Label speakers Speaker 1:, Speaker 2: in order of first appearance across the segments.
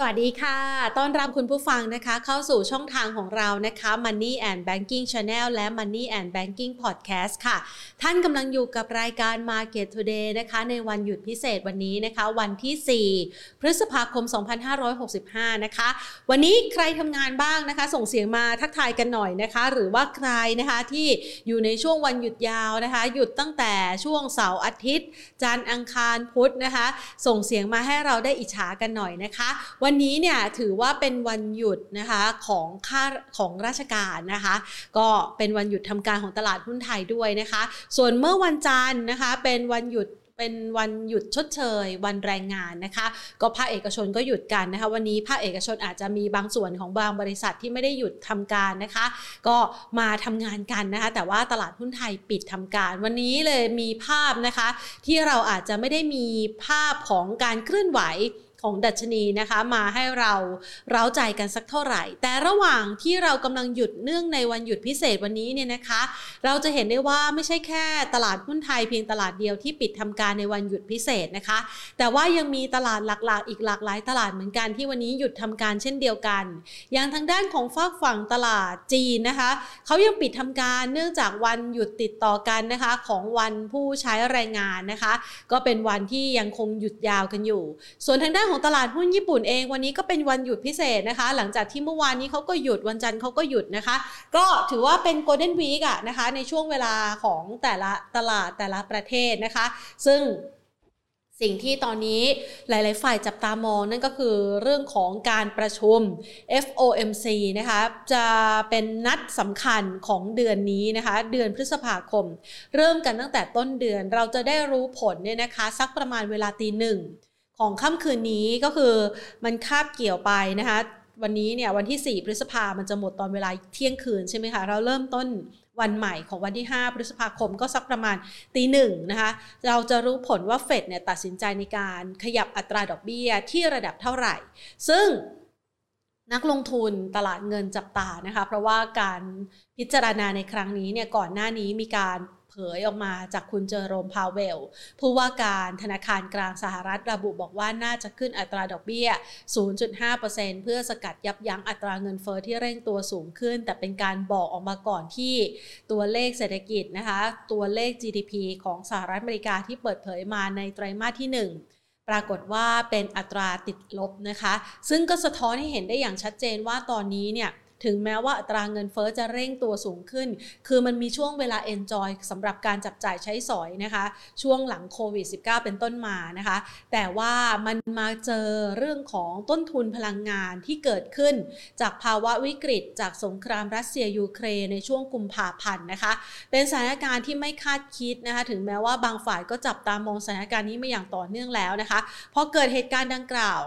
Speaker 1: สวัสดีค่ะ ต้อนรับคุณผู้ฟังนะคะ เข้าสู่ช่องทางของเรานะคะ Money and Banking Channel และ Money and Banking Podcast ค่ะ ท่านกำลังอยู่กับรายการ Market Today นะคะ ในวันหยุดพิเศษวันนี้นะคะ วันที่ 4 พฤษภาคม 2565 นะคะ วันนี้ใครทำงานบ้างนะคะ ส่งเสียงมาทักทายกันหน่อยนะคะ หรือว่าใครนะคะที่อยู่ในช่วงวันหยุดยาวนะคะ หยุดตั้งแต่ช่วงเสาร์อาทิตย์ จันทร์อังคารพุธนะคะ ส่งเสียงมาให้เราได้อิจฉากันหน่อยนะคะวันนี้เนี่ยถือว่าเป็นวันหยุดนะคะของค่าของราชการนะคะ ก็เป็นวันหยุดทำการของตลาดหุ้นไทยด้วยนะคะ ส่วนเมื่อวันจันทร์นะคะเป็นวันหยุดเป็นวันหยุดชดเชย วันแรงงานนะคะ ก็ภาคเอกชนก็หยุดกันนะคะ วันนี้ภาคเอกชนอาจจะมีบางส่วนของบางบริษัทที่ไม่ได้หยุดทำการนะคะ ก็มาทำงานกันนะคะ แต่ว่าตลาดหุ้นไทยปิดทำการ วันนี้เลยมีภาพนะคะ ที่เราอาจจะไม่ได้มีภาพของการเคลื่อนไหว ของดัชนีนะคะ มาให้เราเร้าใจกันสักเท่าไหร่ แต่ระหว่างที่เรากำลังหยุดเนื่องในวันหยุดพิเศษวันนี้เนี่ยนะคะ เราจะเห็นได้ว่าไม่ใช่แค่ตลาดหุ้นไทยเพียงตลาดเดียวที่ปิดทำการในวันหยุดพิเศษนะคะ แต่ว่ายังมีตลาดหลักๆ อีกหลากหลายตลาดเหมือนกันที่วันนี้หยุดทำการเช่นเดียวกัน อย่างทางด้านของฝากฝั่งตลาดจีนนะคะเขายังปิดทำการเนื่องจากวันหยุดติดต่อกันนะคะของวันผู้ใช้แรงงานนะคะ ก็เป็นวันที่ยังคงหยุดยาวกันอยู่ ส่วนทางด้านของตลาดหุ้นญี่ปุ่นเองวันนี้ก็เป็นวันหยุดพิเศษนะคะ หลังจากที่เมื่อวานนี้เขาก็หยุดวันจันทร์เขาก็หยุดนะคะ ก็ถือว่าเป็นโกลเด้นวีกอะนะคะ ในช่วงเวลาของแต่ละตลาดแต่ละประเทศนะคะ ซึ่งสิ่งที่ตอนนี้หลาย ๆ ฝ่ายจับตามองนั่นก็คือเรื่องของการประชุม FOMC นะคะจะเป็นนัดสำคัญของเดือนนี้นะคะ เดือนพฤษภาคม เริ่มกันตั้งแต่ต้นเดือนเราจะได้รู้ผลเนี่ยนะคะ สักประมาณเวลาตีหนึ่ง ของค่ำคืนนี้ก็คือมันคาบเกี่ยวไปนะคะวันนี้เนี่ยวันที่ 4 พฤษภามันจะหมดตอนเวลาเที่ยงคืนใช่ไหมคะ เราเริ่มต้นวันใหม่ของวันที่ 5 พฤษภาคมก็สักประมาณตีหนึ่งนะคะ เราจะรู้ผลว่าเฟดเนี่ยตัดสินใจในการขยับอัตราดอกเบี้ยที่ระดับเท่าไหร่ ซึ่งนักลงทุนตลาดเงินจับตานะคะ เพราะว่าการพิจารณาในครั้งนี้เนี่ยก่อนหน้านี้มีการ เผยออกมาจากคุณเจอโรมพาวเวล ผู้ว่าการธนาคารกลางสหรัฐระบุบอกว่าน่าจะขึ้นอัตราดอกเบี้ย 0.5%เพื่อสกัดยับยั้งอัตราเงินเฟอ้อที่เร่งตัวสูงขึ้น แต่เป็นการบอกออกมาก่อนที่ตัวเลขเศรษฐกิจนะคะ ตัวเลข GDP ของสหรัฐอเมริกาที่เปิดเผยมาในไตรมาสที่ 1ปรากฏว่าเป็นอัตราติดลบนะคะ ซึ่งก็สะท้อนให้เห็นได้อย่างชัดเจนว่าตอนนี้เนี่ย ถึงแม้ว่าอัตราเงินเฟอ้อจะเร่งตัวสูงขึ้น คือมันมีช่วงเวลา enjoy สำหรับการจับจ่ายใช้สอยนะคะ ช่วงหลังโควิด -19 เป็นต้นมานะคะ แต่ว่ามันมาเจอเรื่องของต้นทุนพลังงานที่เกิดขึ้น จากภาวะวิกฤต จากสงครามรัสเซียยูเครนในช่วงกุมภาพันธ์นะคะ เป็นสถานการณ์ที่ไม่คาดคิดนะคะ ถึงแม้ว่าบางฝ่ายก็จับตามองสถานการณ์นี้มาอย่างต่อเนื่องแล้วนะคะพอเกิดเหตุการณ์ดังกล่าว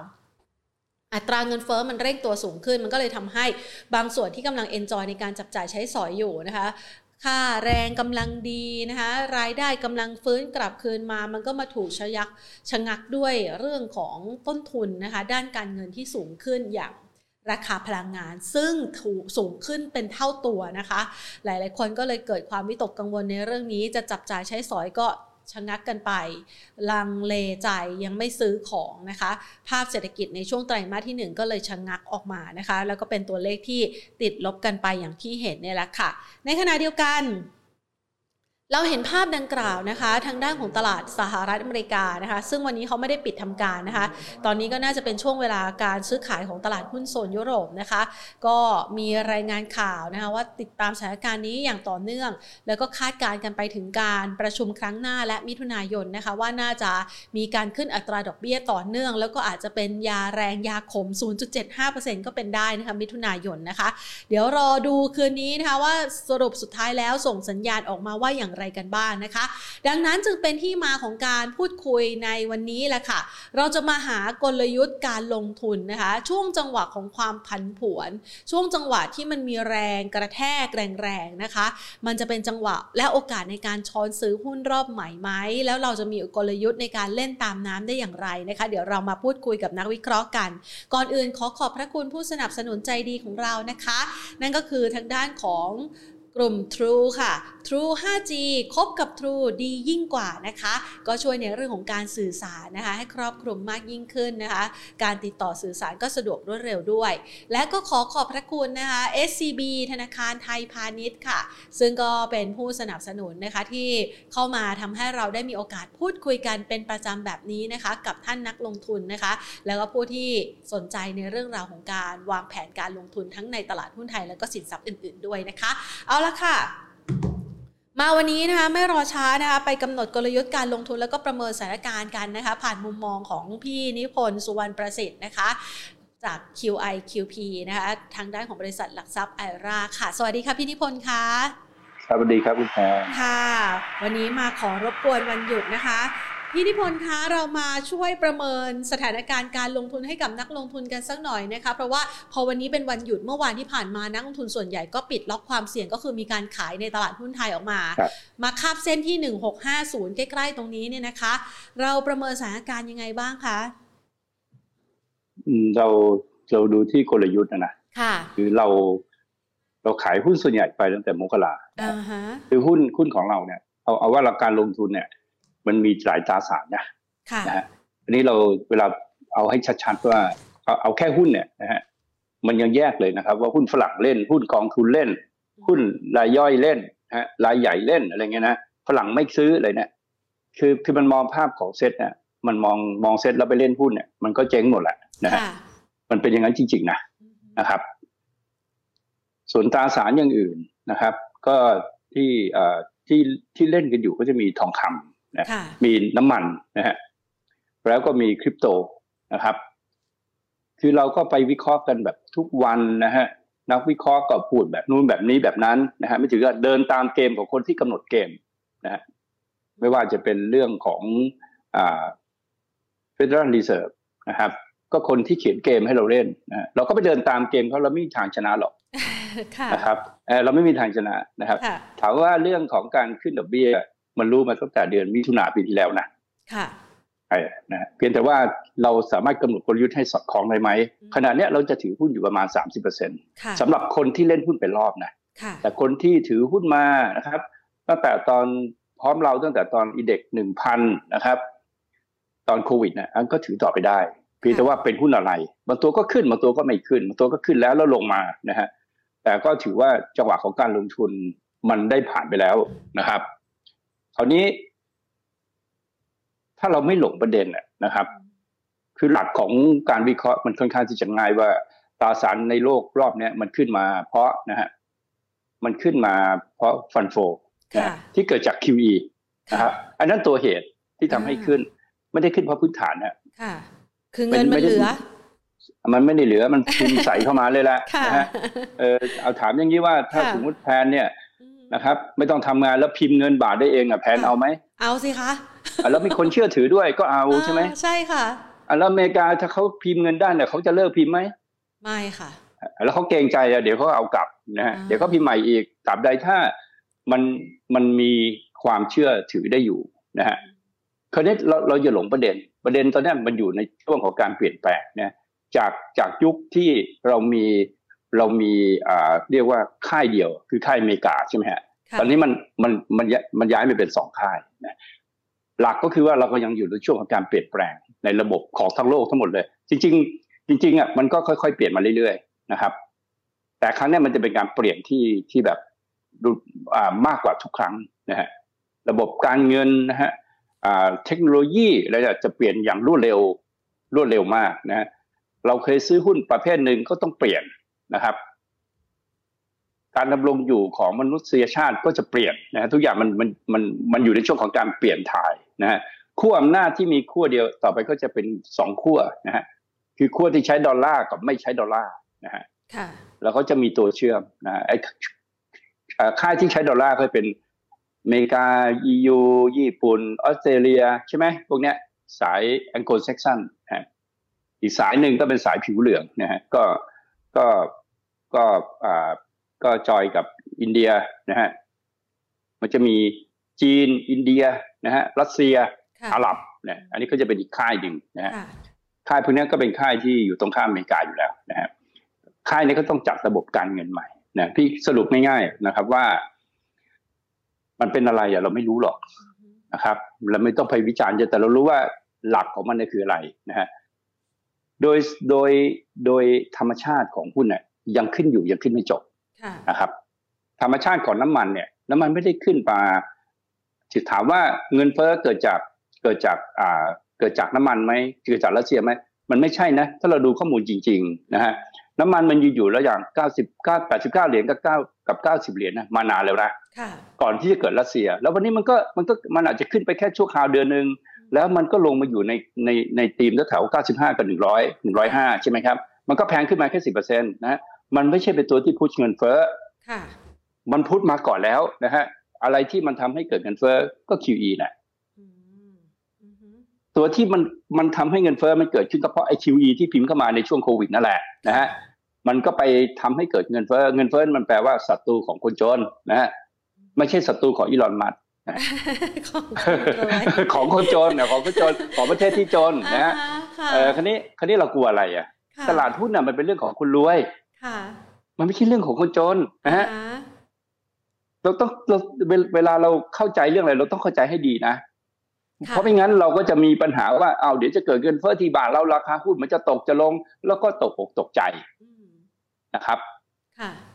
Speaker 1: อัตราเงินเฟอ้อมันเร่งตัวสูงขึ้น มันก็เลยทำให้บางส่วนที่กำลังเอนจอยในการจับจ่ายใช้สอยอยู่นะคะค่าแรงกำลังดีนะคะรายได้กำลังฟื้นกลับคืนมา มันก็มาถูกชะยักชะงักด้วยเรื่องของต้นทุนนะคะด้านการเงินที่สูงขึ้นอย่างราคาพลังงาน ซึ่งถูกสูงขึ้นเป็นเท่าตัวนะคะ หลาย ๆ คนก็เลยเกิดความวิตกกังวลในเรื่องนี้จะจับจ่ายใช้สอยก็ ชะงักกันไป ลังเลใจยังไม่ซื้อของนะคะ ภาพเศรษฐกิจในช่วงไตรมาสที่ 1 ก็เลยชะงักออกมานะคะ แล้วก็เป็นตัวเลขที่ติดลบกันไปอย่างที่เห็นเนี่ยแหละค่ะ ในขณะเดียวกัน เราเห็นภาพดังกล่าวนะคะ ทางด้านของตลาดสหรัฐอเมริกานะคะ ซึ่งวันนี้เขาไม่ได้ปิดทำการนะคะ ตอนนี้ก็น่าจะเป็นช่วงเวลาการซื้อขายของตลาดหุ้นโซนยุโรปนะคะ ก็มีรายงานข่าวนะคะว่าติดตามสถานการณ์นี้อย่างต่อเนื่อง แล้วก็คาดการณ์กันไปถึงการประชุมครั้งหน้าและมิถุนายนนะคะ ว่าน่าจะมีการขึ้นอัตราดอกเบี้ยต่อเนื่อง แล้วก็อาจจะเป็นยาแรงยาขม 0.75%ก็เป็นได้นะคะมิถุนายนนะคะ เดี๋ยวรอดูคืนนี้นะคะว่าสรุปสุดท้ายแล้วส่งสัญญาณออกมาว่าอย่างไรกันบ้างนะคะ ดังนั้นจึงเป็นที่มาของการพูดคุยในวันนี้แหละค่ะ เราจะมาหากลยุทธ์การลงทุนนะคะ ช่วงจังหวะของความผันผวน ช่วงจังหวะที่มันมีแรงกระแทกแรงๆนะคะ มันจะเป็นจังหวะและโอกาสในการช้อนซื้อหุ้นรอบใหม่ไหมแล้วเราจะมีกลยุทธ์ในการเล่นตามน้ำได้อย่างไรนะคะ เดี๋ยวเรามาพูดคุยกับนักวิเคราะห์กัน ก่อนอื่นขอขอบพระคุณผู้สนับสนุนใจดีของเรานะคะ นั่นก็คือทางด้านของ กลุ่ม True ค่ะ True 5G คบกับ True ดียิ่งกว่านะคะ ก็ช่วยในเรื่องของการสื่อสารนะคะ ให้ครอบคลุมมากยิ่งขึ้นนะคะ การติดต่อสื่อสารก็สะดวกรวดเร็วด้วย และก็ขอขอบพระคุณนะคะ SCB ธนาคารไทยพาณิชย์ค่ะ ซึ่งก็เป็นผู้สนับสนุนนะคะที่เข้ามาทำให้เราได้มีโอกาสพูดคุยกันเป็นประจำแบบนี้นะคะ กับท่านนักลงทุนนะคะ แล้วก็ผู้ที่สนใจในเรื่องราวของการวางแผนการลงทุนทั้งในตลาดหุ้นไทย แล้วก็สินทรัพย์อื่น ๆ ด้วยนะคะเอาละค่ะ มาวันนี้นะคะไม่รอช้านะคะไปกำหนดกลยุทธ์การลงทุนแล้วก็ประเมินสถานการณ์กันนะคะ ผ่านมุมมองของพี่นิพนธ์สุวรรณประสิทธิ์นะคะ จาก QI QP นะคะทางด้านของบริษัทหลักทรัพย์ไอราค่ะ สวัสดีค่ะพี่นิพนธ์ค่ะ
Speaker 2: ครับสวัสดีครับคุณแพร
Speaker 1: ค่ะ วันนี้มาขอรบกวนวันหยุดนะคะ พี่นิพนธ์คะเรามาช่วยประเมินสถานการณ์การลงทุนให้กับนักลงทุนกันสักหน่อยนะคะเพราะว่าพอวันนี้เป็นวันหยุดเมื่อวานที่ผ่านมานักลงทุนส่วนใหญ่ก็ปิดล็อกความเสี่ยงก็คือมีการขายในตลาดหุ้นไทยออกมา
Speaker 2: ครับ
Speaker 1: มาคาบเส้นที่ 1650 ใกล้ๆตรงนี้เนี่ยนะคะ เราประเมินสถานการณ์ยังไงบ้างคะ
Speaker 2: อืมเราเราดูที่กลยุทธ์นะนะ
Speaker 1: ค่ะ
Speaker 2: คือเราเราขายหุ้นส่วนใหญ่ไปตั้งแต่มกรา
Speaker 1: อ่าฮะ
Speaker 2: คือหุ้นหุ้นของเราเนี่ย เอาเอาว่าเราการลงทุนเนี่ย มันมีหลายตราสารนะ
Speaker 1: ค่ะ
Speaker 2: นะฮะอันนี้เราเวลาเอาให้ชัดๆว่าเอาเอาแค่หุ้นเนี่ยนะฮะมันยังแยกเลยนะครับ ว่าหุ้นฝรั่งเล่น หุ้นกองทุนเล่น หุ้นรายย่อยเล่นนะฮะรายใหญ่เล่นอะไรเงี้ยนะฝรั่งไม่ซื้ออะไรเนี่ยคือคือมันมองภาพของเซ็ตเนี่ยมันมองมองเซ็ตแล้วไปเล่นหุ้นเนี่ยมันก็เจ๊งหมดแหละนะฮะ
Speaker 1: ค่ะ
Speaker 2: มันเป็นอย่างนั้นจริงๆนะนะครับ ส่วนตราสารอย่างอื่นนะครับ ก็ที่เอ่อที่ที่เล่นกันอยู่ก็จะมีทองคำ นะ
Speaker 1: ค่ะ
Speaker 2: มีน้ำมันนะฮะแล้วก็มีคริปโตนะครับ คือเราก็ไปวิเคราะห์กันแบบทุกวันนะฮะนักวิเคราะห์ก็พูดแบบนู้นแบบนี้แบบนั้นนะฮะไม่ถือว่าเดินตามเกมของคนที่กำหนดเกมนะฮะไม่ว่าจะเป็นเรื่องของอ่า Federal Reserve นะครับ ก็คนที่เขียนเกมให้เราเล่นนะเราก็ไปเดินตามเกมเขาเราไม่มีทางชนะหรอก
Speaker 1: ค่ะ
Speaker 2: นะครับเอ่อเราไม่มีทางชนะนะครับ
Speaker 1: ค่ะ
Speaker 2: ถามว่าเรื่องของการขึ้นดอกเบี้ย มันรู้มาตั้งแต่เดือนมิถุนาปีที่แล้วนะ
Speaker 1: ค่ะ
Speaker 2: เออนะเพียงแต่ว่าเราสามารถกำหนดกลยุทธ์ให้สอดคล้องได้ไหม
Speaker 1: อืม
Speaker 2: ขณะเนี้ยเราจะถือหุ้นอยู่ประมาณ 30%
Speaker 1: ค่ะ
Speaker 2: สำหรับคนที่เล่นหุ้นเป็นรอบนะ
Speaker 1: ค่ะ
Speaker 2: แต่คนที่ถือหุ้นมานะครับตั้งแต่ตอนพร้อมเราตั้งแต่ตอนอีเด็กหนึ่งพันนะครับ ตอนโควิดนะอันก็ถือต่อไปได้เพียงแต่ว่าเป็นหุ้นอะไรบางตัวก็ขึ้นบางตัวก็ไม่ขึ้นบางตัวก็ขึ้นแล้วแล้วลงมานะฮะแต่ก็ถือว่าจังหวะของการลงทุนมันได้ผ่านไปแล้วนะครับ คราวนี้ ถ้าเราไม่หลงประเด็นน่ะนะครับ คือหลักของการวิเคราะห์มันค่อนข้างที่จะง่ายว่าตราสารในโลกรอบเนี้ยมันขึ้นมา เพราะนะฮะมันขึ้นมาเพราะฟันโฟนะ
Speaker 1: ค่ะ
Speaker 2: ฮะที่เกิดจาก QE นะครับอันนั้นตัวเหตุที่ทำให้
Speaker 1: อ่า
Speaker 2: ขึ้น ไม่ได้ขึ้นเพราะพื้นฐานนะ
Speaker 1: ค่ะ คือเงิน
Speaker 2: ไม่
Speaker 1: มัน
Speaker 2: ได้
Speaker 1: เหลือ
Speaker 2: มันไม่ได้เหลือมันพิมพ์ใส่เข้ามาเลยละ
Speaker 1: ค่ะ
Speaker 2: นะฮะเออเอาถามอย่างนี้ว่าถ้า
Speaker 1: ค่ะ
Speaker 2: สมมติแพนเนี่ย
Speaker 1: อืม
Speaker 2: นะครับ ไม่ต้องทำงานแล้วพิมพ์เงินบาทได้เองอะแพน
Speaker 1: ค่ะ
Speaker 2: เอาไหม
Speaker 1: เอาสิคะ
Speaker 2: อะแล้วมีคนเชื่อถือด้วยก็เอาใช่ไหม
Speaker 1: อ่าใช่ค่ะ
Speaker 2: อะแล้วอเมริกาถ้าเขาพิมพ์เงินได้เนี่ยเขาจะเลิกพิมพ์ไหม
Speaker 1: ไม่ค่ะ
Speaker 2: แล้วเขาเกรงใจอะเดี๋ยวเขาเอากลับนะฮะ
Speaker 1: อ่า
Speaker 2: เดี๋ยวเขาพิมพ์ใหม่อีกตราบใดถ้ามันมันมีความเชื่อถือได้อยู่นะฮะคราวนี้เราเราอย่าหลงประเด็น ประเด็นตอนนี้มันอยู่ในช่วงของการเปลี่ยนแปลงนะจากจากยุคที่เรามี เรามีอ่าเรียกว่าค่ายเดียว คือค่ายอเมริกาใช่ไหมฮะ
Speaker 1: ค่ะ
Speaker 2: ตอนนี้มันมันมันย้ายมันย้ายไปเป็นสองค่ายนะหลักก็คือว่าเราก็ยังอยู่ในช่วงของการเปลี่ยนแปลงในระบบของทั้งโลกทั้งหมดเลย จริง ๆ จริงๆอะมันก็ค่อยๆเปลี่ยนมาเรื่อยๆนะครับ แต่ครั้งเนี้ยมันจะเป็นการเปลี่ยนที่ที่แบบดูอ่ามากกว่าทุกครั้งนะฮะระบบการเงินนะฮะอ่าเทคโนโลยีอะไรเนี่ยจะเปลี่ยนอย่างรวดเร็วรวดเร็วมากนะฮะเราเคยซื้อหุ้นประเภทหนึ่งก็ต้องเปลี่ยน นะครับ การดำรงอยู่ของมนุษยชาติก็จะเปลี่ยนนะฮะทุกอย่างมันมันมันมันอยู่ในช่วงของการเปลี่ยนถ่ายนะฮะขั้วอำนาจที่มีขั้วเดียวต่อไปก็จะเป็นสองขั้วนะฮะคือขั้วที่ใช้ดอลลาร์กับไม่ใช้ดอลลาร์นะฮะ
Speaker 1: ค่ะ
Speaker 2: แล้วก็จะมีตัวเชื่อมนะฮะไอ้เอ่อค่ายที่ใช้ดอลลาร์ก็เป็นอเมริกา EU ญี่ปุ่น ออสเตรเลีย ใช่ไหมพวกเนี้ยสาย Anglo-Saxon ฮะอีกสายหนึ่งก็เป็นสายผิวเหลืองนะฮะก็ก็ ก็อ่าก็จอยกับอินเดียนะฮะมันจะมีจีนอินเดียนะฮะรัสเซีย
Speaker 1: ค่ะ
Speaker 2: อาหรับเนี่ยอันนี้ก็จะเป็นอีกค่ายหนึ่งนะฮะ
Speaker 1: ค่ะ
Speaker 2: ค่ายพวกนี้ก็เป็นค่ายที่อยู่ตรงข้ามอเมริกาอยู่แล้วนะฮะค่ายนี้ก็ต้องจัดระบบการเงินใหม่นะพี่สรุปง่ายๆนะครับว่า มันเป็นอะไรอะเราไม่รู้หรอกนะครับ เราไม่ต้องไปวิจารณ์แต่เรารู้ว่าหลักของมันเนี่ยคืออะไรนะฮะโดยโดยโดยธรรมชาติของหุ้นเนี่ย ยังขึ้นอยู่ยังขึ้นไม่จบนะครับ ธรรมชาติของน้ำมันเนี่ย น้ำมันไม่ได้ขึ้นมาถามว่าเงินเฟ้อเกิดจากเกิดจากอ่าเกิดจากน้ำมันไหมเกิดจากรัสเซียไหมมันไม่ใช่นะ ถ้าเราดูข้อมูลจริง ๆ นะฮะน้ำมันมันอยู่อยู่แล้วอย่าง99 89 เหรียญกับ9กับ 90 เหรียญนะมานานแล้วนะก่อนที่จะเกิดรัสเซีย แล้ววันนี้มันก็มันก็มันอาจจะขึ้นไปแค่ชั่วคราวเดือนหนึ่งแล้วมันก็ลงมาอยู่ในในในตีมแถว 95 กับ 100 105 ใช่ไหมครับ มันก็แพงขึ้นมาแค่สิบเปอร์เซ็นต์นะ มันไม่ใช่เป็นตัวที่พุชเงินเฟ้อมันพุชมาก่อนแล้วนะฮะอะไรที่มันทำให้เกิดเงินเฟ้อก็ QE นะตัวที่มันมันทำให้เงินเฟ้อมันเกิดขึ้นก็เพราะไอ้ QE ที่พิมพ์เข้ามาในช่วงโควิดนั่นแหละนะฮะมันก็ไปทำให้เกิดเงินเฟ้อเงินเฟ้อมันแปลว่าศัตรูของคนจนนะฮะไม่ใช่ศัตรูของอีลอนมัสของคนจนเนี่ยของคนจนของประเทศที่จนนะฮะเออคันนี้คันนี้เรากลัวอะไรอะ ตลาดหุ้นน่ะมันเป็นเรื่องของคนรวย มันไม่ใช่เรื่องของคนจนนะฮะเราต้องเราเวลาเราเข้าใจเรื่องอะไร เราต้องเข้าใจให้ดีนะเพราะไม่งั้นเราก็จะมีปัญหาว่าเอาเดี๋ยวจะเกิดเงินเฟ้อที่บาทเราราคาหุ้นมันจะตกจะลง แล้วก็ตกอกตกใจนะครับ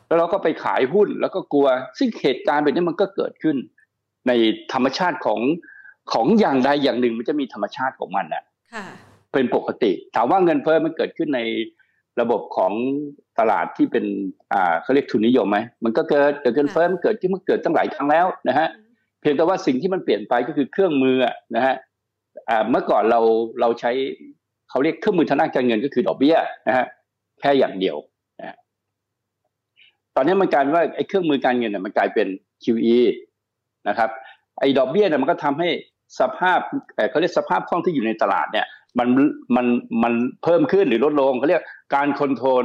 Speaker 2: แล้วเราก็ไปขายหุ้นแล้วก็กลัว ซึ่งเหตุการณ์แบบนี้มันก็เกิดขึ้น ในธรรมชาติของของอย่างใดอย่างหนึ่งมันจะมีธรรมชาติของมันอะเป็นปกติ ถามว่าเงินเฟ้อมันเกิดขึ้นใน ระบบของตลาดที่เป็นอ่าเขาเรียกทุนนิยมไหมมันก็เกิดเกิดเงินเฟ้อมันเกิดที่มันเกิดตั้งหลายครั้งแล้วนะฮะเพียงแต่ว่าสิ่งที่มันเปลี่ยนไปก็คือเครื่องมือนะฮะเมื่อก่อนเราเราใช้เขาเรียกเครื่องมือทางด้านการเงินก็คือดอกเบี้ยนะฮะแค่อย่างเดียวนะตอนนี้มันกลายว่าไอ้เครื่องมือการเงินเนี่ยมันกลายเป็น QE นะครับไอ้ดอกเบี้ยเนี่ยมันก็ทำให้สภาพเขาเรียกสภาพคล่องที่อยู่ในตลาดเนี่ย มันมันมันเพิ่มขึ้นหรือลดลงเขาเรียกการคอนโทรล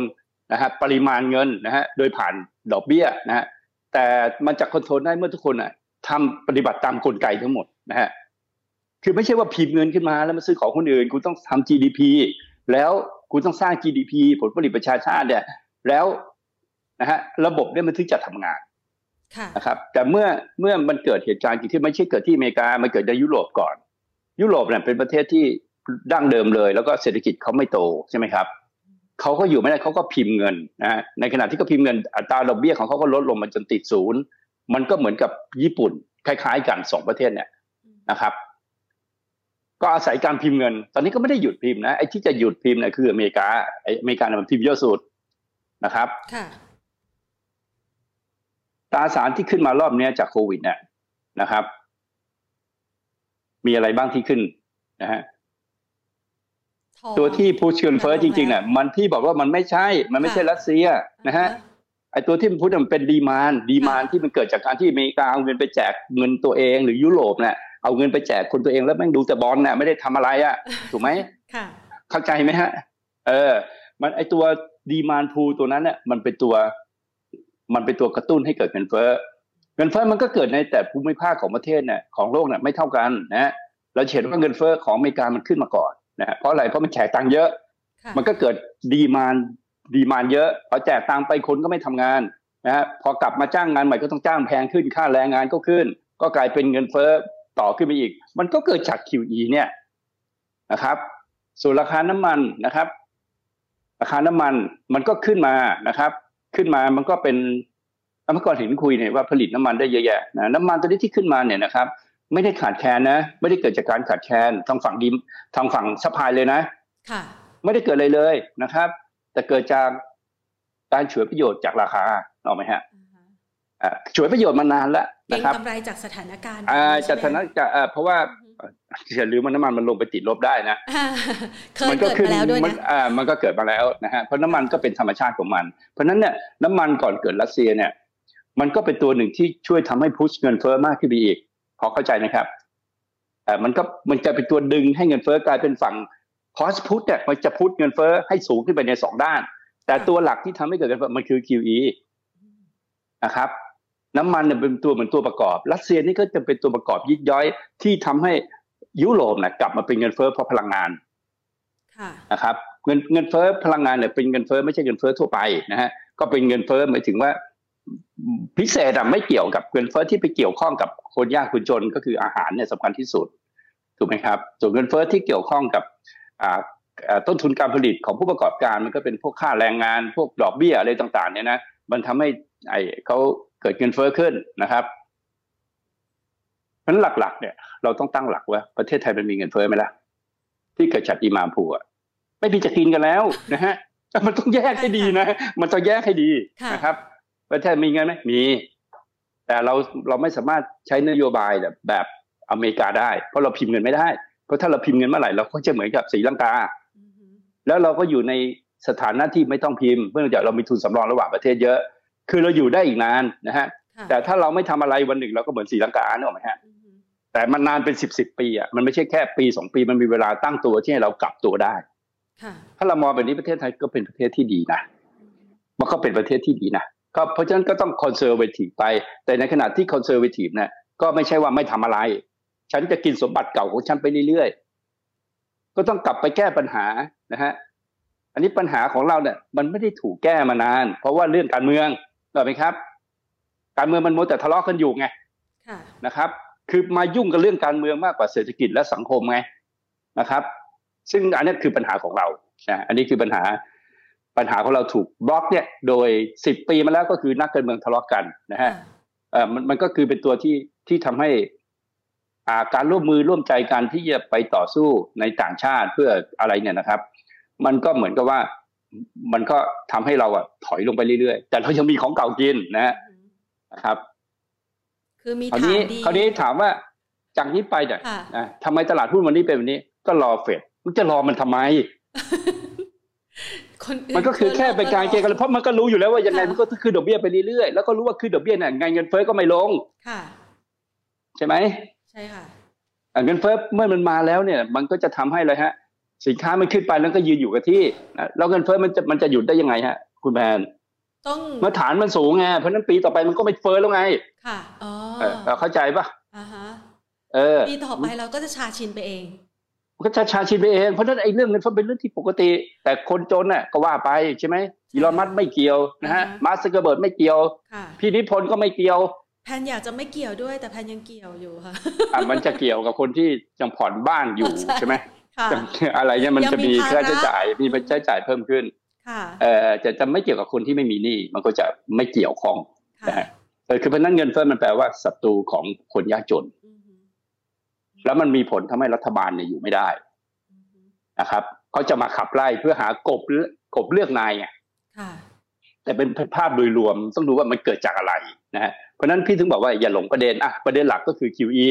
Speaker 2: นะฮะปริมาณเงินนะฮะโดยผ่านดอกเบี้ยนะฮะแต่มันจะคอนโทรลได้เมื่อทุกคนอะทำปฏิบัติตามกลไกทั้งหมดนะฮะคือไม่ใช่ว่าพิมพ์เงินขึ้นมาแล้วมาซื้อของคนอื่นคุณต้องทำ GDP แล้วคุณต้องสร้าง GDP ผลผลิตประชาชาติเนี่ยแล้วนะฮะระบบเนี่ยมันถึงจะทำงานนะครับแต่เมื่อเมื่อมันเกิดเหตุการณ์ที่ไม่ใช่เกิดที่อเมริกามันเกิดในยุโรปก่อน ยุโรปเนี่ยเป็นประเทศที่ ดั้งเดิมเลย แล้วก็เศรษฐกิจเขาไม่โตใช่ไหมครับเขาก็อยู่ไม่ได้เขาก็พิมพ์เงินนะในขณะที่เขาพิมพ์เงินอัตราดอกเบี้ยของเขาก็ลดลงมาจนติดศูนย์มันก็เหมือนกับญี่ปุ่น คล้าย ๆ กันสองประเทศเนี่ยนะครับ ก็อาศัยการพิมพ์เงิน ตอนนี้ก็ไม่ได้หยุดพิมพ์นะไอ้ที่จะหยุดพิมพ์เนี่ยคืออเมริกาไอ้อเมริกาเนี่ยมันพิมพ์เยอะสุดนะครับตราสารที่ขึ้นมารอบนี้จากโควิดเนี่ยนะครับ มีอะไรบ้างที่ขึ้นนะฮะ ตัวที่พูดเชิญเฟ้อจริงๆเนี่ยมันที่บอกว่ามันไม่ใช่ มันไม่ใช่รัสเซียนะฮะไอ้ตัวที่มันพูดมันเป็นดีมานดีมานที่มันเกิดจากการที่อเมริกาเอาเงินไปแจกเงินตัวเองหรือยุโรปเนี่ยเอาเงินไปแจกคนตัวเองแล้วแม่งดูแต่บอลเนี่ยไม่ได้ทำอะไรอะถูกไหมค่ะเข้าใจไหมฮะ เออ มันไอตัวดีมานพูตัวนั้นเนี่ยมันเป็นตัว มันเป็นตัวกระตุ้นให้เกิดเงินเฟ้อเงินเฟ้อมันก็เกิดในแต่ภูมิภาคของประเทศเนี่ยของโลกเนี่ยไม่เท่ากันนะเราเห็นว่าเงินเฟ้อของอเมริกามันขึ้นมาก่อน นะเพราะอะไรเพราะมันแจกตังค์เยอะ มันก็เกิดดีมานดีมานเยอะพอแจกตังไปคนก็ไม่ทำงานนะฮะพอกลับมาจ้างงานใหม่ก็ต้องจ้างแพงขึ้นค่าแรงงานก็ขึ้น ก็กลายเป็นเงินเฟ้อต่อขึ้นไปอีก มันก็เกิดจาก QE เนี่ยนะครับ ส่วนราคาน้ำมันนะครับ ราคาน้ำมันมันก็ขึ้นมานะครับ ขึ้นมามันก็เป็นเมื่อก่อนเห็นคุยเนี่ยว่าผลิตน้ำมันได้เยอะแยะนะน้ำมันตัวนี้ที่ขึ้นมาเนี่ยนะครับ ไม่ได้ขาดแคลนนะ ไม่ได้เกิดจากการขาดแคลนทางฝั่ง demand ทางฝั่ง supply เลยนะค่ะไม่ได้เกิดอะไรเลยนะครับ แต่เกิดจากการฉวยประโยชน์จากราคาเอาไหมฮะฉวยประโยชน์มานานแล้วนะครับ
Speaker 1: กำไรจากสถานการณ์
Speaker 2: อ่าจากสถานการณ์เพราะว่าอย่าลืมว่าน้ำมันมันลงไปติดลบได้นะ
Speaker 1: มันก็ขึ้นแล้วด้วยนะ
Speaker 2: อ่ามันก็เกิดมาแล้วนะฮะเพราะน้ำมันก็เป็นธรรมชาติของมัน เพราะนั้นเนี่ยน้ำมันก่อนเกิดรัสเซียเนี่ย มันก็เป็นตัวหนึ่งที่ช่วยทำให้พุชเงินเฟ้อมากขึ้นไปอีก พอเข้าใจนะครับอ่ามันก็มันจะเป็นตัวดึงให้เงินเฟ้อกลายเป็นฝั่งคอสพุทเนี่ยมันจะพุทเงินเฟ้อให้สูงขึ้นไปในสองด้าน แต่ตัวหลักที่ทำให้เกิดเงินเฟ้อมันคือ QE นะครับ น้ำมันเนี่ยเป็นตัวเหมือนตัวประกอบ รัสเซียนี่ก็จะเป็นตัวประกอบยิบย้อยที่ทำให้ยุโรปนะกลับมาเป็นเงินเฟ้อเพราะพลังงานนะครับ เงินเงินเฟ้อพลังงานเนี่ยเป็นเงินเฟ้อไม่ใช่เงินเฟ้อทั่วไปนะฮะก็เป็นเงินเฟ้อหมายถึงว่า พิเศษอะไม่เกี่ยวกับเงินเฟ้อที่ไปเกี่ยวข้องกับคนยากคนจนก็คืออาหารเนี่ยสำคัญที่สุดถูกไหมครับส่วนเงินเฟ้อที่เกี่ยวข้องกับต้นทุนการผลิตของผู้ประกอบการมันก็เป็นพวกค่าแรงงาน พวกดอกเบี้ยอะไรต่างๆ เนี่ยนะมันทำให้ไอเขาเกิดเงินเฟ้อขึ้นนะครับเพราะนั้นหลักๆ เนี่ย เราต้องตั้งหลักว่าประเทศไทยมันมีเงินเฟ้อไหมล่ะที่เกิดจากอิมามผัวไม่มีจะกินกันแล้วนะฮะมันต้องแยกให้ดีนะ มันต้องแยกให้ดีนะครับ ประเทศมีเงินไหมมี แต่เราเราไม่สามารถใช้นโยบายแบบแบบอเมริกาได้ เพราะเราพิมพ์เงินไม่ได้ เพราะถ้าเราพิมพ์เงินเมื่อไหร่เราก็จะเหมือนกับสีลังกา แล้วเราก็อยู่ในสถานะที่ไม่ต้องพิมพ์เนื่องจากเรามีทุนสำรองระหว่างประเทศเยอะ คือเราอยู่ได้อีกนานนะฮะแต่ถ้าเราไม่ทำอะไรวันหนึ่งเราก็เหมือนสีลังกาเนอะไหมฮะแต่มันนานเป็นสิบสิบปีอะมันไม่ใช่แค่ปีสองปีมันมีเวลาตั้งตัวที่ให้เรากลับตัวได้ถ้าเรามองแบบนี้ประเทศไทยก็เป็นประเทศที่ดีนะมันก็เป็นประเทศที่ดีนะ ก็เพราะฉะนั้นก็ต้อง conservative ไป แต่ในขณะที่ conservative เนี่ยก็ไม่ใช่ว่าไม่ทำอะไร ฉันจะกินสมบัติเก่าของฉันไปเรื่อยๆ ก็ต้องกลับไปแก้ปัญหานะฮะ อันนี้ปัญหาของเราเนี่ยมันไม่ได้ถูกแก้มานาน เพราะว่าเรื่องการเมืองถูกไหมครับ การเมืองมันโมแต่ทะเลาะกันอยู่ไงนะครับ คือมายุ่งกับเรื่องการเมืองมากกว่าเศรษฐกิจและสังคมไงนะครับ ซึ่งอันนี้คือปัญหาของเรานะอันนี้คือปัญหา ปัญหาของเราถูกบล็อกเนี่ยโดยสิบปีมาแล้วก็คือนักการเมืองทะเลาะกันนะฮะเออมันมันก็คือเป็นตัวที่ที่ทำให้อ่าการร่วมมือร่วมใจกันที่จะไปต่อสู้ในต่างชาติเพื่ออะไรเนี่ยนะครับ มันก็เหมือนกับว่ามันก็ทำให้เราอะถอยลงไปเรื่อยๆ แต่เรายังมีของเก่ากินนะนะครับ
Speaker 1: คือมี
Speaker 2: คราวนี้คราวนี้ถามว่าจากนี้ไปเนี่ยทำไมตลาดหุ้นวันนี้เป็นแบบนี้ ก็รอเฟดมันจะรอมันทำไม มันก็คือแค่เป็นการเกณฑ์กันเพราะมันก็รู้อยู่แล้วว่ายังไงมันก็คือดอกเบี้ยไปเรื่อยๆแล้วก็รู้ว่าคือดอกเบี้ยเนี่ยไงเงินเฟ้อก็ไม่ลง
Speaker 1: ค่ะ
Speaker 2: ใช่ไหม
Speaker 1: ใช่ค่ะ
Speaker 2: เงินเฟ้อเมื่อมันมาแล้วเนี่ย มันก็จะทำให้เลยฮะ สินค้ามันขึ้นไปแล้วก็ยืนอยู่กับที่แล้วเงินเฟ้อมันจะมันจะหยุดได้ยังไงฮะ คุณแมน
Speaker 1: ต้อง
Speaker 2: เมื่อฐานมันสูงไงเพราะนั้นปีต่อไปมันก็ไม่เฟ้อแล้วไง
Speaker 1: ค่ะอ๋อ
Speaker 2: เราเข้าใจปะ
Speaker 1: อ่าฮะ
Speaker 2: เออ
Speaker 1: ปีต่อไปเราก็จะชาชินไปเอง
Speaker 2: ก็จะชาชินไปเอง เพราะนั้นไอ้เรื่องเงินเฟ้อเป็นเรื่องที่ปกติ แต่คนจนน่ะก็ว่าไปใช่ไหมอีลอนมัสไม่เกี่ยวนะฮะมาสเกอร์เบิร์ดไม่เกี่ยว พี่นิพนธ์ก็ไม่เกี่ยว
Speaker 1: แพนอยากจะไม่เกี่ยวด้วยแต่แพนยังเกี่ยวอยู่ค่ะ
Speaker 2: อ่มันจะเกี่ยวกับคนที่ยังผ่อนบ้านอยู่ใช่ไหมอะไรเนี่ยมันจะมีค่าใช้จ่ายมีค่าใช้จ่ายเพิ่มขึ้นเอ่อจะจะไม่เกี่ยวกับคนที่ไม่มีหนี้มันก็จะไม่เกี่ยวข้องนะฮะคือเพราะนั้นเงินเฟ้อมันแปลว่าศัตรูของคนยากจน แล้วมันมีผลทำให้รัฐบาลเนี่ยอยู่ไม่ได้นะครับเขาจะมาขับไล่เพื่อหากบกบเลือกนายไงแต่เป็นภาพโดยรวมต้องดูว่ามันเกิดจากอะไรนะฮะเพราะนั้นพี่ถึงบอกว่าอย่าหลงประเด็นอะประเด็นหลักก็คือ QE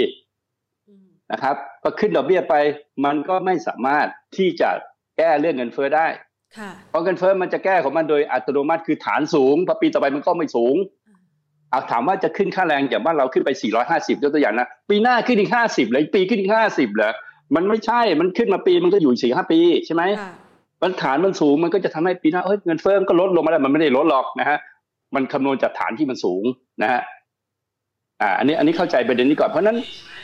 Speaker 2: นะครับพอขึ้นดอกเบี้ยไป มันก็ไม่สามารถที่จะแก้เรื่องเงินเฟ้อได้เพราะเงินเฟ้อมันจะแก้ของมันโดยอัตโนมัติคือฐานสูงพอปีต่อไปมันก็ไม่สูง เอาถามว่าจะขึ้นค่าแรงอย่างบ้านเราขึ้นไป 450ยกตัวอย่างนะ ปีหน้าขึ้นอีก 50เลยปีขึ้นอีก 50เหรอมันไม่ใช่มันขึ้นมาปีมันก็อยู่สี่ห้าปีใช่ไหมมันฐานมันสูงมันก็จะทำให้ปีหน้าเฮ้ยเงินเฟ้อก็ลดลงมาแล้วมันไม่ได้ลดหรอกนะฮะมันคำนวณจากฐานที่มันสูงนะฮะอ่าอันนี้อันนี้เข้าใจประเด็นนี้ก่อนเพราะนั้น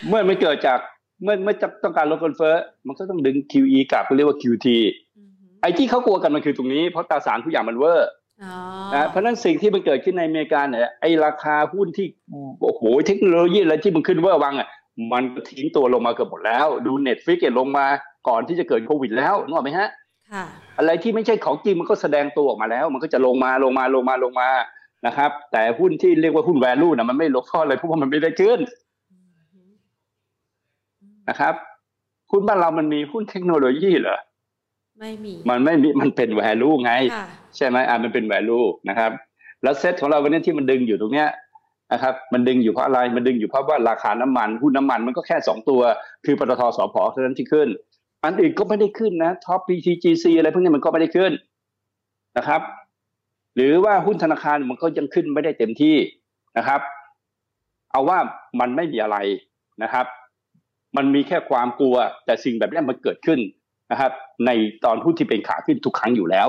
Speaker 2: เมื่อมันเกิดจากเมื่อเมื่อจะต้องการลดเงินเฟ้อมันก็ต้องดึง QE กลับเรียกว่า QT ไอ้ที่เขากลัวกันมันคือตรงนี้เพราะตราสารทุกอย่างมันเวอร์ นะเพราะนั้นสิ่งที่มันเกิดขึ้นในอเมริกาเนี่ยไอ้ราคาหุ้นที่โอ้โหเทคโนโลยีอะไรที่มันขึ้นเวอร์วังอะมันทิ้งตัวลงมาเกือบหมดแล้ว ดู Netflix ลงมาก่อนที่จะเกิดโควิดแล้วนึกออกไหมฮะอะไรที่ไม่ใช่ของจริงมันก็แสดงตัวออกมาแล้ว มันก็จะลงมาลงมาลงมาลงมานะครับ แต่หุ้นที่เรียกว่าหุ้นแวลูนะมันไม่ลงข้อเลยเพราะว่ามันไม่ได้ขึ้นนะครับหุ้นบ้านเรามันมีหุ้นเทคโนโลยีเหรอ
Speaker 1: ไม่มี
Speaker 2: มันไม่มีมันเป็นแวลูไง ใช่ไหมอ่ามันเป็นแวลูนะครับ แล้วเซ็ตของเราวันนี้ที่มันดึงอยู่ตรงเนี้ยนะครับมันดึงอยู่เพราะอะไรมันดึงอยู่เพราะว่าราคาน้ำมันหุ้นน้ามันมันก็แค่สองตัว คือปตทสพเท่านั้นที่ขึ้น อันอื่นก็ไม่ได้ขึ้นนะท็อป PTGC อะไรพวกนี้มันก็ไม่ได้ขึ้นนะครับ หรือว่าหุ้นธนาคารมันก็ยังขึ้นไม่ได้เต็มที่นะครับ เอาว่ามันไม่มีอะไรนะครับ มันมีแค่ความกลัวแต่สิ่งแบบนี้มันเกิดขึ้น นะครับ ในตอนหุ้นที่เป็นขาขึ้นทุกครั้งอยู่แล้ว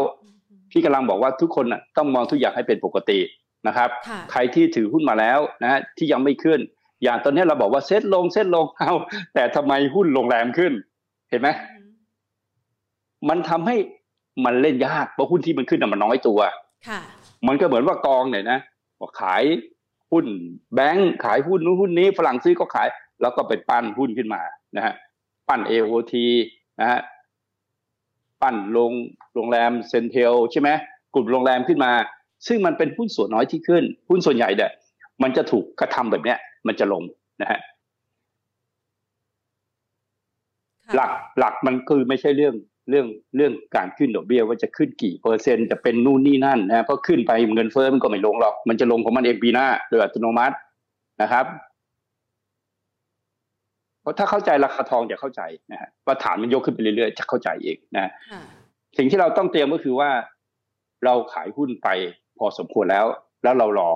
Speaker 2: พี่กำลังบอกว่าทุกคนต้องมองทุกอย่างให้เป็นปกตินะครับ ใครที่ถือหุ้นมาแล้วนะฮะที่ยังไม่ขึ้น อย่างตอนนี้เราบอกว่าเซ็ตลงเซ็ตลงเอาแต่ทำไมหุ้นลงแรงขึ้น เห็นไหมมันทำให้มันเล่นยากเพราะหุ้นที่มันขึ้นมันน้อยตัว
Speaker 1: ค่ะ
Speaker 2: มันก็เหมือนว่ากองเนี่ยนะบอกขายหุ้นแบงค์ขายหุ้นนู้นหุ้นนี้ฝรั่งซื้อก็ขาย แล้วก็ไปปั้นหุ้นขึ้นมานะฮะปั้น AOT นะฮะ ปั้นโรงโรงแรมเซนเทลใช่ไหมกลุ่มโรงแรมขึ้นมา ซึ่งมันเป็นหุ้นส่วนน้อยที่ขึ้นหุ้นส่วนใหญ่เนี่ยมันจะถูกกระทำแบบเนี้ย มันจะลงนะฮะหลักหลักมันคือไม่ใช่เรื่องเรื่องเรื่องการขึ้นดอกเบี้ยว่าจะขึ้นกี่เปอร์เซ็นต์จะเป็นนู่นนี่นั่นนะเพราะขึ้นไปเงินเฟ้อมันก็ไม่ลงหรอก มันจะลงของมันเองปีหน้าโดยอัตโนมัตินะครับเพ ราะถ้าเข้าใจราคาทองจะเข้าใจนะฮะว่าฐานมันยกขึ้นไปเรื่อยๆจะเข้าใจเองนะสิ่งที่เราต้องเตรียมก็คือว่า เราขายหุ้นไปพอสมควรแล้ว แล้วเรารอ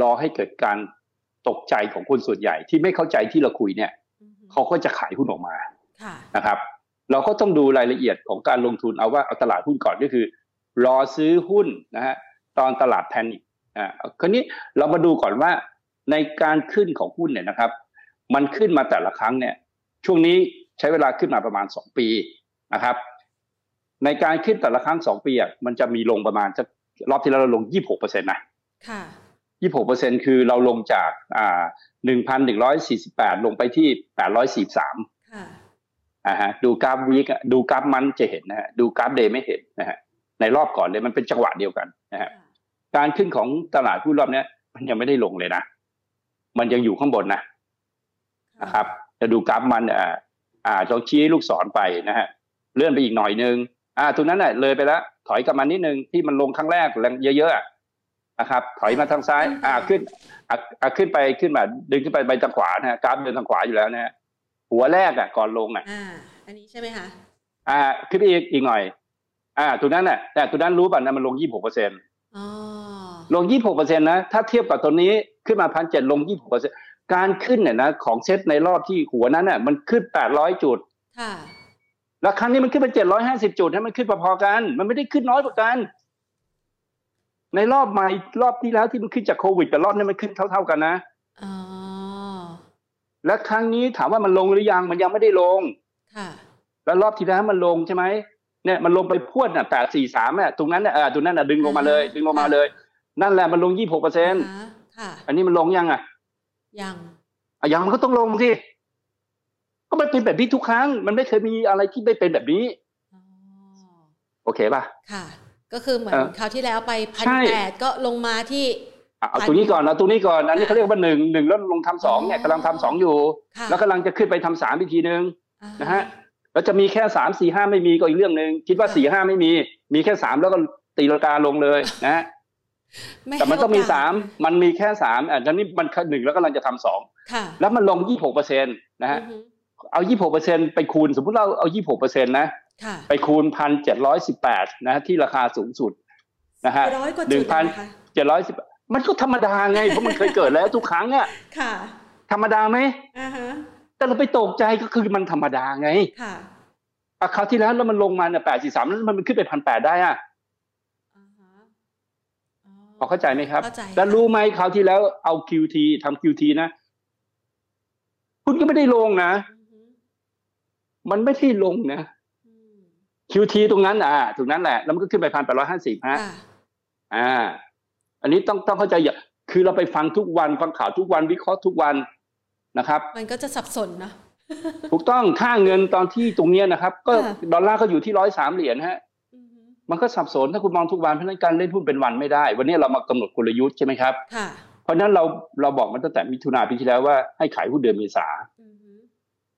Speaker 2: รอให้เกิดการตกใจของคนส่วนใหญ่ที่ไม่เข้าใจที่เราคุยเนี่ยเขาก็จะขายหุ้นออกมานะครับ เราก็ต้องดูรายละเอียดของการลงทุนเอาว่าเอาตลาดหุ้นก่อนก็คือ รอซื้อหุ้นนะฮะตอนตลาดแพนิคอ่าคราวนี้เรามาดูก่อนว่าในการขึ้นของหุ้นเนี่ยนะครับ มันขึ้นมาแต่ละครั้งเนี่ยช่วงนี้ใช้เวลาขึ้นมาประมาณสองปีนะครับ ในการขึ้นแต่ละครั้งสองปีอะมันจะมีลงประมาณจะรอบที่แล้วเราลงยี่หกเปอร์เซ็นต์นะค่ะยี่หกเปอร์เซ็นคือเราลงจากอ่าหนึ่งพันหนึ่งร้อยสี่สิบแปดลงไปที่แปดร้อยสี่สามอ่าฮะดูกราฟวีกดูกราฟมันจะเห็นนะฮะดูกราฟเดย์ไม่เห็นนะฮะในรอบก่อนเลยมันเป็นจังหวะเดียวกันนะฮะการขึ้นของตลาดหุ้นรอบนี้มันยังไม่ได้ลงเลยนะ มันยังอยู่ข้างบนนะ นะครับจะดูกราฟมันอ่าอ่าเราชี้ลูกศรไปนะฮะเลื่อนไปอีกหน่อยนึงอ่าตรงนั้นน่ะเลยไปแล้วถอยกลับมานิดนึงที่มันลงครั้งแรกแรงเยอะๆนะครับ ถอยมาทางซ้าย อ่าขึ้นอ่าขึ้นไปขึ้นมา ดึงขึ้นไปไปทางขวานะฮะกราฟเดินทางขวาอยู่แล้วนะฮะหัวแรกอะก่อนลงอะ
Speaker 1: อ่า อันนี้ใช่ไหมคะ
Speaker 2: อ่าขึ้นไปอีกอีกหน่อย อ่าตัวนั้นน่ะแต่ตัวนั้นรู้ป่ะนะมันลงยี่หกเปอร์เซ็นต์ลงยี่หกเปอร์เซ็นต์นะถ้าเทียบกับตัวนี้ขึ้นมาพันเจ็ดลงยี่หกเปอร์เซ็นต์ การขึ้นเนี่ยนะของเซ็ตในรอบที่หัวนั้นน่ะมันขึ้นแปดร้อยจุดค่ะแล้วครั้งนี้มันขึ้นไปเจ็ดร้อยห้าสิบจุดให้มันขึ้นพอๆกัน มันไม่ได้ขึ้นน้อยกว่ากัน ในรอบใหม่รอบที่แล้วที่มันขึ้นจากโควิดกับรอบนี้มันขึ้นเท่าๆกันนะอ๋อและครั้งนี้ถามว่ามันลงหรือยังมันยังไม่ได้ลงค่ะแล้วรอบที่แล้วมันลงใช่ไหมเนี่ยมันลงไปพวดน่ะแปดสี่สามเนี่ยตรงนั้นเนี่ยเออตรงนั้นน่ะดึงลงมาเลย ดึงลงมาเลย นั่นแหละมันลงยี่หกเปอร์เซ็นต์ค่ะอันนี้มันลงยังอะ
Speaker 1: ยัง
Speaker 2: อะยังมันก็ต้องลงสิก็มันเป็นแบบนี้ทุกครั้ง มันไม่เคยมีอะไรที่ไม่เป็นแบบนี้โอเคป่ะ
Speaker 1: ค่ะ ก็คือเหมือนคราวที่แล้วไปพันแปดก็ลงมาที่
Speaker 2: เอาตัวนี้ก่อนเอาตัวนี้ก่อนอันนี้เขาเรียกว่าหนึ่งหนึ่งแล้วลงทำสองเนี่ยกำลังทำสองอยู่ แล้วกำลังจะขึ้นไปทำสามอีกทีหนึ่งนะฮะแล้วจะมีแค่สามสี่ห้าไม่มีก็อีกเรื่องหนึ่งคิดว่าสี่ห้าไม่มี มีแค่สามแล้วก็ตีราคาลงเลยนะ แต่มันต้องมีสามมันมีแค่สามอะตอนนี้มันหนึ่งแล้วกำลังจะทำสองแล้วมันลงยี่หกเปอร์เซ็นตนะฮะเอายี่หกเปอร์เซ็นไปคูณสมมติเราเอายี่หกเปอร์เซ็นนะไปคูณพันเจ็ดร้อยสิบแปดนะที่ราคาสูงสุดนะฮะหนึ่งพันเจ็ดร้อยสิบมันก็ธรรมดาไงเพราะมันเคยเกิดแล้วทุกครั้งอะค่ะธรรมดาไหมอ่าฮะแต่เราไปตกใจก็คือมันธรรมดาไงค่ะอาคราวที่แล้วแล้วมันลงมาเนี่ยแปดสี่สามแล้วมันขึ้นไปพันแปดได้อะพ อเข้าใจไหมครับ แล้วรู้ไหมคราวที่แล้วเอา QT ทำ QT นะ คุณก็ไม่ได้ลงนะ มันไม่ที่ลงนะ QT ตรงนั้นอะตรงนั้นแหละ แล้วมันก็ขึ้นไปพันแปดร้อยห้าสิบฮะอ่า อันนี้ต้องต้องเข้าใจอย่าคือเราไปฟังทุกวันฟังข่าวทุกวันวิเคราะห์ทุกวันนะครับ
Speaker 1: มันก็จะสับสนนะ
Speaker 2: ถูกต้องค่าเงินตอนที่ตรงนี้นะครับ ก็ดอลลาร์ก็อยู่ที่ร้อยสามเหรียญฮะ มันก็สับสนถ้าคุณมองทุกวันเพราะนั้นการเล่นหุ้นเป็นวันไม่ได้ วันนี้เรามากำหนดกลยุทธ์ใช่ไหมครับเพราะนั้นเราเราบอกมันตั้งแต่มิถุนาปีที่แล้วว่าให้ขายหุ้นเดือนเมษา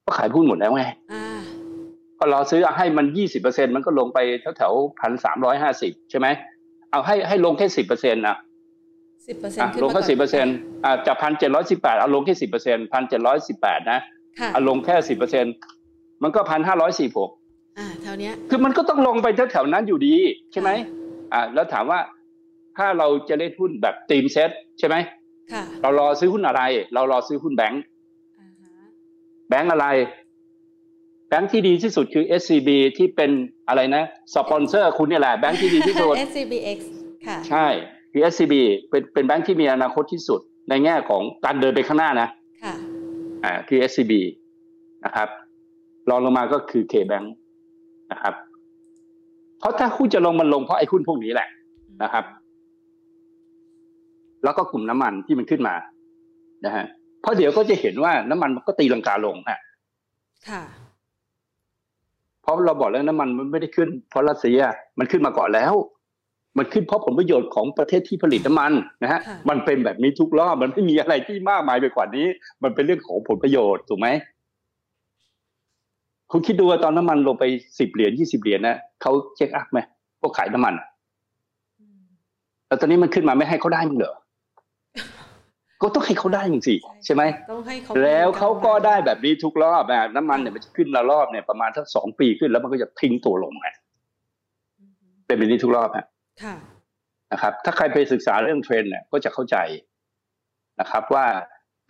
Speaker 2: ก็ขายหุ้นหมดแล้วไงก็รอซื้อให้มันยี่สิบเปอร์เซ็นมันก็ลงไปแถวแถวพันสามร้อยห้าสิบใช่ไหมเอาให้ให้ลงแค่สิบเปอร์เซ็นต์นะ
Speaker 1: สิบเปอร์เซ็นต์
Speaker 2: ลงแค่สิบเปอร์เซ็นต์อ่าจากพันเจ็ดร้อยสิบแปดเอาลงแค่สิบเปอร์เซ็นต์พันเจ็ดร้อยสิบแปดนะเอาลงแค่สิบเปอร์เซ็นต์มันก็พันห้าร้อยสี่หก
Speaker 1: อ่าแถวเนี้ย
Speaker 2: คือมันก็ต้องลงไปแถวๆนั้นอยู่ดี ใช่ไหมอ่าแล้วถามว่าถ้าเราจะเล่นหุ้นแบบ theme SET ใช่ไหมค่ะ เรารอซื้อหุ้นอะไร เรารอซื้อหุ้นแบงค์แบงค์อะไร แบงค์ที่ดีที่สุดคือ SCB ที่เป็นอะไรนะสปอนเซอร์คุณเนี่ยแหละแบงค์ที่ดีที่สุด
Speaker 1: SCBX ค่ะ
Speaker 2: ใช่คือ SCB เป็นเป็นแบงค์ที่มีอนาคตที่สุด ในแง่ของการเดินไปข้างหน้านะค่ะอ่าคือ SCB นะครับรองลงมาก็คือ KBank นะครับ เพราะถ้าหุ้นจะลงมันลงเพราะไอ้หุ้นพวกนี้แหละนะครับ แล้วก็กลุ่มน้ำมันที่มันขึ้นมา นะฮะเพราะเดี๋ยวก็จะเห็นว่าน้ำมันมันก็ตีลังกาลงฮะ
Speaker 1: ค่ะ
Speaker 2: เพราะเราบอกแล้วน้ำมันมันไม่ได้ขึ้น เพราะรัสเซียมันขึ้นมาก่อนแล้ว มันขึ้นเพราะผลประโยชน์ของประเทศที่ผลิตน้ำมันนะฮะ
Speaker 1: ค่ะ
Speaker 2: มันเป็นแบบนี้ทุกรอบ มันไม่มีอะไรที่มากมายไปกว่านี้ มันเป็นเรื่องของผลประโยชน์ถูกไหม คุณคิดดูว่าตอนน้ำมันลงไปสิบเหรียญยี่สิบเหรียญนะเขาเช็คอัพไหมพวกขายน้ำมัน
Speaker 1: อืม
Speaker 2: แล้วตอนนี้มันขึ้นมาไม่ให้เขาได้มึงเหรอก็ต้องให้เขาได้มึงสิใช่ไหม
Speaker 1: ต้องให้เขา
Speaker 2: แล้วเขาก็ได้แบบนี้ทุกรอบแบบน้ำมันเนี่ยมันจะขึ้นละรอบเนี่ยประมาณทักสองปีขึ้นแล้วมันก็จะทิ้งตัวลงฮะ
Speaker 1: อืม
Speaker 2: เป็นแบบนี้ทุกรอบฮะ
Speaker 1: ค่ะ
Speaker 2: นะครับ ถ้าใครไปศึกษาเรื่องเทรนด์เนี่ยก็จะเข้าใจนะครับว่า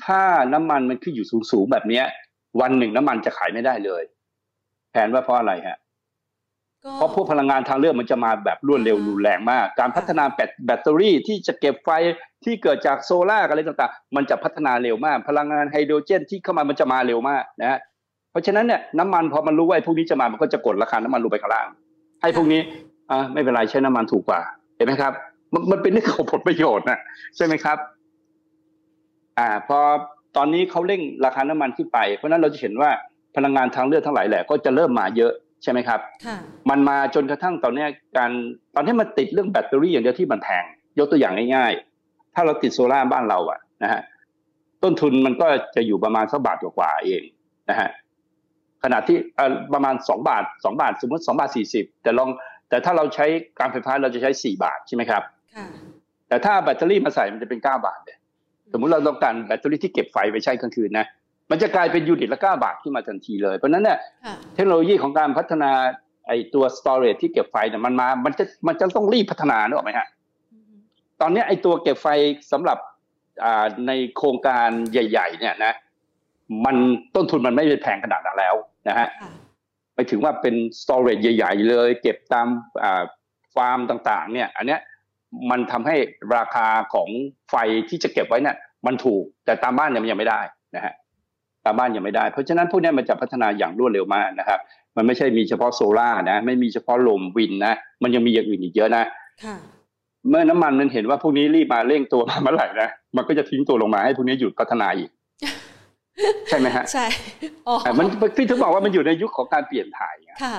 Speaker 2: ถ้าน้ำมันมันขึ้นอยู่สูงๆแบบเนี้ย วันหนึ่งน้ำมันจะขายไม่ได้เลยแท นว่าเพราะอะไรฮะ
Speaker 1: ก็
Speaker 2: เพราะพวกพลังงานทางเลือกมันจะมาแบบรวดเร็วรุนแรงมาก การพัฒนาแบตแบตเตอรี่ที่จะเก็บไฟที่เกิดจากโซล่าร์อะไรต่างๆ มันจะพัฒนาเร็วมาก พลังงานไฮโดรเจนที่เข้ามามันจะมาเร็วมากนะฮะเพราะฉะนั้นเนี่ยน้ำมันพอมันรู้ว่าไอ้พวกนี้จะมามันก็จะกดราคาน้ำมันลงไปข้างล่าง ให้พวกนี้อ่าไม่เป็นไรใช้น้ำมันถูกกว่า เห็นไหมครับ มันมันเป็นเรื่องของผลประโยชน์นะใช่ไหมครับ อ่า พอตอนนี้เขาเร่งราคาน้ำมันขึ้นไป เพราะฉะนั้นเราจะเห็นว่า พลังงานทางเลือกทั้งหลายแหละก็จะเริ่มมาเยอะใช่ไหมครับ
Speaker 1: ค่ะ
Speaker 2: มันมาจนกระทั่งตอนเนี้ยการตอนนี้มันติดเรื่องแบตเตอรี่อย่างเดียวที่มันแพงยกตัวอย่างง่ายๆ ถ้าเราติดโซล่าร์บ้านเราอะนะฮะต้นทุนมันก็จะอยู่ประมาณสักบาทกว่าๆเองนะฮะขณะที่เอ่อประมาณสองบาทสองบาทสมมติสองบาทสี่สิบแต่ลองแต่ถ้าเราใช้การไฟฟ้าเราจะใช้สี่บาทใช่ไหมครับ
Speaker 1: ค่ะ
Speaker 2: แต่ถ้าแบตเตอรี่มาใส่มันจะเป็นเก้าบาทเลยสมมุติเราต้องการแบตเตอรี่ที่เก็บไฟไปใช้กลางคืนนะ มันจะกลายเป็นยูนิตละเก้าบาทขึ้นมาทันทีเลย เพราะฉะนั้นเนี่ย
Speaker 1: ค่ะ
Speaker 2: เทคโนโลยีของการพัฒนาไอตัว storage ที่เก็บไฟเนี่ยมันมามันจะมันจะต้องรีบพัฒนานึกออกไหมฮะ
Speaker 1: อืม
Speaker 2: ตอนนี้ไอตัวเก็บไฟสำหรับอ่าในโครงการใหญ่ ๆ เนี่ยนะ มันต้นทุนมันไม่ได้แพงขนาดนั้นแล้วนะฮะ
Speaker 1: ค่ะ
Speaker 2: ไปถึงว่าเป็น storage ใหญ่ ๆ เลย เก็บตามอ่าฟาร์มต่าง ๆ เนี่ย อันเนี้ยมันทำให้ราคาของไฟที่จะเก็บไว้เนี่ยมันถูกแต่ตามบ้านเนี่ยมันยังไม่ได้นะฮะ ตามบ้านยังไม่ได้ เพราะฉะนั้นพวกเนี้ยมันจะพัฒนาอย่างรวดเร็วมากนะครับ มันไม่ใช่มีเฉพาะโซล่าร์นะไม่มีเฉพาะลมวินนะมันยังมีอย่างอื่นอีกเยอะนะ
Speaker 1: ค่ะ
Speaker 2: เมื่อน้ำมันมันเห็นว่าพวกนี้รีบมาเร่งตัวมาเมื่อไหร่นะมันก็จะทิ้งตัวลงมาให้พวกนี้หยุดพัฒนาอีกใช่ไหมฮะ
Speaker 1: ใช่อ๋อ
Speaker 2: อะมันพี่ถึงบอกว่ามันอยู่ในยุคของการเปลี่ยนถ่ายไง
Speaker 1: ค่ะ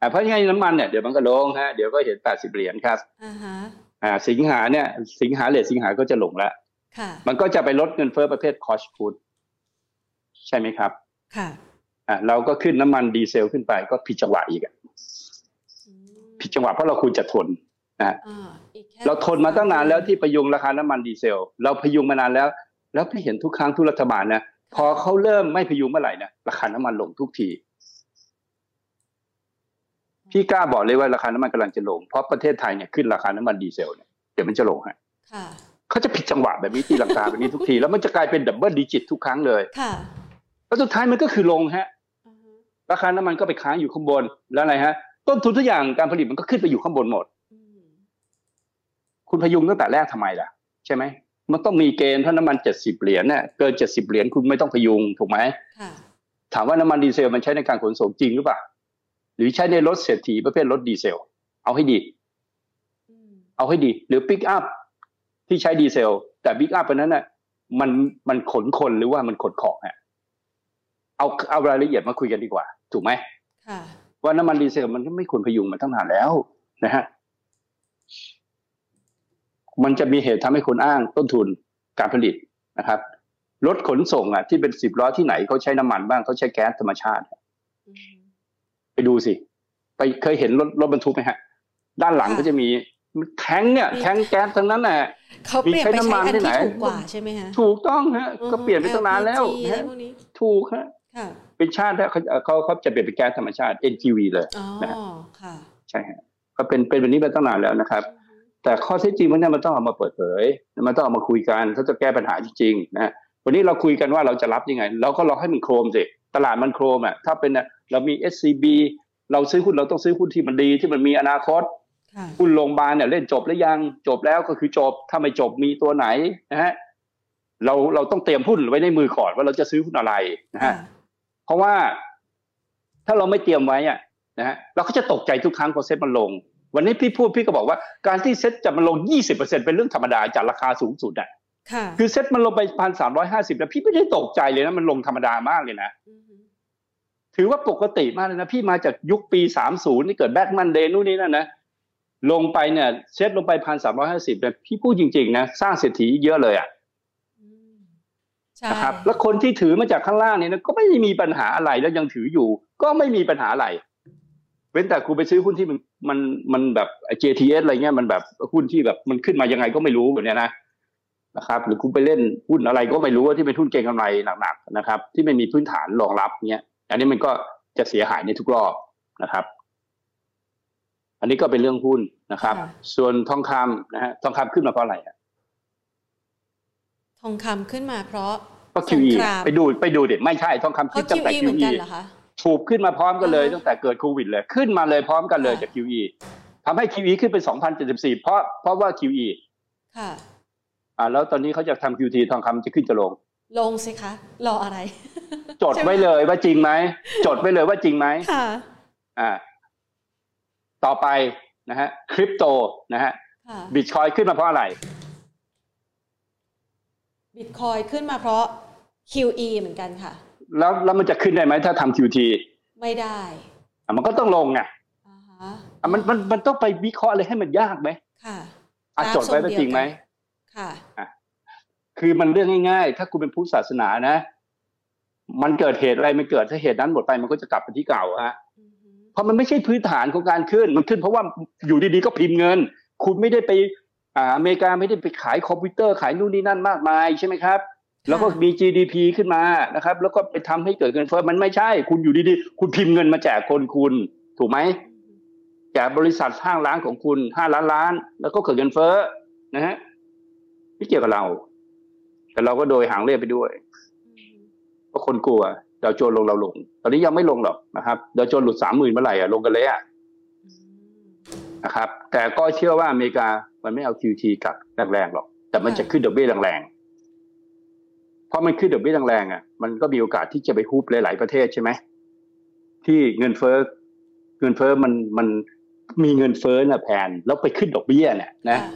Speaker 2: อะเพราะยังไงน้ำมันเนี่ยเดี๋ยวมันก็ลงฮะเดี๋ยวก็เห็น80เหรียญครับ
Speaker 1: อ่าฮะ
Speaker 2: อ่าสิงหาเนี่ย สิงหาเลทสิงหาก็จะลงแล้ว
Speaker 1: ค่ะ
Speaker 2: มันก็จะไปลดเงินเฟ้อประเภท cost food ใช่ไหมครับ
Speaker 1: ค่ะ
Speaker 2: อ่าเราก็ขึ้นน้ำมันดีเซลขึ้นไปก็ผิดจังหวะอีกอะ
Speaker 1: อืม
Speaker 2: ผิดจังหวะเพราะเราควรจะทนนะฮะ
Speaker 1: อ่าอีกแค่
Speaker 2: เราทนมาตั้งนานแล้วที่ประยุงราคาน้ำมันดีเซล เราพยุงมานานแล้ว แล้วพี่เห็นทุกครั้งทุกรัฐบาลนะพอเขาเริ่มไม่พยุงเมื่อไหร่นะราคาน้ำมันลงทุกทีพี่กล้าบอกเลยว่าราคาน้ำมันกำลังจะลง เพราะประเทศไทยเนี่ยขึ้นราคาน้ำมันดีเซลเนี่ยเดี๋ยวมันจะลงฮะ
Speaker 1: ค่ะ
Speaker 2: เขาจะผิดจังหวะแบบนี้ตีลังกาแบบนี้ทุกที แล้วมันจะกลายเป็น double digit ทุกครั้งเลย
Speaker 1: ค่ะ
Speaker 2: แล้วสุดท้ายมันก็คือลงฮะ
Speaker 1: อ่าฮะ
Speaker 2: ราคาน้ำมันก็ไปค้างอยู่ข้างบนแล้วอะไรฮะ ต้นทุนทุกอย่างการผลิตมันก็ขึ้นไปอยู่ข้างบนหมด
Speaker 1: อืม
Speaker 2: คุณพยุงตั้งแต่แรกทำไมล่ะ ใช่ไหมมันต้องมีเกณฑ์ถ้าน้ำมันเจ็ดสิบเหรียญเนี่ยเกินเจ็ดสิบเหรียญคุณไม่ต้องพยุงถูกไหม
Speaker 1: ค่ะ
Speaker 2: ถามว่าน้ำมันดีเซลมันใช้ในการขนส่งจริงหรือเปล่าหรือใช้ในรถเศรษฐีประเภทรถดีเซล เอาให้ดี
Speaker 1: อืม
Speaker 2: เอาให้ดี หรือปิกอัพที่ใช้ดีเซล แต่ปิกอัพอันนั้นน่ะมันมันขนคนหรือว่ามันขนของฮะ เอาเอารายละเอียดมาคุยกันดีกว่า ถูกไหม
Speaker 1: ค่ะ
Speaker 2: ว่าน้ำมันดีเซลมันก็ไม่ควรพยุงมาตั้งนานแล้วนะฮะมันจะมีเหตุทำให้คนอ้างต้นทุนการผลิตนะครับรถขนส่งอะที่เป็นสิบล้อที่ไหนเขาใช้น้ำมันบ้างเขาใช้แก๊สธรรมชาติ
Speaker 1: อืม
Speaker 2: ไปดูสิ ไปเคยเห็นรถรถบรรทุกไหมฮะ ด้านหลัง
Speaker 1: ค่ะ
Speaker 2: ก็จะมีแทงเนี่ย
Speaker 1: มี
Speaker 2: แทงแก๊สทั้งนั้นแหละ
Speaker 1: เขาเปลี่ยนไป
Speaker 2: มีใช้น้ำมั
Speaker 1: ใช้
Speaker 2: น
Speaker 1: อัน
Speaker 2: ที่ไหน
Speaker 1: ที่ถูกกว่าใช่ไหมฮะ
Speaker 2: ถูกต้องฮะ ก็เปลี่ยนไปตั้งนานแล้ว
Speaker 1: อือฮึ LPG อะไร
Speaker 2: ฮะ
Speaker 1: พวกนี้
Speaker 2: ถูกฮะ
Speaker 1: ค่ะ
Speaker 2: เป็นชาติแล้วเขาเขาเขาจะเปลี่ยนเป็นแก๊สธรรมชาติ NGV เลย
Speaker 1: อ๋อ
Speaker 2: นะฮะ
Speaker 1: ค่ะ
Speaker 2: ใช่ฮะก็เป็นเป็นแบบนี้มาตั้งนานแล้วนะครับ แต่ข้อเท็จจริงมันเนี่ยมันต้องเอามาเปิดเผย มันต้องเอามาคุยกันถ้าจะแก้ปัญหาจริงๆนะวันนี้เราคุยกันว่าเราจะรับยังไง เราก็รอให้มันโครมสิตลาดมันโครมอะถ้าเป็นเนี่ยเรามี SCB เราซื้อหุ้นเราต้องซื้อหุ้นที่มันดีที่มันมีอนาคต
Speaker 1: ค่ะ
Speaker 2: หุ้นโรงพยาบาลเนี่ยเล่นจบหรือยังจบแล้วก็คือจบ ถ้าไม่จบมีตัวไหนนะฮะเราเราต้องเตรียมหุ้นไว้ในมือก่อนว่าเราจะซื้อหุ้นอะไรนะ
Speaker 1: ค่ะ
Speaker 2: ฮะ เพราะว่าถ้าเราไม่เตรียมไว้อะนะฮะเราก็จะตกใจทุกครั้งพอเซ็ตมันลง วันนี้พี่พูดพี่ก็บอกว่าการที่เซ็ตจะมาลง 20%เป็นเรื่องธรรมดาจากราคาสูงสุดอะ
Speaker 1: ค่ะ
Speaker 2: คือเซ็ตมันลงไปพันสามร้อยห้าสิบแล้วพี่ไม่ได้ตกใจเลยนะมันลงธรรมดามากเลยนะ
Speaker 1: อือฮึ
Speaker 2: ถือว่าปกติมากเลยนะพี่มาจากยุคปีสามศูนย์นี่เกิด Black Monday นู่นนี่นั่นนะลงไปเนี่ยเซ็ตลงไปพันสามร้อยห้าสิบเนี่ยพี่พูดจริงๆนะสร้างเศรษฐีเยอะเลยอะ
Speaker 1: อืมใช่
Speaker 2: นะครับแล้วคนที่ถือมาจากข้างล่างเนี่ยนะก็ไม่ได้มีปัญหาอะไรแล้วยังถืออยู่ ก็ไม่มีปัญหาอะไร เว้นแต่คุณไปซื้อหุ้นที่มันมันมันแบบ JTS อะไรเงี้ยมันแบบหุ้นที่แบบมันขึ้นมายังไงก็ไม่รู้แบบเนี้ยนะนะครับ หรือคุณไปเล่นหุ้นอะไรก็ไม่รู้ว่าที่เป็นหุ้นเก็งกำไรหนักๆนะครับ ที่ไม่มีพื้นฐานรองรับเงี้ยอันนี้มันก็จะเสียหายในทุกรอบนะครับ อันนี้ก็เป็นเรื่องหุ้นนะครับ ส่วนทองคำนะฮะทองคำขึ้นมาเพราะอะไรอะ
Speaker 1: ทองคำขึ้นมาเพราะ
Speaker 2: ก็
Speaker 1: สง
Speaker 2: QE
Speaker 1: คราม
Speaker 2: ไปดูไปดูดิไม่ใช่ทองคำ
Speaker 1: เพ
Speaker 2: ขึ้
Speaker 1: ราะ
Speaker 2: นตั้งแต่
Speaker 1: QE เหมือน
Speaker 2: QE
Speaker 1: กันเหรอคะ
Speaker 2: ถูกขึ้นมาพร้อมกันเลย
Speaker 1: อ่า
Speaker 2: ตั้งแต่เกิดโควิดเลยขึ้นมาเลยพร้อมกันเลย
Speaker 1: ค่ะ
Speaker 2: จาก QE ทำให้ QE ขึ้นเป็น 2,074 เพราะเพราะว่า QE
Speaker 1: ค่ะ
Speaker 2: อ่าแล้วตอนนี้เขาจะทำ QT ทองคำจะขึ้นจะลง
Speaker 1: ลงสิคะ รออะไร
Speaker 2: จด
Speaker 1: ใช่ไหม
Speaker 2: ไว้เลยว่าจริงไหม จดไว้เลยว่าจริงไหม
Speaker 1: ค่ะ
Speaker 2: อ่าต่อไปนะฮะคริปโตนะฮะ
Speaker 1: ค่ะ
Speaker 2: บิตคอยขึ้นมาเพราะอะไร
Speaker 1: บิตคอยขึ้นมาเพราะ QE เหมือนกันค่ะ
Speaker 2: แล้วแล้วมันจะขึ้นได้ไหมถ้าทำ QT
Speaker 1: ไม่ได้
Speaker 2: อะมันก็ต้องลงไง
Speaker 1: อ่าฮะ
Speaker 2: อะมันมันมันต้องไปวิเคราะห์อะไรให้มันยากไหม
Speaker 1: ค่ะ
Speaker 2: อะจดไว้ว่าจริงไหม
Speaker 1: ค่ะ
Speaker 2: คือมันเรื่องง่ายๆ ถ้าคุณเป็นผู้ศาสนานะ มันเกิดเหตุอะไรมันเกิดถ้าเหตุนั้นหมดไปมันก็จะกลับไปที่เก่าฮะ
Speaker 1: อือฮึ
Speaker 2: เพราะมันไม่ใช่พื้นฐานของการขึ้น มันขึ้นเพราะว่าอยู่ดีๆก็พิมพ์เงิน คุณไม่ได้ไป อ่าอเมริกาไม่ได้ไปขายคอมพิวเตอร์ขายนู่นนี่นั่นมากมายใช่ไหมครับ แล้วก็มี GDP ขึ้นมานะครับ แล้วก็ไปทำให้เกิดเงินเฟ้อมันไม่ใช่ คุณอยู่ดีๆ คุณพิมพ์เงินมาแจกคนคุณ ถูกไหมแจกบริษัทห้างร้านของคุณห้าล้านล้าน แล้วก็เกิดเงินเฟ้อนะฮะไม่เกี่ยวกับเรา แต่เราก็โดยหางเลขไปด้วย
Speaker 1: อือฮึ
Speaker 2: เพราะคนกลัวดาวโจนส์ลงเราลง ตอนนี้ยังไม่ลงหรอกนะครับดาวโจนส์หลุดสามหมื่นเมื่อไหร่อะลงกันเลยอะ
Speaker 1: อืม
Speaker 2: นะครับ แต่ก็เชื่อว่าอเมริกา มันไม่เอา QT กลับแรงๆหรอก แต่มันจะขึ้นดอกเบี้ยแรงๆเพราะมันขึ้นดอกเบี้ยแรงๆอะมันก็มีโอกาสที่จะไปฮุบหลายๆประเทศใช่ไหมที่เงินเฟ้อเงินเฟ้อมันมันมีเงินเฟ้อน่ะแผนแล้วไปขึ้นดอกเบี้ยเนี่ยนะ
Speaker 1: ค่ะ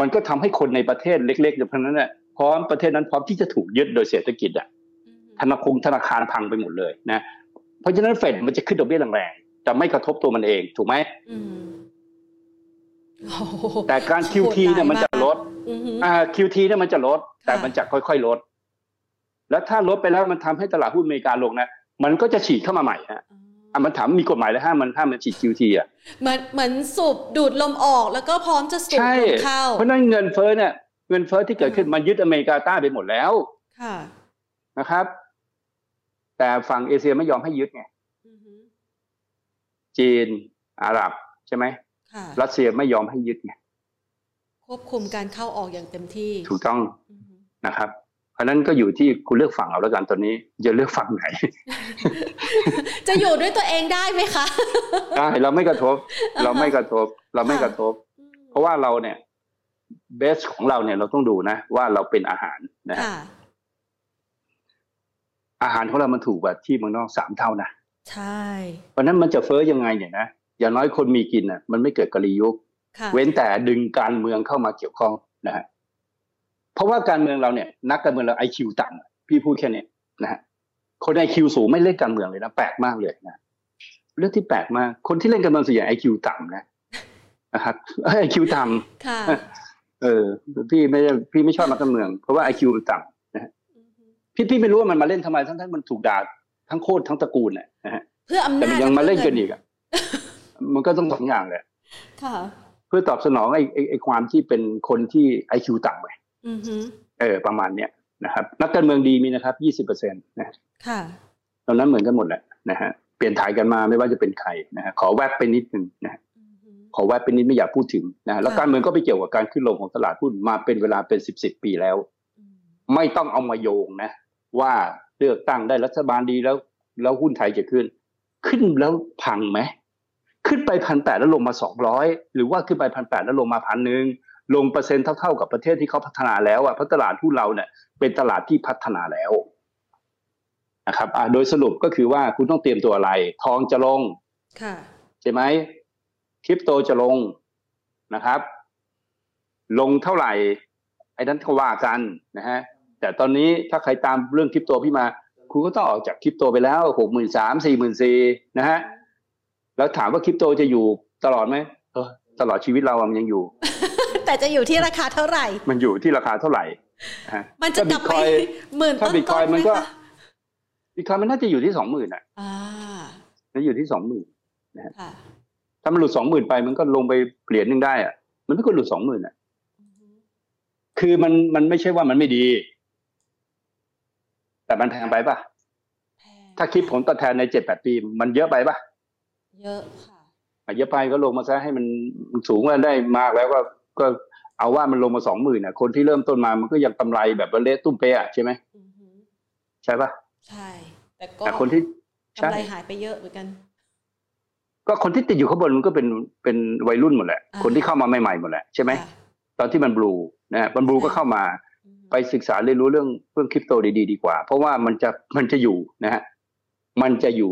Speaker 2: มันก็ทำให้คนในประเทศเล็กๆอย่างนั้นน่ะพร้อมประเทศนั้นพร้อมที่จะถูกยึดโดยเศรษฐกิจอะ
Speaker 1: อือฮึ
Speaker 2: ธนาคารธนาคารพังไปหมดเลยนะ เพราะฉะนั้นเฟดมันจะขึ้นดอกเบี้ยแรงๆแต่ไม่กระทบตัวมันเอง ถูกไหม
Speaker 1: อืมโอ้โห
Speaker 2: แต่การ
Speaker 1: โหด
Speaker 2: QT
Speaker 1: ร้าย
Speaker 2: เนี่ยมันจะา
Speaker 1: ก
Speaker 2: ลด
Speaker 1: อือฮึ
Speaker 2: อ่า QT เนี่ยมันจะลด แต่
Speaker 1: ค่ะ
Speaker 2: มันจะค่อยๆลด แล้วถ้าลดไปแล้วมันทำให้ตลาดหุ้นอเมริกาลงนะมันก็จะฉีดเข้ามาใหม่ฮะอะมันถามมีกฎหมายเลยห้ามมันห้ามมันฉีด QT อะ
Speaker 1: เหมือนเหมือนสูบดูดลมออกแล้วก็พร้อมจะสูบ
Speaker 2: ใช่
Speaker 1: ลมเข้า
Speaker 2: เพราะฉะนั้นเงินเฟ้อเนี่ยเงินเฟ้อที่เกิดขึ้นมันยึดอเมริกาใต้ไปหมดแล้ว
Speaker 1: ค่ะ
Speaker 2: นะครับ แต่ฝั่งเอเชียไม่ยอมให้ยึดไง
Speaker 1: อือฮึ
Speaker 2: จีนอาหรับใช่ไหม
Speaker 1: ค่ะ
Speaker 2: รัสเซียไม่ยอมให้ยึดไง
Speaker 1: ควบคุมการเข้าออกอย่างเต็มที่
Speaker 2: ถูกต้อง
Speaker 1: อือฮึ
Speaker 2: นะครับเพราะฉะนั้นก็อยู่ที่คุณเลือกฝั่งเอาแล้วกันตอนนี้จะเลือกฝั่งไหน
Speaker 1: จะอยู่ด้วยตัวเองได้ไหมคะ
Speaker 2: ได้เราไม่กระทบ
Speaker 1: อ่าฮะ
Speaker 2: เราไม่กระทบ เราไม่
Speaker 1: ค่ะ
Speaker 2: กระทบ เพราะว่าเราเนี่ยเบสของเราเนี่ยเราต้องดูนะ ว่าเราเป็นอาหารนะฮะ
Speaker 1: ค่ะ
Speaker 2: อาหารของเรามันถูกกว่าที่เมืองนอกสามเท่านะ
Speaker 1: ใช่
Speaker 2: เพราะฉะนั้นมันจะเฟ้อยังไงเนี่ยนะ อย่างน้อยคนมีกินอะ มันไม่เกิดกะลียุค
Speaker 1: ค่ะ
Speaker 2: เว้นแต่ดึงการเมืองเข้ามาเกี่ยวข้องนะฮะเพราะว่าการเมืองเราเนี่ย นักการเมืองเราไอคิวต่ำอะพี่พูดแค่เนี้ยนะฮะคนไอคิวสูงไม่เล่นการเมืองเลยนะแปลกมากเลยนะเรื่องที่แปลกมากคนที่เล่นการเมืองส่วนใหญ่ไอคิวต่ำนะนะครับไอคิวต่ำ
Speaker 1: ค่ะ
Speaker 2: เออ พี่ไม่ได้พี่ไม่ชอบนักการเมือง เพราะว่าไอคิวมันต่ำนะฮะพี่พี่ไม่รู้ว่ามันมาเล่นทำไมทั้งทั้งมันถูกด่าทั้งโคตรทั้งตระกูลเนี่ยนะฮะ
Speaker 1: เพื่ออำ
Speaker 2: แต่
Speaker 1: นา
Speaker 2: มั
Speaker 1: จ
Speaker 2: นยังมาเล่นกัน
Speaker 1: และ
Speaker 2: อีกอะ มันก็ต้องสองอย่างเลย
Speaker 1: ค่ะ
Speaker 2: เพื่อตอบสนองไอ้ไอ้ไอ้ความที่เป็นคนที่ไอคิวต่ำไป
Speaker 1: อือฮึ
Speaker 2: เออ ประมาณเนี้ยนะครับ นักการเมืองดีมีนะครับยี่สิบเปอร์เซ็นต์นะ
Speaker 1: ค่ะ
Speaker 2: ตอนนั้นเหมือนกันหมดแหละนะฮะเปลี่ยนถ่ายกันมาไม่ว่าจะเป็นใครนะฮะขอแวบไปนิดนึงนะฮะ
Speaker 1: อือฮึ
Speaker 2: ขอแวบไปนิดไม่อยากพูดถึงนะฮะแล้ว
Speaker 1: ค่ะ
Speaker 2: การเมืองก็ไปเกี่ยวกับการขึ้นลงของตลาดหุ้นมาเป็นเวลาเป็นสิบสิบปีแล้ว
Speaker 1: อืม
Speaker 2: ไม่ต้องเอามาโยงนะ ว่าเลือกตั้งได้รัฐบาลดีแล้ว แล้วหุ้นไทยจะขึ้น ขึ้นแล้วพังไหม ขึ้นไปพันแปดแล้วลงมาสองร้อยหรือว่าขึ้นไปพันแปดแล้วลงมาพันหนึ่งลงเปอร์เซ็นต์เท่าๆกับประเทศที่เขาพัฒนาแล้วอะเพราะตลาดหุ้นเราเนี่ยเป็นตลาดที่พัฒนาแล้วนะครับอ่าโดยสรุปก็คือว่าคุณต้องเตรียมตัวอะไร ทองจะลง
Speaker 1: ค่ะ
Speaker 2: ใช่ไหมคริปโตจะลงนะครับ ลงเท่าไหร่ ไอ้นั้นก็ว่ากันนะฮะแต่ตอนนี้ถ้าใครตามเรื่องคริปโตพี่มา คุณก็ต้องออกจากคริปโตไปแล้วหกหมื่นสามสี่หมื่นสี่นะฮะ แล้วถามว่าคริปโตจะอยู่ตลอดไหมเออตลอดชีวิตเรามันยังอยู่
Speaker 1: แต่จะอยู่ที่ราคาเท่าไหร่
Speaker 2: มันอยู่ที่ราคาเท่าไหร่ฮะ
Speaker 1: มันจะกลับไปหมื่น
Speaker 2: ถ้า
Speaker 1: ต้น
Speaker 2: บิตคอย
Speaker 1: ๆ
Speaker 2: มัน
Speaker 1: ไห
Speaker 2: ก็
Speaker 1: คะ
Speaker 2: บิตคอยมันน่าจะอยู่ที่สองหมื่นอะ
Speaker 1: อ่า
Speaker 2: มันอยู่ที่สองหมื่น
Speaker 1: ค่ะ
Speaker 2: ถ้ามันหลุดสองหมื่นไปมันก็ลงไปเหรียญหนึ่งได้อะ มันไม่ควรหลุดสองหมื่นอะ คือมันมันไม่ใช่ว่ามันไม่ดี แต่มันแพงไปป่ะ
Speaker 1: แพง
Speaker 2: ถ้าคิดผลตอบแทนในเจ็ดแปดปี มันเยอะไปป่ะ
Speaker 1: เยอะค่ะ
Speaker 2: อะเยอะไปก็ลงมาซะให้มันมันสูงมาได้มากแล้วก็ก็เอาว่ามันลงมาสองหมื่นอะ คนที่เริ่มต้นมามันก็ยังกำไรแบบว่าเละตุ้มเป๊ะอะใช่ไหม
Speaker 1: อือหือ
Speaker 2: ใช่ป่ะ
Speaker 1: ใช่ แต่ก็
Speaker 2: แต่คนที่
Speaker 1: กำ
Speaker 2: ใช่
Speaker 1: ไรหายไปเยอะเหมือนกัน
Speaker 2: ก็คนที่ติดอยู่ข้างบนมันก็เป็นเป็นวัยรุ่นหมดแหละ
Speaker 1: อ่า
Speaker 2: คนที่เข้ามาใหม่ๆหมดแหละใช่ไหม
Speaker 1: ค่ะ
Speaker 2: ตอนที่มันบลูนะฮะมันบลูก็เข้ามา
Speaker 1: อือหือ
Speaker 2: ไปศึกษาเรียนรู้เรื่องเรื่องคริปโตดีๆดีกว่า เพราะว่ามันจะมันจะอยู่นะฮะมันจะอยู่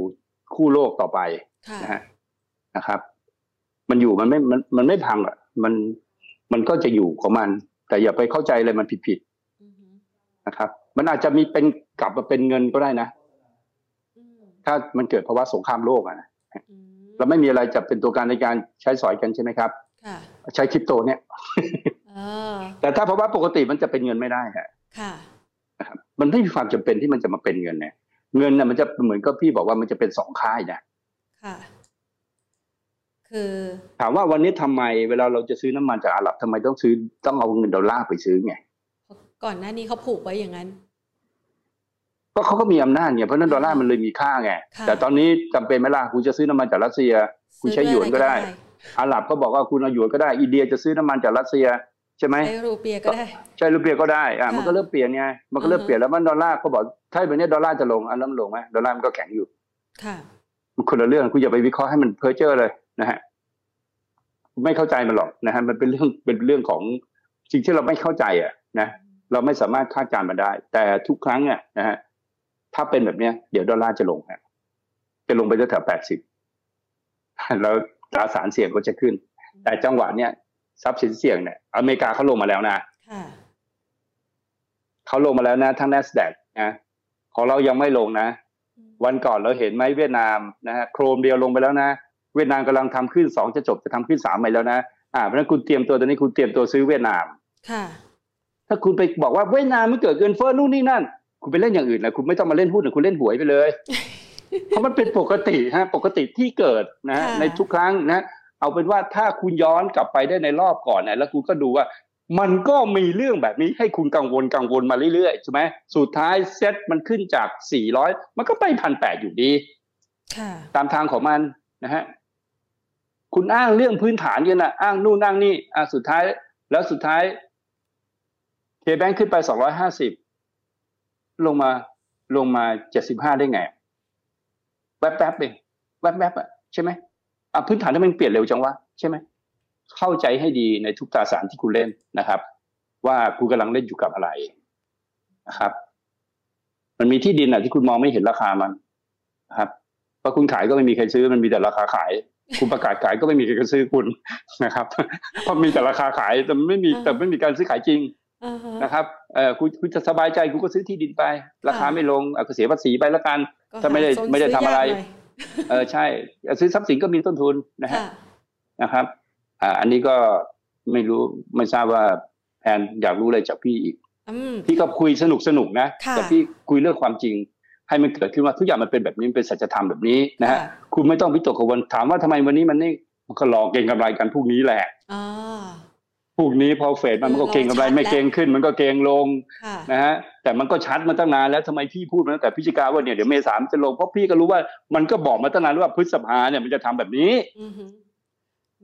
Speaker 2: คู่โลกต่อไป
Speaker 1: ค่ะ
Speaker 2: นะฮะนะครับ มันอยู่มันไม่มันมันไม่พังอะ มันมันก็จะอยู่ของมัน แต่อย่าไปเข้าใจเลยมันผิด
Speaker 1: อือหือ
Speaker 2: ๆนะครับ มันอาจจะมีเป็นกลับมาเป็นเงินก็ได้นะ
Speaker 1: อืม
Speaker 2: ถ้ามันเกิดภาวะสงครามโลกอะนะ
Speaker 1: อืม
Speaker 2: เราไม่มีอะไรจะเป็นตัวการในการใช้สอยกันใช่ไหมครับ
Speaker 1: ค่ะ
Speaker 2: ใช้คริปโตเนี่ย
Speaker 1: เออ
Speaker 2: แต่ถ้าภาวะปกติมันจะเป็นเงินไม่ได้ฮะ
Speaker 1: ค่ะ
Speaker 2: นะครับมันไม่มีความจำเป็นที่มันจะมาเป็นเงินเนี่ยเงินน่ะมันจะเหมือนกับพี่บอกว่ามันจะเป็นสองค่ายนะ
Speaker 1: ค่ะ คือ
Speaker 2: ถามว่าวันนี้ทำไมเวลาเราจะซื้อน้ำมันจากอาหรับทำไมต้องซื้อต้องเอาเงินดอลลาร์ไปซื้อไง
Speaker 1: ก่อนหน้านี้เขาผูกไว้อย่างนั้น
Speaker 2: ก็เขาก็มีอำนาจไงเพราะฉะนั้นดอลลาร์มันเลยมีค่าไง
Speaker 1: ค่ะ
Speaker 2: แต่ตอนนี้จำเป็นไหมล่ะคุณจะซื้อน้ำมันจากรัสเซีย คุณใช้หยวนก็ได้อาหรับก็บอกว่าคุณเอาหยวนก็ได้อินเดียจะซื้อน้ำมันจากรัสเซียใช่ไหม
Speaker 1: ใช้รูเปียก็ได้
Speaker 2: ใช่รูเปียก็ได้อะ
Speaker 1: ค่ะ
Speaker 2: มันก็เริ่มเปลี่ยนไงมันก็เริ่ม
Speaker 1: อือฮึ
Speaker 2: เปลี่ยนแล้วมันดอลลาร์ก็บอกถ้าแบบนี้ดอลลาร์จะลงอันนั้นมันลงไหมดอลลาร์มันก็แข็งอยู่
Speaker 1: ค่ะ
Speaker 2: มันคนละเรื่องคุณอย่าไปวิเคราะห์ให้มันเพ้อเจ้อเลยนะฮะไม่เข้าใจมันหรอกนะฮะมันเป็นเรื่องเป็นเรื่องของสิ่งที่เราไม่เข้าใจอะนะเราไม่สามารถคาดการณ์มันได้ แต่ทุกครั้งอะนะฮะถ้าเป็นแบบเนี้ยเดี๋ยวดอลลาร์จะลงฮะจะลงไปแถวแปดสิบแล้วตราสารเสี่ยงก็จะขึ้น แต่จังหวะเนี้ยทรัพย์สินเสี่ยงเนี่ยอเมริกาเขาลงมาแล้วนะ
Speaker 1: ค่ะ
Speaker 2: เขาลงมาแล้วนะทั้ง NASDAQ นะของเรายังไม่ลงนะ วันก่อนเราเห็นไหมเวียดนามนะฮะโครมเดียวลงไปแล้วนะ เวียดนามกำลังทำขึ้นสองจะจบจะทำขึ้นสามไปแล้วนะอ่าเพราะฉะนั้นคุณเตรียมตัวตอนนี้คุณเตรียมตัวซื้อเวียดนาม
Speaker 1: ค่ะ
Speaker 2: ถ้าคุณไปบอกว่าเวียดนามมันเกิดเกินเฟ้อนู่นนี่นั่น คุณไปเล่นอย่างอื่นนะคุณไม่ต้องมาเล่นหุ้นหรือคุณเล่นหวยไปเลย เพราะมันเป็นปกติฮะปกติที่เกิดนะฮะ
Speaker 1: ค่ะ
Speaker 2: ในทุกครั้งนะเอาเป็นว่าถ้าคุณย้อนกลับไปได้ในรอบก่อนนะแล้วคุณก็ดูว่า มันก็มีเรื่องแบบนี้ให้คุณกังวลกังวลมาเรื่อยๆใช่ไหมสุดท้ายเซ็ตมันขึ้นจาก 400 มันก็ไปพันแปดอยู่ดี
Speaker 1: ค่ะ
Speaker 2: ตามทางของมันนะฮะคุณอ้างเรื่องพื้นฐานกันนะอ้างนู่นอ้างนี่อะสุดท้าย แล้วสุดท้ายเคแบงขึ้นไปสองร้อยห้าสิบลงมาลงมาเจ็ดสิบห้าได้ไง แวบๆเองแวบๆอะใช่ไหมอะพื้นฐานที่มันเปลี่ยนเร็วจังวะใช่ไหม เข้าใจให้ดีในทุกตราสารที่คุณเล่นนะครับ ว่าคุณกำลังเล่นอยู่กับอะไรนะครับ มันมีที่ดินอะที่คุณมองไม่เห็นราคามันนะครับเพราะคุณขายก็ไม่มีใครซื้อมันมีแต่ราคาขาย คุณประกาศขายก็ไม่มีใครซื้อคุณนะครับเพราะมีแต่ราคาขายแต่ไม่มี
Speaker 1: อ่า
Speaker 2: แต่ไม่มีการซื้อขายจริง
Speaker 1: อ่าฮะ
Speaker 2: นะครับเออคุณคุณจะสบายใจคุณก็ซื้อที่ดินไป ราคา
Speaker 1: ค่ะ
Speaker 2: ไม่ลงอะก็เสียภาษีไปแล้วกัน
Speaker 1: ก็
Speaker 2: ถ้าไม่ได้
Speaker 1: หโซน
Speaker 2: ไม่ได้
Speaker 1: ซื้
Speaker 2: ทำอะไร
Speaker 1: ยากหน่ย
Speaker 2: เออใช่ซื้อทรัพย์สินก็มีต้นทุนนะฮะ
Speaker 1: ค่ะ
Speaker 2: นะครับ อ่าอันนี้ก็ไม่รู้ไม่ทราบว่าแอนอยากรู้อะไรจากพี่อีก
Speaker 1: อืม
Speaker 2: พี่ก็คุยสนุกสนุกนะ
Speaker 1: ค่ะ
Speaker 2: แต่พี่คุยเรื่องความจริง ให้มันเกิดขึ้นว่าทุกอย่างมันเป็นแบบนี้มันเป็นสัจธรรมแบบนี้นะฮะ
Speaker 1: ค่ะ
Speaker 2: คุณไม่ต้องวิตกกังวลถามว่าทำไมวันนี้มันนี่มันก็รอเก่งกำไรกันพรุ่งนี้แหละ
Speaker 1: อ่า
Speaker 2: พรุ่งนี้พอเฟดมันมันก็เก่งกำไร
Speaker 1: รอชัด
Speaker 2: ไม่เก่งขึ้น มันก็เก่งลง
Speaker 1: ค่ะ
Speaker 2: นะฮะแต่มันก็ชัดมาตั้งนานแล้วทำไมพี่พูดมาตั้งแต่พฤศจิกาว่าเนี่ยเดี๋ยวเมษามนจะลงเพราะพี่ก็รู้ว่ามันก็บอกมาตั้งนานว่าพฤษภาเนี่ยมันจะทำแบบนี้
Speaker 1: อือหือ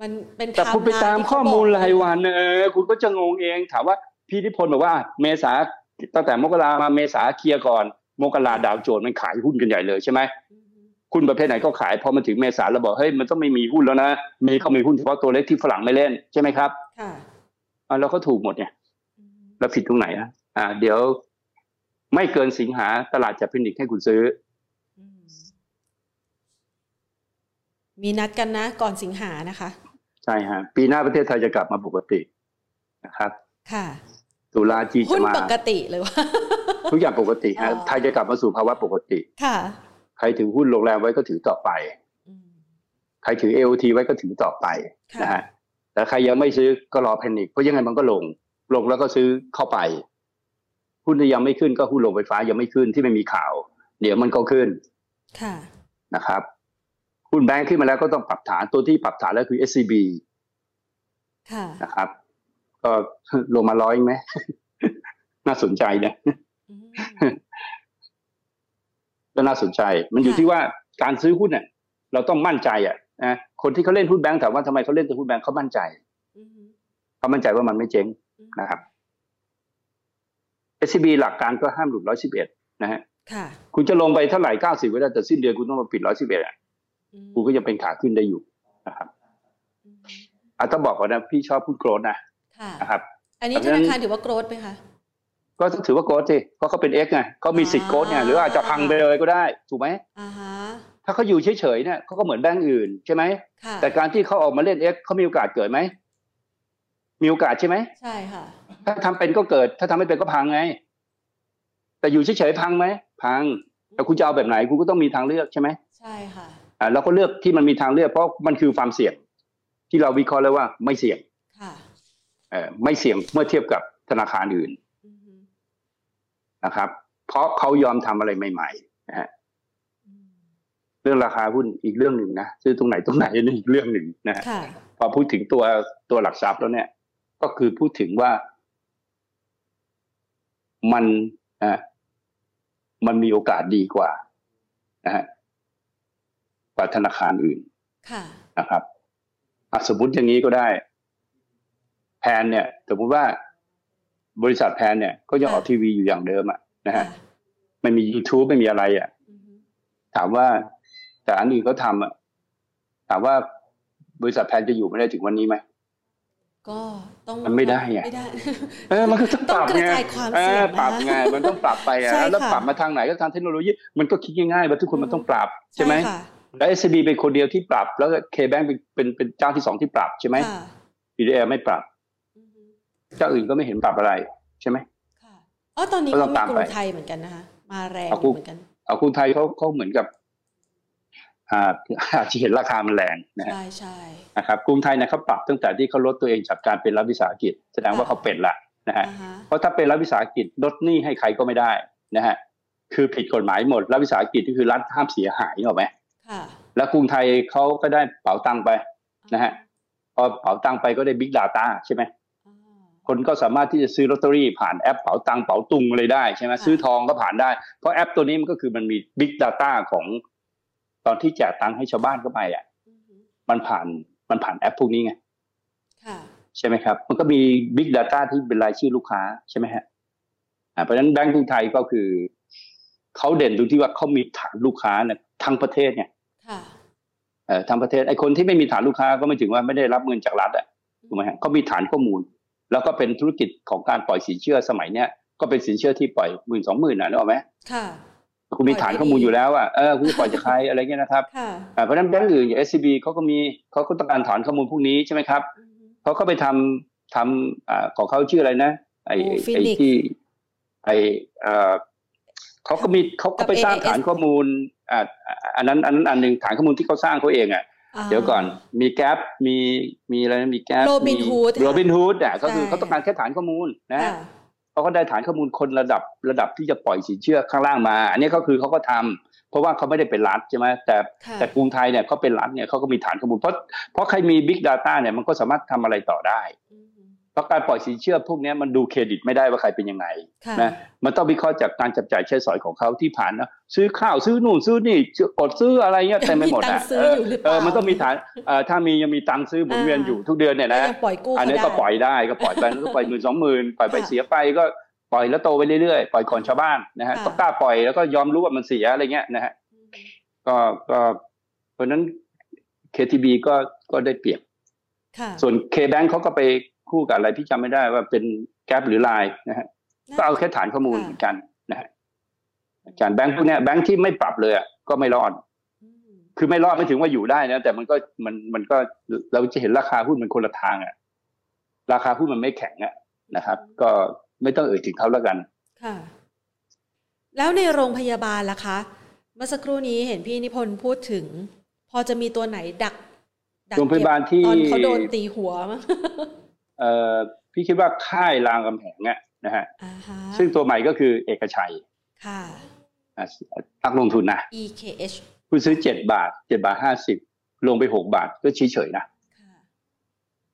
Speaker 1: มันเป็น
Speaker 2: แต่คุณไป
Speaker 1: ไท
Speaker 2: ตาม
Speaker 1: ที่เข
Speaker 2: ข้อมูล
Speaker 1: บก
Speaker 2: รายวันเออคุณก็จะงงเอง ถามว่าพี่นิพนธ์บอกว่า เมษาตั้งแต่มกรามาเมษาเคลียร์ก่อน มกราดาวโจนส์มันขายหุ้นกันใหญ่เลยใช่ไหม
Speaker 1: อือหือ
Speaker 2: หุ้นประเภทไหนก็ขายพอมาถึงเมษาเราบอกเฮ้ยมันต้องไม่มีหุ้นแล้วนะมีเขามีหุ้นเฉพาะตัวเล็กที่ฝรั่งไม่เล่นใช่ไหมครับ
Speaker 1: ค่ะ
Speaker 2: อะเราก็ถูกหมดเนี่ย
Speaker 1: อือหือ
Speaker 2: แล้วผิดตรงไหนอะอ่า เดี๋ยว ไม่เกินสิงหาตลาดจะเป็นอีกให้คุณซื้
Speaker 1: อ มมีนัดกันนะก่อนสิงหานะคะ
Speaker 2: ช่ฮะ ปีหน้าประเทศไทยจะกลับมาปกตินะครับ
Speaker 1: ค่ะ
Speaker 2: ตุลาจี
Speaker 1: หุ้
Speaker 2: จะ
Speaker 1: น
Speaker 2: มา
Speaker 1: ปกติเลยว่า
Speaker 2: ทุกอย่างปกติฮะ
Speaker 1: อ๋อ
Speaker 2: ไทยจะกลับมาสู่ภาวะปกติ
Speaker 1: ค่ะ
Speaker 2: ใครถือหุ้นโรงแรมไว้ก็ถือต่อไป
Speaker 1: อืม
Speaker 2: ใครถือ AOT ไว้ก็ถือต่อไป
Speaker 1: ค่ะ
Speaker 2: นะฮะแต่ใครยังไม่ซื้อก็รอแพนิคเพราะยังไงมันก็ลง ลงแล้วก็ซื้อเข้าไป หุ้นที่ยังไม่ขึ้นก็หุ้นโรงไฟฟ้ายังไม่ขึ้นที่ไม่มีข่าว เดี๋ยวมันก็ขึ้น
Speaker 1: ค่ะ
Speaker 2: นะครับ หุ้นแบงค์ขึ้นมาแล้วก็ต้องปรับฐานตัวที่ปรับฐานแล้วคือ SCB
Speaker 1: ค่ะ
Speaker 2: นะครับ ก็ลงมาร้อยไหมน่าสนใจนะ
Speaker 1: อืม
Speaker 2: ก็น่าสนใจ มันอยู่
Speaker 1: ค่ะ
Speaker 2: ที่ว่าการซื้อหุ้นเนี่ยเราต้องมั่นใจอะนะคนที่เขาเล่นหุ้นแบงค์ถามว่าทำไมเขาเล่นแต่หุ้นแบงค์เขามั่นใจ
Speaker 1: อืม
Speaker 2: เขามั่นใจว่ามันไม่เจ๊ง
Speaker 1: อืม
Speaker 2: นะครับ SCB หลักการก็ห้ามหลุดร้อยสิบเอ็ดนะฮะ
Speaker 1: ค่ะ
Speaker 2: คุณจะลงไปเท่าไหร่เก้าสิบก็ได้แต่สิ้นเดือนคุณต้องมาปิดร้อยสิบเอ็ดอะ
Speaker 1: อืม
Speaker 2: คุณก็ยังเป็นขาขึ้นได้อยู่นะครับ
Speaker 1: อืม
Speaker 2: อะต้องบอกก่อนนะพี่ชอบพูดโกรธนะ
Speaker 1: ค่ะ
Speaker 2: นะครับ
Speaker 1: อันนี้
Speaker 2: เพ
Speaker 1: ธ
Speaker 2: ราะฉะนั้
Speaker 1: นานคารถือว่าโกรธไหมคะ
Speaker 2: ก็ถือว่าโกรธสิเพราะเขาเป็นเอ็กไงเขามีสิทธิ์โกรธไงหรืออาจจะพังไปเลยก็ได้ถูกไหม
Speaker 1: อ่าฮะ
Speaker 2: ถ้าเขาอยู่เฉยๆเนี่ยเขาก็เหมือนแบงก์อื่นใช่ไหม
Speaker 1: ค่ะ
Speaker 2: แต่การที่เขาออกมาเล่นเอ็กเขามีโอกาสเกิดไหมมีโอกาสใช่ไหม
Speaker 1: ใช่ค่ะ
Speaker 2: ถ้าทำเป็นก็เกิด ถ้าทำไม่เป็นก็พังไง แต่อยู่เฉยๆพังไหมพังแต่คุณจะเอาแบบไหนคุณก็ต้องมีทางเลือกใช่ไหม
Speaker 1: ใช่ค่ะ
Speaker 2: อ่า เราก็เลือกที่มันมีทางเลือกเพราะมันคือความเสี่ยง ที่เราวิเคราะห์แล้วว่าไม่เสี่ยง
Speaker 1: ค่ะ
Speaker 2: เออไม่เสี่ยงเมื่อเทียบกับธนาคารอื่น
Speaker 1: อืม
Speaker 2: นะครับ เพราะเขายอมทำอะไรใหม่ๆนะฮะ
Speaker 1: อืม
Speaker 2: เรื่องราคาหุ้นอีกเรื่องหนึ่งนะซื้อตรงไหนตรงไหนนี่อีกเรื่องหนึ่งนะฮะ
Speaker 1: ค่ะ
Speaker 2: พอพูดถึงตัวตัวหลักทรัพย์แล้วเนี่ย ก็คือพูดถึงว่า มันอะมันมีโอกาสดีกว่านะฮะ กว่าธนาคารอื่น
Speaker 1: ค่ะ
Speaker 2: นะครับอะสมมติอย่างนี้ก็ได้ แพนเนี่ยสมมติว่าบริษัทแพนเนี่ยก็ยังออกทีวีอยู่อย่างเดิมอะนะฮะ
Speaker 1: ค่ะ
Speaker 2: ไม่มี YouTube ไม่มีอะไรอะ
Speaker 1: อืม
Speaker 2: ถามว่าแต่อันอื่นเขาทำอะถามว่าบริษัทแพนจะอยู่ไม่ได้ถึงวันนี้ไหม
Speaker 1: ก็ต้อง
Speaker 2: มันไม่ได้ไง
Speaker 1: ไม่ได้
Speaker 2: เออมันก็ต้องปรับ
Speaker 1: ต้องกระ
Speaker 2: ไง
Speaker 1: จายความ
Speaker 2: เอ
Speaker 1: เสี่ย
Speaker 2: องปรับ
Speaker 1: นะ
Speaker 2: ไงมันต้องปรับไปอะ
Speaker 1: ใช่
Speaker 2: แล้ว
Speaker 1: ค่ะ
Speaker 2: ปรับมาทางไหนก็ทางเทคโนโลยีมันก็คิดง่ายๆว่าทุกคนมันต้องปรับใช่ไหม
Speaker 1: ค่ะ
Speaker 2: แล้ว SCB เป็นคนเดียวที่ปรับ แล้วก็ K-Bank เป็นเป็นเป็นเจ้าที่สองที่ปรับใช่ไหม
Speaker 1: ค่ะ
Speaker 2: PDL ไม่ปรับ
Speaker 1: อืม
Speaker 2: เจ้าอื่นก็ไม่เห็นปรับอะไรใช่ไหม
Speaker 1: ค่ะอ๋อตอนนี้
Speaker 2: ก็ต้
Speaker 1: ก็
Speaker 2: อง
Speaker 1: มี
Speaker 2: ตาม
Speaker 1: กรุ
Speaker 2: ไป
Speaker 1: งไทยเหมือนกันนะคะ มาแรง
Speaker 2: เอากรุง
Speaker 1: เหมือนกัน
Speaker 2: เอาคุณไทยเขาเขาเหมือนกับอ่าอาจจะเห็นราคามันแรงนะฮะ
Speaker 1: ใช่ใช่
Speaker 2: นะครับกรุงไทยเนี่ยเขาปรับตั้งแต่ที่เขาลดตัวเองจากการเป็นรัฐวิสาหกิจ แสดงว่าเขาเป็นละนะฮะ
Speaker 1: อ่าฮะ
Speaker 2: เพราะถ้าเป็นรัฐวิสาหกิจลดหนี้ให้ใครก็ไม่ได้นะฮะคือผิดกฎหมายหมดรัฐวิสาหกิจก็คือรัฐห้ามเสียหายหรอกไหม
Speaker 1: ค่ะ
Speaker 2: แล้วกรุงไทยเขาก็ได้เป๋าตังค์ไปนะฮะพอเป๋าตังค์ไปก็ได้บิ๊กดาต้าใช่ไหม
Speaker 1: อ่า
Speaker 2: คนก็สามารถที่จะซื้อลอตเตอรี่ผ่านแอปเป๋าตังค์เป๋าตุงอะไรได้ใช่ไหม
Speaker 1: ค่ะ
Speaker 2: ซื้อทองก็ผ่านได้ เพราะแอปตัวนี้มันก็คือมันมีบิ๊กดาต้าของตอนที่แจกตังค์ให้ชาวบ้านเข้าไปอะ
Speaker 1: อืม
Speaker 2: มันผ่านมันผ่านแอปพวกนี้ไง
Speaker 1: ค่ะ
Speaker 2: ใช่ไหมครับ มันก็มี Big Data ที่เป็นรายชื่อลูกค้าใช่ไหมฮะอ่าเพราะฉะนั้นแบงก์กรุงไทยก็คือ เขาเด่นตรงที่ว่าเขามีฐานลูกค้าเนี่ยทั้งประเทศเนี่ย
Speaker 1: ค่ะ
Speaker 2: เอ่อทั้งประเทศไอ้คนที่ไม่มีฐานลูกค้าก็ไม่ถึงว่าไม่ได้รับเงินจากรัฐอะถูกไหมฮะเขามีฐานข้อมูล แล้วก็เป็นธุรกิจของการปล่อยสินเชื่อสมัยเนี้ยก็เป็นสินเชื่อที่ปล่อยหมื่นสองหมื่นอะนึกออกไหม
Speaker 1: ค่ะ
Speaker 2: คุณมีฐานข้อมูลอยู่แล้วอะเออคุณจะปล่อยจากใครอะไรเงี้ยนะครับ
Speaker 1: ค่ะ
Speaker 2: อ่าเพราะฉะนั้นแบงก์อื่นอย่าง SCB เขาก็มีเขาก็ต้องการฐานข้อมูลพวกนี้ใช่ไหมครับ
Speaker 1: อืม
Speaker 2: เขาก็ไปทำทำอ่าของเขาชื่ออะไรนะ ไอ้
Speaker 1: โอ้
Speaker 2: ไอ้
Speaker 1: Phoenix
Speaker 2: ที่ไอ้เอ่อเขาก็มีเขาก็ไปสร้าง
Speaker 1: กับ AAS
Speaker 2: ฐานข้อมูล อ่าอันนั้นอันนั้นอันหนึ่งฐานข้อมูลที่เขาสร้างเขาเองอะาเดี๋ยวก่อนมีแกปมีมีอะไรนะมีแกป
Speaker 1: Robinhood
Speaker 2: โรบินฮูดอะก็คือ
Speaker 1: ใช่
Speaker 2: เขาต้องการแค่ฐานข้อมูลนะ
Speaker 1: ค่ะ
Speaker 2: เขาก็ได้ฐานข้อมูลคนระดับระดับที่จะปล่อยสินเชื่อข้างล่างมา อันนี้ก็คือเขาก็ทำเพราะว่าเขาไม่ได้เป็นรัฐใช่ไหมแต่
Speaker 1: ค่ะ
Speaker 2: แต่กรุงไทยเนี่ยเขาเป็นรัฐเนี่ยเขาก็มีฐานข้อมูลเพราะเพราะใครมี Big Data เนี่ยมันก็สามารถทำอะไรต่อได้
Speaker 1: อืม
Speaker 2: เพราะการปล่อยสินเชื่อพวกเนี้ยมันดูเครดิตไม่ได้ว่าใครเป็นยังไง
Speaker 1: ค่ะ
Speaker 2: นะมันต้องวิเคราะห์จากการจับจ่ายใช้สอยของเขาที่ผ่านนะซื้อข้าวซื้อนู่นซื้อนี่อดซื้ออะไรเงี้ยเต็มไปหมด
Speaker 1: มีตัง
Speaker 2: อะ
Speaker 1: ค์ซื้ออยู่หรือเป
Speaker 2: เอ
Speaker 1: ล่า
Speaker 2: อมันต้องมีฐานเอ่อถ้ามียังมีตังค์ซื้อหมุนเวียนอยู่ทุกเดือนเนี่ยนะ
Speaker 1: ยังปล่อยกู้
Speaker 2: อันนี้
Speaker 1: เขา
Speaker 2: ก็
Speaker 1: ได้
Speaker 2: ปล่อยได้ก็ปล่อยไปแล้วก็ปล่อยหมื่นสองหมื่นปล่อยไป
Speaker 1: ค่ะ
Speaker 2: เสียไปก็ปล่อยแล้วโตไปเรื่อยๆ ปล่อยก่อนชาวบ้านนะฮะ
Speaker 1: ค่ะ
Speaker 2: ต้องกล้าปล่อยแล้วก็ยอมรู้ว่ามันเสียอะไรเงี้ยนะฮะ
Speaker 1: อืม
Speaker 2: ก็ก็เพราะฉะนั้น KTB ก็ก็ได้เปรียบ
Speaker 1: ค่ะ
Speaker 2: ส่วน K-Bank เขาก็ไป คู่กับอะไรพี่จำไม่ได้ว่าเป็นแก p หรือไลน์นะฮะก็เอาแค่ฐานข้อมูล
Speaker 1: ค่ะ
Speaker 2: เหมือนกันนะฮะการแบงค์พวกเนี้ยแบงค์ที่ไม่ปรับเลยอะก็ไม่รอด
Speaker 1: อืม
Speaker 2: คือไม่รอดไม่ถึงว่าอยู่ได้นะแต่มันก็มันมันก็เราจะเห็นราคาหุ้นมันคนละทางอะ ราคาหุ้นมันไม่แข็งอะนะครับ ก็ไม่ต้องเอ่ยถึงเขาแล้วกัน
Speaker 1: ค่ะ แล้วในโรงพยาบาลล่ะคะ เมื่อสักครู่นี้เห็นพี่นิพนธ์พูดถึง พอจะมีตัวไหนดักดัก
Speaker 2: โรงพยาบาลที่
Speaker 1: ตอนเขาโดนตีหัวมั้ง
Speaker 2: เอ่อ พี่คิดว่าค่ายรางกำแหงอะนะฮะ
Speaker 1: อ่าฮะ
Speaker 2: ซึ่งตัวใหม่ก็คือเอกชัย
Speaker 1: ค่ะ
Speaker 2: อะนักลงทุนนะ
Speaker 1: EKH
Speaker 2: คุณซื้อเจ็ดบาทเจ็ดบาทห้าสิบลงไปหกบาทก็เฉยๆนะ
Speaker 1: ค่ะ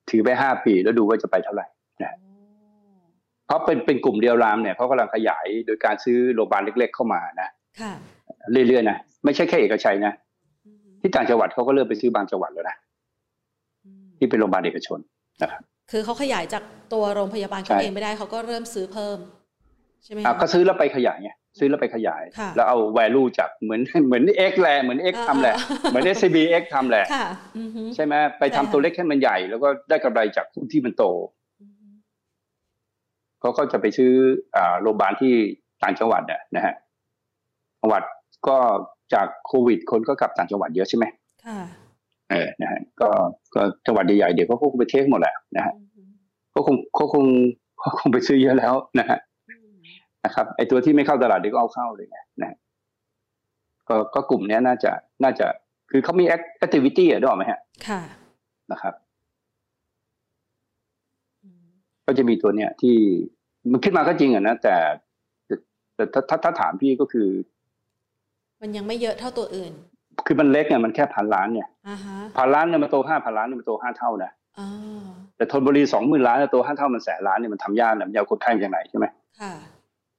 Speaker 2: ถือไปห้าปีแล้วดูว่าจะไปเท่าไหร่
Speaker 1: โอ้
Speaker 2: เพราะเป็นเป็นกลุ่มเดียวรามเนี่ยเขากำลังขยายโดยการซื้อโรงพยาบาลเล็ก ๆ เข้ามานะ
Speaker 1: ค่ะ
Speaker 2: เรื่อยๆนะไม่ใช่แค่เอกชัยนะ
Speaker 1: อืม
Speaker 2: ที่ต่างจังหวัดเขาก็เริ่มไปซื้อบางจังหวัดแล้วนะ
Speaker 1: อืม
Speaker 2: ที่เป็นโรงพยาบาลเอกชนนะครับ
Speaker 1: คือเขาขยายจากตัวโรงพยาบาล
Speaker 2: ใช่
Speaker 1: เขาเองไม่ได้เขาก็เริ่มซื้อเพิ่ม ใช่ไหม
Speaker 2: อะ
Speaker 1: คะ
Speaker 2: ก็ซื้อแล้วไปขยายไงซื้อแล้วไปขยาย
Speaker 1: ค่ะ
Speaker 2: แล้วเอา value จากเหมือนเหมือน X แหละเหมือน X
Speaker 1: อ่า
Speaker 2: ทำแหละ
Speaker 1: อ่า
Speaker 2: เหมือน SCB X ทำแหละ
Speaker 1: ค่ะอือฮึ
Speaker 2: ใช่ไหมไปทำ
Speaker 1: ใช่ค่ะ
Speaker 2: ตัวเล็กให้มันใหญ่ แล้วก็ได้กำไรจากหุ้นที่มันโต
Speaker 1: อือฮึ
Speaker 2: เขาก็จะไปซื้ออ่าโรงพยาบาลที่ต่างจังหวัดเนี่ยนะฮะจังหวัดก็จากโควิด คนก็กลับต่างจังหวัดเยอะใช่ไหม
Speaker 1: ค่ะ
Speaker 2: เออนะฮะก็ก็จังหวัดใหญ่ๆเดี๋ยวเขาคงไปเทคหมดแหละนะฮะ
Speaker 1: อือฮึ
Speaker 2: เขาคงเขาคงเขาคงไปซื้อเยอะแล้วนะฮะ
Speaker 1: อืม
Speaker 2: นะครับไอตัวที่ไม่เข้าตลาดเดี๋ยวก็เอาเข้าเลยไงนะฮะก็ก็กลุ่มเนี้ยน่าจะน่าจะ คือเขามีแอคทิวิตี้อะได้หรอกไหมฮะ
Speaker 1: ค่ะ
Speaker 2: นะครับ
Speaker 1: อืม
Speaker 2: ก็จะมีตัวเนี้ยที่มันขึ้นมาก็จริงอะนะแต่แต่แต่ถ้าถ้าถ้าถามพี่ก็คือ
Speaker 1: มันยังไม่เยอะเท่าตัวอื่น
Speaker 2: คือมันเล็กเนี่ยมันแค่พันล้านเนี่ย
Speaker 1: อ่าฮะ
Speaker 2: พันล้านเนี่ยมันโตห้าพันล้านเนี่ยมันโตห้าเท่านะ
Speaker 1: อ่า
Speaker 2: แต่ทนบุรีสองหมื่นล้านเนี่ยโตห้าเท่ามันแสนล้านเนี่ยมันทำยากนะมันยาวคนไข้จากไหนใช่ไหม
Speaker 1: ค่ะ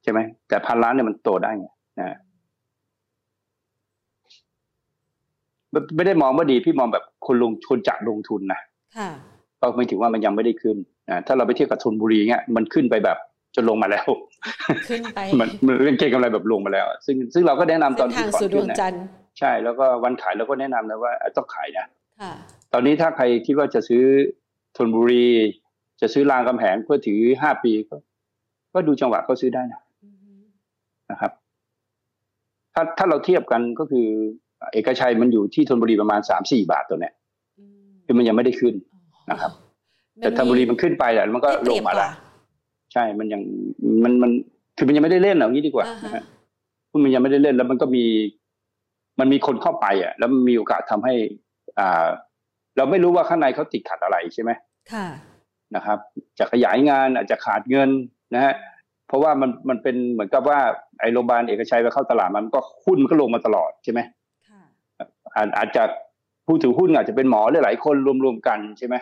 Speaker 2: ใช่ไหมแต่พันล้านเนี่ยมันโตได้ไงนะฮะไม่ไม่ได้มองว่าดีพี่มองแบบคนลงคนจะลงทุนนะ
Speaker 1: ค่ะ
Speaker 2: ก็ไม่ถึงว่ามันยังไม่ได้ขึ้นนะถ้าเราไปเทียบกับทนบุรีเงี้ยมันขึ้นไปแบบจนลงมาแล้ว
Speaker 1: ขึ้นไป
Speaker 2: มันมันเรื่องเก็งกำไรแบบลงมาแล้ว ซึ่งซึ่งเราก็แนะนำต
Speaker 1: เส้
Speaker 2: อน
Speaker 1: นทาง
Speaker 2: ที่ก่อน
Speaker 1: สู่ด
Speaker 2: ขึ้
Speaker 1: วนง
Speaker 2: นะ
Speaker 1: จันทร์
Speaker 2: ใช่แล้วก็วันขายเราก็แนะนำนะว่าต้องขายนะ
Speaker 1: ค่ะ
Speaker 2: ตอนนี้ถ้าใครคิดว่าจะซื้อธนบุรี จะซื้อรางกำแหงเพื่อถือห้าปีก็ ก็ดูจังหวะก็ซื้อได้นะ
Speaker 1: อือฮึ
Speaker 2: นะครับ ถ้าถ้าเราเทียบกันก็คือ เอกชัยมันอยู่ที่ธนบุรีประมาณสามสี่บาทตัวเนี้ย
Speaker 1: อืม
Speaker 2: คือมันยังไม่ได้ขึ้นนะครับ แต่ธนบุรีมันขึ้นไปแหละมันก็
Speaker 1: ได้เป
Speaker 2: ล
Speaker 1: รี
Speaker 2: ง
Speaker 1: ยบ
Speaker 2: มาก
Speaker 1: ว่
Speaker 2: แล้วใช่มันยังมันมันคือมันยังไม่ได้เล่นเอางี้ดีกว่า
Speaker 1: อ่าฮะ
Speaker 2: นะฮะมันยังไม่ได้เล่นแล้วมันก็มี มันมีคนเข้าไปอะ แล้วมันมีโอกาสทำให้ อ่า เราไม่รู้ว่าข้างในเขาติดขัดอะไรใช่ไหม
Speaker 1: ค่ะ
Speaker 2: นะครับ จะขยายงานอาจจะขาดเงินนะฮะเพราะว่ามันมันเป็นเหมือนกับว่าไอโรงพยาบาลเอกชัยไปเข้าตลาดมันก็หุ้นมันก็ลงมาตลอดใช่ไหม
Speaker 1: ค่ะ
Speaker 2: อาจอาจจะผู้ถือหุ้นอาจจะเป็นหมอหลายๆคนรวมๆกันใช่ไหม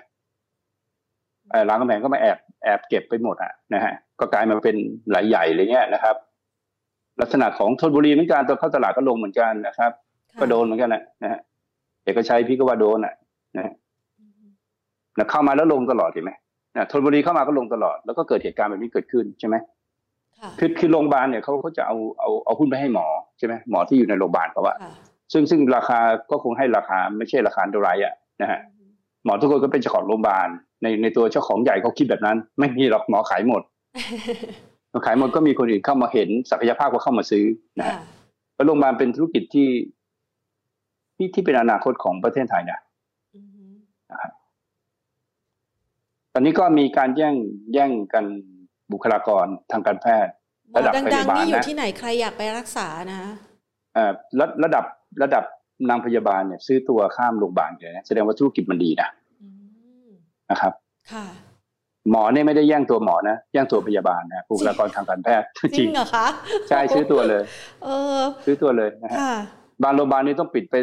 Speaker 2: เอ่อร้านกำแพงก็มาแอบแอบเก็บไปหมดอะนะฮะก็กลายมาเป็นหลายใหญ่อะไรเงี้ยนะครับ ลักษณะของธนบุรีเหมือนกันตัวเข้าตลาดก็ลงเหมือนกันนะครับ
Speaker 1: ค่ะ
Speaker 2: ก็โดนเหมือนกันนะนะฮะเอกชัยพี่ก็ว่าโดนอะนะฮะ
Speaker 1: อือฮึ
Speaker 2: นะเข้ามาแล้วลงตลอดเห็นไหมนะธนบุรีเข้ามาก็ลงตลอด แล้วก็เกิดเหตุการณ์แบบนี้เกิดขึ้นใช่ไหม
Speaker 1: ค่ะ
Speaker 2: คือคือโรงพยาบาลเนี่ยเขาเขาจะเอาเอาเอาหุ้นไปให้หมอใช่ไหมหมอที่อยู่ในโรงพยาบาลเขาว่า
Speaker 1: ค่ะ
Speaker 2: ซึ่งซึ่งราคาก็คงให้ราคาไม่ใช่ราคาตัวไรอะนะฮะ
Speaker 1: อือฮึ
Speaker 2: หมอทุกคนก็เป็นเจ้าของโรงพยาบาลในในตัวเจ้าของใหญ่เขาคิดแบบนั้น ไม่มีหรอกหมอขายหมดหมอขายหมดก็มีคนอื่นเข้ามาเห็นศักยภาพก็เข้ามาซื้อนะ
Speaker 1: ค่ะ
Speaker 2: ฮะแล้วโรงพยาบาลเป็นธุรกิจที่ ที่ที่เป็นอนาคตของประเทศไทยนะ
Speaker 1: อือฮึ
Speaker 2: ตอนนี้ก็มีการแย่งแย่งกันบุคลากรทางการแพทย์
Speaker 1: หมอ
Speaker 2: ระดับ
Speaker 1: ดัง
Speaker 2: พยาบาล
Speaker 1: ๆนี่อยู่
Speaker 2: นะ
Speaker 1: ที่ไหนใครอยากไปรักษานะ
Speaker 2: เอ่อระระดับระดับนางพยาบาลเนี่ย ซื้อตัวข้ามโรงพยาบาลเลยนะแสดงว่าธุรกิจมันดีนะ
Speaker 1: อืม
Speaker 2: นะครับ
Speaker 1: ค่ะ
Speaker 2: หมอเนี่ยไม่ได้แย่งตัวหมอนะแย่งตัวพยาบาลนะบุคลากรทางการแพทย์
Speaker 1: จริงเหรอคะ
Speaker 2: ใช่ซื้อตัวเลย
Speaker 1: เออ
Speaker 2: ซื้อตัวเลยนะฮะ
Speaker 1: ค่ะ
Speaker 2: บางโรงพยาบาลนี่ต้องปิดไป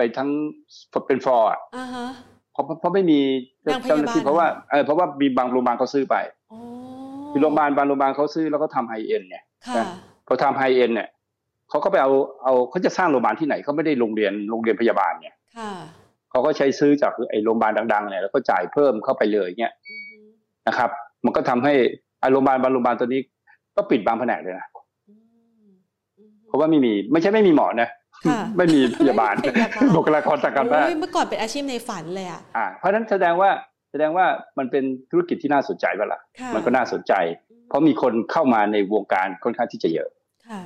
Speaker 2: ไปทั้งเป็นฟลอร์อะ
Speaker 1: อ่าฮะ
Speaker 2: เพราะเพราะไม่มี
Speaker 1: นางพยาบาล
Speaker 2: เจ้าหน้าที่เพราะว่าเออเพราะว่ามีบางโรงพยาบาลเขาซื้อไป
Speaker 1: อ๋อ
Speaker 2: คือโรงพยาบาลบางโรงพยาบาลเขาซื้อแล้วก็ทำ high-end เนี่ย
Speaker 1: ค่ะ
Speaker 2: เขาทำ high-end เนี่ยเขาก็ไปเอาเอาเขาจะสร้างโรงพยาบาลที่ไหนเขาไม่ได้โรงเรียนโรงเรียนพยาบาลเนี่ย
Speaker 1: ค่ะ
Speaker 2: เขาก็ใช้ซื้อจากไอ้โรงพยาบาลดังๆเนี่ยแล้วก็จ่ายเพิ่มเข้าไปเลยเนี่ย
Speaker 1: อือฮึ
Speaker 2: นะครับ มันก็ทำให้ไอ้โรงพยาบาลบางโรงพยาบาลตัวนี้ก็ปิดบางแผนกเลยนะ
Speaker 1: อืมอืม
Speaker 2: เพราะว่าไม่มีไม่ใช่ไม่มีหมอนะ
Speaker 1: ค่ะ
Speaker 2: ไม่มีพยาบาล
Speaker 1: ไม่มีพยาบาล
Speaker 2: บุคลากรทางการแพทย์
Speaker 1: โอ้ยเมื่อก่อนเป็นอาชีพในฝันเลยอะ
Speaker 2: อ่าเพราะฉะนั้นแสดงว่าแสดงว่ามันเป็นธุรกิจที่น่าสนใจป่ะล่ะ
Speaker 1: ค่ะ
Speaker 2: มันก็น่าสนใจ เพราะมีคนเข้ามาในวงการค่อนข้างที่จะเยอะ
Speaker 1: ค่ะ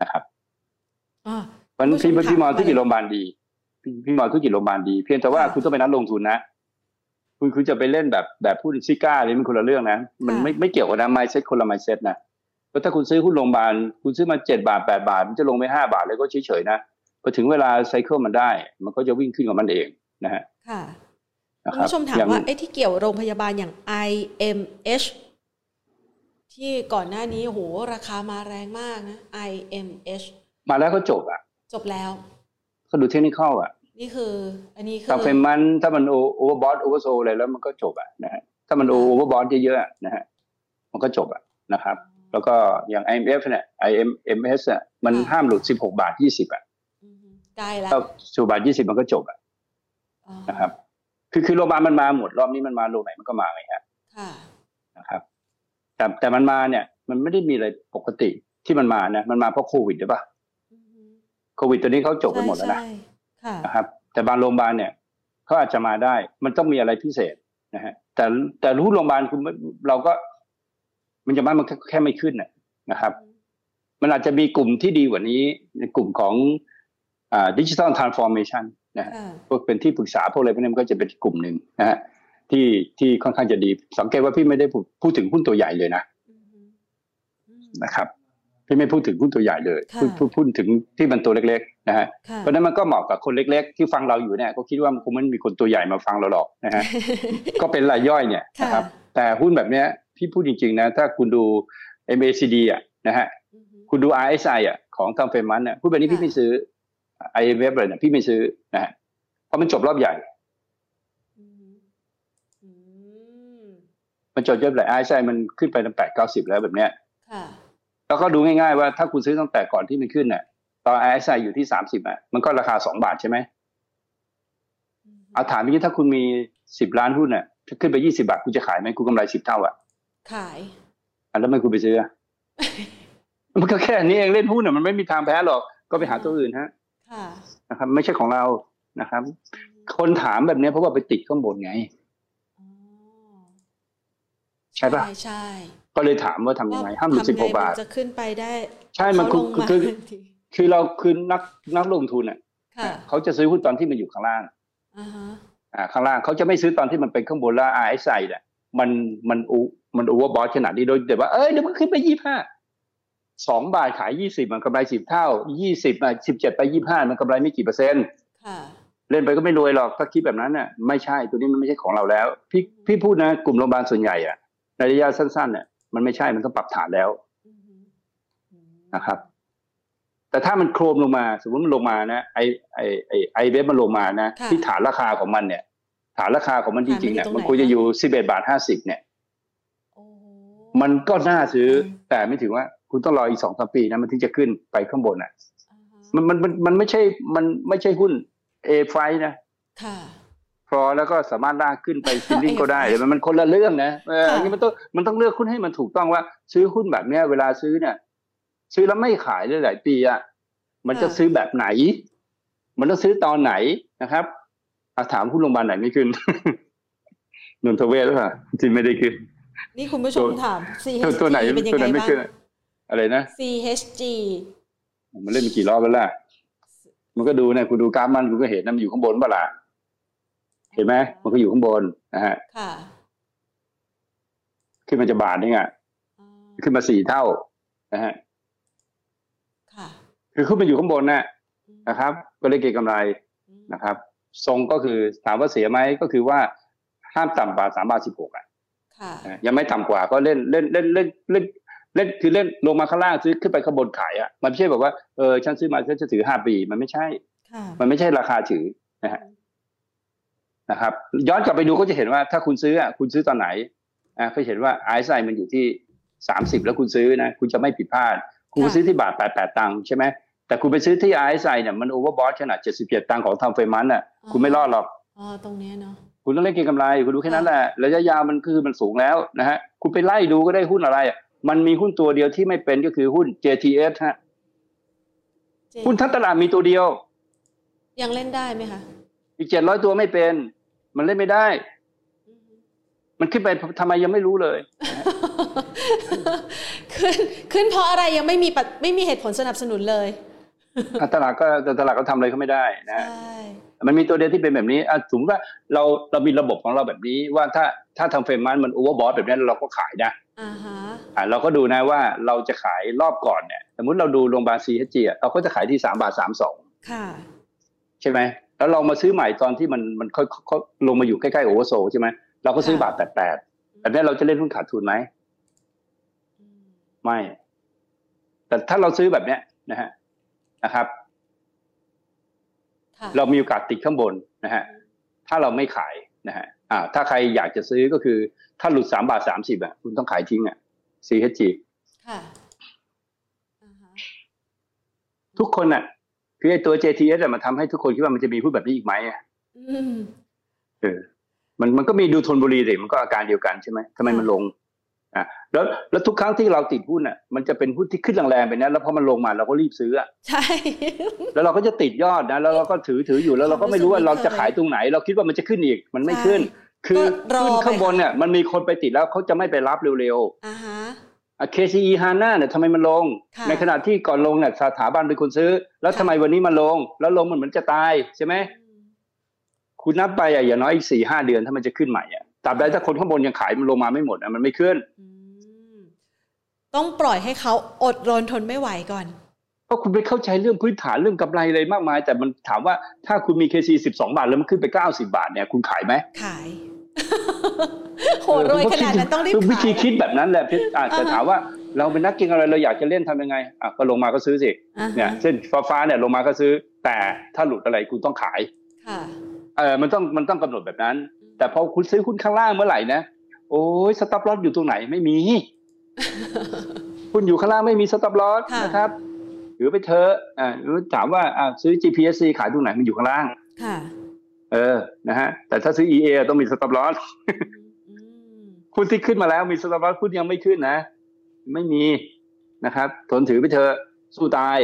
Speaker 2: นะครับ
Speaker 1: อ๋อ
Speaker 2: เพราะฉะนั้น
Speaker 1: ผู้ชม
Speaker 2: พี่พี่มอง
Speaker 1: ถาม
Speaker 2: ที่
Speaker 1: มา
Speaker 2: กี่โรงพยาบาลดีพี่มอยธุรกิจโรงพยาบาลดี เพียงแต่ว่าคุณต้องไปนัดลงทุนนะคุณคุณจะไปเล่นแบบแบบพูดซิก้าอะไรมันคนละเรื่องนะ มันไม่ไม่เกี่ยวกันนะไมเซ็ตคนละไมเซ็ตนะ เพราะถ้าคุณซื้อหุ้นโรงพยาบาลคุณซื้อมาเจ็ดบาทแปดบาท มันจะลงไปห้าบาทเลยก็เฉยๆนะพอถึงเวลาไซเคิลมันได้ มันก็จะวิ่งขึ้นกับมันเองนะฮะ
Speaker 1: ค่ะคุณผู้ชมถามว่าไอ้ที่เกี่ยวโรงพยาบาลอย่าง IMH ที่ก่อนหน้านี้โหราคามาแรงมากนะ IMH
Speaker 2: มาแล้วก็จบอะ
Speaker 1: จบแล้ว
Speaker 2: ก็ดูเทคนิคอะ
Speaker 1: นี่คือ อันนี้คือ
Speaker 2: ถ้าเป็นมันถ้ามัน overbought oversold อะไรแล้วมันก็จบอะนะฮะถ้ามัน overbought เยอะๆนะฮะมันก็จบอะนะครับ แล้วก็อย่าง IMH เนี่ย IMH อะมันห้ามหลุด 16 บาท 20อะ
Speaker 1: ใกล้แล้ว
Speaker 2: ถ้าสูบาท 20 มันก็จบอะนะครับ คือคือโรงพยาบาลมันมาหมดรอบนี้มันมาโรงไหนมันก็มาไงฮะนะครับ แต่แต่มันมาเนี่ย มันไม่ได้มีอะไรปกติที่มันมานะมันมาเพราะโควิดหรือเปล่าโควิดตัวนี้เขาจบไปหมดแล้วนะนะครับ แต่บางโรงพยาบาลเนี่ยเขาอาจจะมาได้ มันต้องมีอะไรพิเศษนะฮะแต่แต่รู้โรงพยาบาลคือเราก็ มันจะมามันแค่ไม่ขึ้นนะครับ มันอาจจะมีกลุ่มที่ดีกว่านี้ในกลุ่มของอ่าดิจิทัลทรานส์ฟอร์เมชันนะฮะพวกเป็นที่ปรึกษาพวกอะไรพวกนี้มันก็จะเป็นกลุ่มหนึ่งนะฮะที่ที่ค่อนข้างจะดี สังเกตว่าพี่ไม่ได้พูดถึงหุ้นตัวใหญ่เลยนะนะครับพี่ไม่พูดถึงหุ้นตัวใหญ่เลยพูดพูดพูดถึงที่มันตัวเล็กๆนะฮะเพราะนั้นมันก็เหมาะกับคนเล็ก ๆ ที่ฟังเราอยู่เนี่ยก็คิดว่ามันคงไม่มีคนตัวใหญ่มาฟังเราหรอกนะฮะก็เป็นรายย่อยเนี่ยนะครับ แต่หุ้นแบบเนี้ย พี่พูดจริงๆนะ ถ้าคุณดู MACD อะนะฮะคุณดู RSI อะของทางเฟรมันเนี่ยพูดแบบนี้พี่ไม่ซื้อ IMF เลยเนี่ยพี่ไม่ซื้อนะฮะเพราะมันจบรอบใหญ่มันจบรอบใหญ่ RSI มันขึ้นไปตั้งแปดเก้าสิบแล้วแบบเนี้ยแล้วก็ดูง่ายๆว่าถ้าคุณซื้อตั้งแต่ก่อนที่มันขึ้นเนี่ยตอน RSI อยู่ที่สามสิบอะมันก็ราคาสองบาทใช่ไหมเอาถามนี้ถ้าคุณมีสิบล้านหุ้นเนี่ยถ้าขึ้นไปยี่สิบาทคุณจะขายไหมคุณกำไรสิบเท่าอะ
Speaker 1: ขาย
Speaker 2: อะแล้วไม่คุณไปซื้อมันก็แค่นี้เองเล่นหุ้นอะมันไม่มีทางแพ้หรอกก็ไปหาตัวอื่นฮะนะครับ ไม่ใช่ของเรานะครับ คนถามแบบนี้เพราะว่าไปติดข้างบนไงใช่ปะ
Speaker 1: ใช่
Speaker 2: ก็เลยถามว่าทำยังไงห้ามหลุดสิบหกบาท
Speaker 1: จะขึ้นไปได้
Speaker 2: ใช่มันคือคือคือเราคือนักนักลงทุนอะเขาจะซื้อหุ้นตอนที่มันอยู่ข้างล่างอ่าข้างล่างเขาจะไม่ซื้อตอนที่มันเป็นข้างบนแล้วไอซ์เนี่ยมันมันอู มันอูว่าบอสขนาดนี้โดยแต่ว่าเอ้ยเดี๋ยวมันขึ้นไปยี่ห้าสองบาทขายยี่สิบมันกำไรสิบเท่ายี่สิบอะสิบเจ็ดไปยี่ห้ามันกำไรไม่กี่เปอร์เซ็นต์เล่นไปก็ไม่รวยหรอกถ้าคิดแบบนั้นน่ะไม่ใช่ตัวนี้มันไม่ใช่ของเราแล้ว พี่พี่พูดนะ กลุ่มโรงพยาบาลส่วนใหญ่อะในระยะสั้นๆเนี่ยมันไม่ใช่มันต้องปรับฐานแล้วนะครับ แต่ถ้ามันโครมลงมา สมมติมันลงมานะไอไอไอไอเว็บมันลงมานะที่ฐานราคาของมันเนี่ย ฐานราคาของมันจริงๆเนี่ยมันควรจะอยู่สิบเอ็ดบาทห้าสิบเนี่ย มันก็น่าซื้อแต่ไม่ถึงว่า คุณต้องรออีกสองสามปีนะมันถึงจะขึ้นไปข้างบนอะมันมันมันมันไม่ใช่มันไม่ใช่หุ้นเอไฟนะพอแล้วก็สามารถลากขึ้นไปซิลลิ่งก็ได้แต่มันคนละเรื่องนะเอออันนี้มันต้องมันต้องเลือกหุ้นให้มันถูกต้องว่า ซื้อหุ้นแบบเนี้ยเวลาซื้อเนี่ย ซื้อแล้วไม่ขายได้หลายปีอะมันจะซื้อแบบไหน มันต้องซื้อตอนไหนนะครับอาถามหุ้นโรงพยาบาลไหนไม่ขึ้นนนทเวศหรือเปล่าที่ไม่ได้ขึ้น
Speaker 1: นี่คุณผู้ชมถาม
Speaker 2: CHG ตัวไหนตัวไหนไม่ขึ้นอะไรนะ
Speaker 1: CHG
Speaker 2: มันเล่นกี่รอบแล้วล่ะ มันก็ดูนะคุณดูกราฟมันคุณก็เห็นนะมันอยู่ข้างบนเปล่าเห็นไหมมันก็อยู่ข้างบนนะฮะขึ้นมาจะบาทนี่ไงขึ้นมาสี่เท่านะฮะคือขึ้นมาอยู่ข้างบนนะนะครับ ก็เลยเก็งกำไรนะครับ ทรงก็คือถามว่าเสียไหมก็คือว่าห้ามต่ำกว่าสามบาทสิบหกอะ ยังไม่ต่ำกว่าก็เล่นเล่นเล่นเล่นเล่นเล่นคือเล่นลงมาข้างล่างซื้อขึ้นไปข้างบนขายอะมันไม่ใช่แบบว่าเออฉันซื้อมาฉันจะถือห้าปี มันไม่ใช่ มันไม่ใช่ราคาถือนะฮะนะครับ ย้อนกลับไปดูก็จะเห็นว่าถ้าคุณซื้ออะคุณซื้อตอนไหนอ่าก็เห็นว่าไอซ์ไซมันอยู่ที่สามสิบแล้วคุณซื้อนะคุณจะไม่ผิดพลาด คุณซื้อที่บาทแปดแปดตังค์ใช่ไหมแต่คุณไปซื้อที่ไอซ์ไซเนี่ยมันโอเวอร์บอสขนาดเจ็ดสิบเจ็ดตังค์ของทำเฟมันอะคุณไม่รอดหรอก
Speaker 1: อ๋อตรงนี้เนาะ
Speaker 2: คุณต้องเล่นเก็งกำไร คุณดูแค่นั้นแหละระยะยาวมันคือมันสูงแล้วนะฮะคุณไปไล่ดูก็ได้หุ้นอะไรมันมีหุ้นตัวเดียวที่ไม่เป็นก็คือหุ้น JTS ฮะหุ้นทั้งตลาดมีตัวเดียว
Speaker 1: ยังเล่นได้ไหมคะ
Speaker 2: อีกเจ็ดร้อยตัวไม่เป็น มันเล่นไม่ได้ มันขึ้นไปทำไมยังไม่รู้เลย
Speaker 1: ขึ้นขึ้นเพราะอะไรยังไม่มีไม่มีเหตุผลสนับสนุนเลย
Speaker 2: อะตลาดก็ตลาดก็ทำอะไรเขาไม่ได้นะ
Speaker 1: ใช่
Speaker 2: มันมีตัวเดียวที่เป็นแบบนี้อะสมมติว่าเราเรามีระบบของเราแบบนี้ว่าถ้าถ้า timeframe มันมัน overbought แบบนี้เราก็ขายนะ
Speaker 1: อ่าฮะ
Speaker 2: อะเราก็ดูนะว่าเราจะขายรอบก่อนเนี่ย สมมติเราดูโรงพยาบาล CHG เราก็จะขายที่สามบาทสามสอง
Speaker 1: ค่ะ
Speaker 2: ใช่ไหมแล้วเรามาซื้อใหม่ตอนที่มันมันค่อยค่อยลงมาอยู่ใกล้ๆโอเวอร์โซใช่ไหมเราก็ซื้อบาทแปดแปดแบบนี้เราจะเล่นหุ้นขาดทุนไหม
Speaker 1: อืม
Speaker 2: ไม่ แต่ถ้าเราซื้อแบบเนี้ยนะฮะนะครับ
Speaker 1: ค่ะ
Speaker 2: เรามีโอกาสติดข้างบนนะฮะถ้าเราไม่ขายนะฮะอ่าถ้าใครอยากจะซื้อก็คือ ถ้าหลุดสามบาทสามสิบอะคุณต้องขายทิ้งอะ CHG
Speaker 1: ค่ะอ่าฮะ
Speaker 2: ทุกคนอะ คือไอ้ตัว JTS อะมันทำให้ทุกคนคิดว่ามันจะมีหุ้นแบบนี้อีกไหมอะ
Speaker 1: อืม
Speaker 2: เออมันมันก็มีดูทนบุรีสิมันก็อาการเดียวกันใช่ไหมทำไมมันลง อะแล้วแล้วทุกครั้งที่เราติดหุ้นอะมันจะเป็นหุ้นที่ขึ้นแรงๆไปนะแล้วพอมันลงมาเราก็รีบซื้ออะ
Speaker 1: ใช่
Speaker 2: แล้วเราก็จะติดยอดนะแล้วเราก็ถือถืออยู่แล้วเราก็ไม่รู้ว่าเราจะขายตรงไหน เราคิดว่ามันจะขึ้นอีกมันไม่ขึ้น คือ
Speaker 1: ก็รอ
Speaker 2: ขึ้น
Speaker 1: ไป
Speaker 2: ข้างบนเนี่ยมันมีคนไปติดแล้วเขาจะไม่ไปรับเร็ว
Speaker 1: อ่าฮะ
Speaker 2: ๆอะ KCE HANA เนี่ยทำไมมันลง
Speaker 1: ค่ะ
Speaker 2: ในขณะที่ก่อนลงเนี่ยสถาบันเป็นคนซื้อ แล้ว
Speaker 1: ค่ะ
Speaker 2: ทำไมวันนี้มันลง แล้วลงมันเหมือนจะตายใช่ไหม
Speaker 1: อืม
Speaker 2: คุณนับไปอะอย่างน้อยอีกสี่ห้าเดือนถ้ามันจะขึ้นใหม่อะ ตราบใดถ้าคนข้างบนยังขายมันลงมาไม่หมดอะมันไม่ขึ้น
Speaker 1: อืมต้องปล่อยให้เขาอดรนทนไม่ไหวก่อน
Speaker 2: เพราะคุณไปเข้าใจเรื่องพื้นฐานเรื่องกำไรอะไรมากมาย แต่มันถามว่าถ้าคุณมี KC สิบสองบาทแล้วมันขึ้นไปเก้าสิบบาทเนี่ยคุณขายไหม
Speaker 1: ขายโหรวยขนาดนั้นต้องรีบ
Speaker 2: คือวิ
Speaker 1: ขา
Speaker 2: ธี
Speaker 1: ย
Speaker 2: คิดแบบนั้นแหละพี่อาจจะ
Speaker 1: อ่าฮะ
Speaker 2: ถามว่าเราเป็นนักเก็งอะไรเราอยากจะเล่นทำยังไงอะก็ลงมาก็ซื้อสิ
Speaker 1: อ่าฮะ
Speaker 2: เนี่ยเช่นฟ้าฟ้าเนี่ยลงมาก็ซื้อ แต่ถ้าหลุดอะไรคุณต้องขาย
Speaker 1: ค่ะ
Speaker 2: เออมันต้องมันต้องกำหนดแบบนั้น แต่พอคุณซื้อหุ้นข้างล่างเมื่อไหร่นะโอ้ย stop loss อยู่ตรงไหนไม่มีคุณอยู่ข้างล่างไม่มี stop loss
Speaker 1: ค่ะ
Speaker 2: นะครับถือไปเถอะอ่าหรือถามว่าอ่าซื้อ GPSC ขายตรงไหนมันอยู่ข้างล่าง
Speaker 1: ค่ะ
Speaker 2: เออนะฮะแต่ถ้าซื้อ EA ต้องมี stop loss อื
Speaker 1: ม
Speaker 2: หุ้นที่ขึ้นมาแล้วมี stop loss หุ้นยังไม่ขึ้นนะ ไม่มีนะครับทนถือไปเถอะสู้ตาย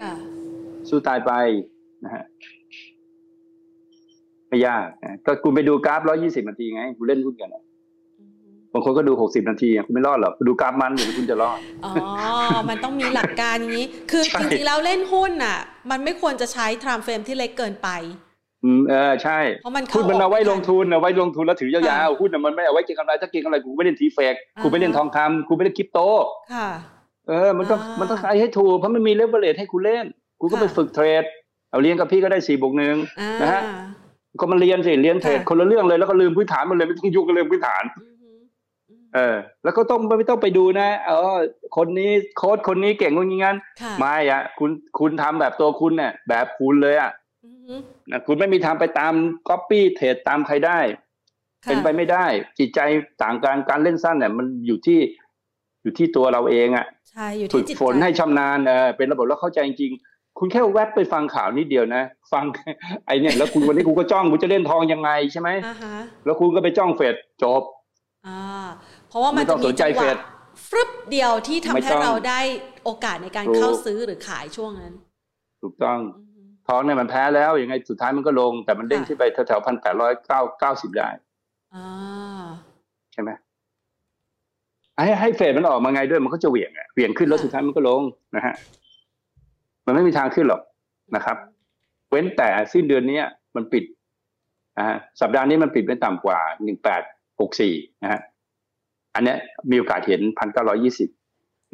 Speaker 1: ค่ะ
Speaker 2: สู้ตายไปนะฮะ ไม่ยากนะก็คุณไปดูกราฟร้อยยี่สิบนาทีไงคุณเล่นหุ้นกันอะ
Speaker 1: อืม
Speaker 2: บางคนก็ดูหกสิบนาทีอะคุณไม่รอดหรอกคุณดูกราฟมันเดี๋ยวคุณจะรอด
Speaker 1: อ๋อมันต้องมีหลักการอย่างนี้ คือ
Speaker 2: ใช่
Speaker 1: จริงๆแล้วเล่นหุ้นน่ะ มันไม่ควรจะใช้ timeframe ที่เล็กเกินไป
Speaker 2: อืมเออใช่
Speaker 1: เพราะมันเข้า
Speaker 2: หุ้นมันเอาไว้
Speaker 1: ออกไม่
Speaker 2: ลงทุนเอาไว้ลงทุนแล้วถือยาว
Speaker 1: ค่ะ
Speaker 2: ๆหุ้นน่ะมันไม่เอาไว้เก็งกำไรถ้าเก็งกำไรคุณไม่เล่น TFEX
Speaker 1: อ่า
Speaker 2: คุณไม่เล่นทองคำคุณไม่เล่นคริปโต
Speaker 1: ค่ะ
Speaker 2: เออ มันต้อง
Speaker 1: อ่ามั
Speaker 2: มันต้องใช้ให้ถูกเพราะมันมีเลเวลเลทให้คุณเล่นคุณก็ไป
Speaker 1: ค่ะ
Speaker 2: ฝึกเทรด เอาเรียนกับพี่ก็ได้สี่บวกหนึ่ง
Speaker 1: อ่า
Speaker 2: นะฮะ ก็มาเรียนสิเรียนเทรด
Speaker 1: ค่ะ
Speaker 2: คนละเรื่องเลยแล้วก็ลืมพื้นฐานมันเลยไม่ต้องยุ่งกับเรื่องพื้นฐาน
Speaker 1: อือหืออืม
Speaker 2: เออ แล้วก็ต้องไม่ต้องไปดูนะเออ คนนี้โค้ดคนนี้เก่งคนนี้งั้น
Speaker 1: ค่ะ
Speaker 2: ไม่อะคุณคุณทำแบบตัวคุณเนี่ยแบบคุณเลยอะ
Speaker 1: อือหือ
Speaker 2: นะคุณไม่มีทางไปตามก๊อปปี้เทรดตามใครได้
Speaker 1: ค่ะ
Speaker 2: เป็นไปไม่ได้ จิตใจต่างกันการเล่นสั้นเนี่ย มันอยู่ที่อยู่ที่ตัวเราเองอะ
Speaker 1: ใช่อยู่
Speaker 2: ฝึ
Speaker 1: ที่
Speaker 2: ก
Speaker 1: จิต
Speaker 2: ฝน
Speaker 1: ใจ
Speaker 2: ให้ชำนาญเออเป็นระบบแล้วเข้าใจจริงๆ คุณแค่แวบไปฟังข่าวนิดเดียวนะ ฟังไอเนี่ยแล้วคุณวันนี้คุณก็จ้องคุณจะเล่นทองยังไงใช่ไหม
Speaker 1: อ่าฮะ
Speaker 2: แล้วคุณก็ไปจ้องเฟดจบ
Speaker 1: อ่าเพราะว่ามัน
Speaker 2: ไม่ต้
Speaker 1: จะ
Speaker 2: อง
Speaker 1: มี
Speaker 2: สนใจ
Speaker 1: จังห
Speaker 2: เฟ
Speaker 1: วะ
Speaker 2: ด
Speaker 1: ฟรึบเดียวที่ทำ
Speaker 2: ไม่
Speaker 1: ให้
Speaker 2: ต้อง
Speaker 1: เราได้โอกาสในการ
Speaker 2: ถูก
Speaker 1: เข้าซื้อหรือขายช่วงนั้น
Speaker 2: ถูกต้อง
Speaker 1: อือหือ
Speaker 2: ทองเนี่ยมันแพ้แล้วยังไงสุดท้ายมันก็ลง แต่มันเด้ง
Speaker 1: ค่ะ
Speaker 2: ขึ้นไปแถวๆพันแปดร้อยเก้าเก้าสิบได้
Speaker 1: อ่า
Speaker 2: ใช่ไหมให้ให้เฟดมันออกมาไงด้วยมันก็จะเหวี่ยงอะเหวี่ยงขึ้นแล้วสุดท้ายมันก็ลงนะฮะ มันไม่มีทางขึ้นหรอกนะครับ เว้นแต่สิ้นเดือนเนี้ยมันปิดอ่าสัปดาห์นี้มันปิดไม่ต่ำกว่าหนึ่งแปดหกสี่นะฮะอันเนี้ยมีโอกาสเห็นพันเก้าร้อยี่สิบ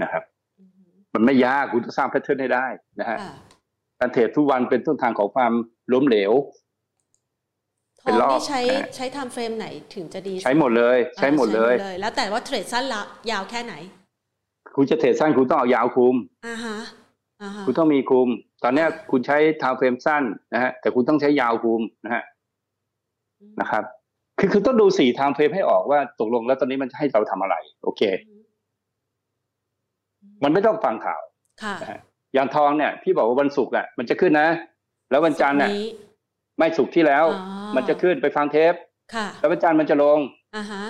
Speaker 2: นะครับ
Speaker 1: อือหือ
Speaker 2: มันไม่ยากคุณจะสร้างแพทเทิร์นให้ได้นะฮะ
Speaker 1: ค่ะ
Speaker 2: การเทรดทุกวันเป็นต้นทางของความล้มเหลว
Speaker 1: ท
Speaker 2: เป็
Speaker 1: อนง
Speaker 2: รอบ
Speaker 1: นี่ใช้
Speaker 2: นะฮะ
Speaker 1: ใช้ไทม์เฟรมไหนถึงจะดี
Speaker 2: ใช้หมดเลย ใช้หมดเลย
Speaker 1: แล้วแต่ว่าเทรดสั้นละยาวแค่ไหน
Speaker 2: คุณจะเทรดสั้นคุณต้องเอายาวคุม
Speaker 1: อ่าฮะอ่าฮะ
Speaker 2: คุณต้องมีคุม ตอนเนี้ยคุณใช้ทาวเฟรมสั้นนะฮะแต่คุณต้องใช้ยาวคุมนะฮะนะครับ คือคือต้องดูสี่ทางเฟรมให้ออกว่าตกลงแล้วตอนนี้มันจะให้เราทำอะไร โอเค มันไม่ต้องฟังข่าว
Speaker 1: ค่ะ
Speaker 2: นะฮะอย่างทองเนี่ย พี่บอกว่าวันศุกร์อะมันจะขึ้นนะ แล้ววันจันทร์น่ะ
Speaker 1: นี้
Speaker 2: ไม่ศุกร์ที่แล้ว
Speaker 1: อ๋อ
Speaker 2: มันจะขึ้นไปฟังเทป
Speaker 1: ค่ะ
Speaker 2: แล้ววันจันทร์มันจะลง
Speaker 1: อ่าฮะ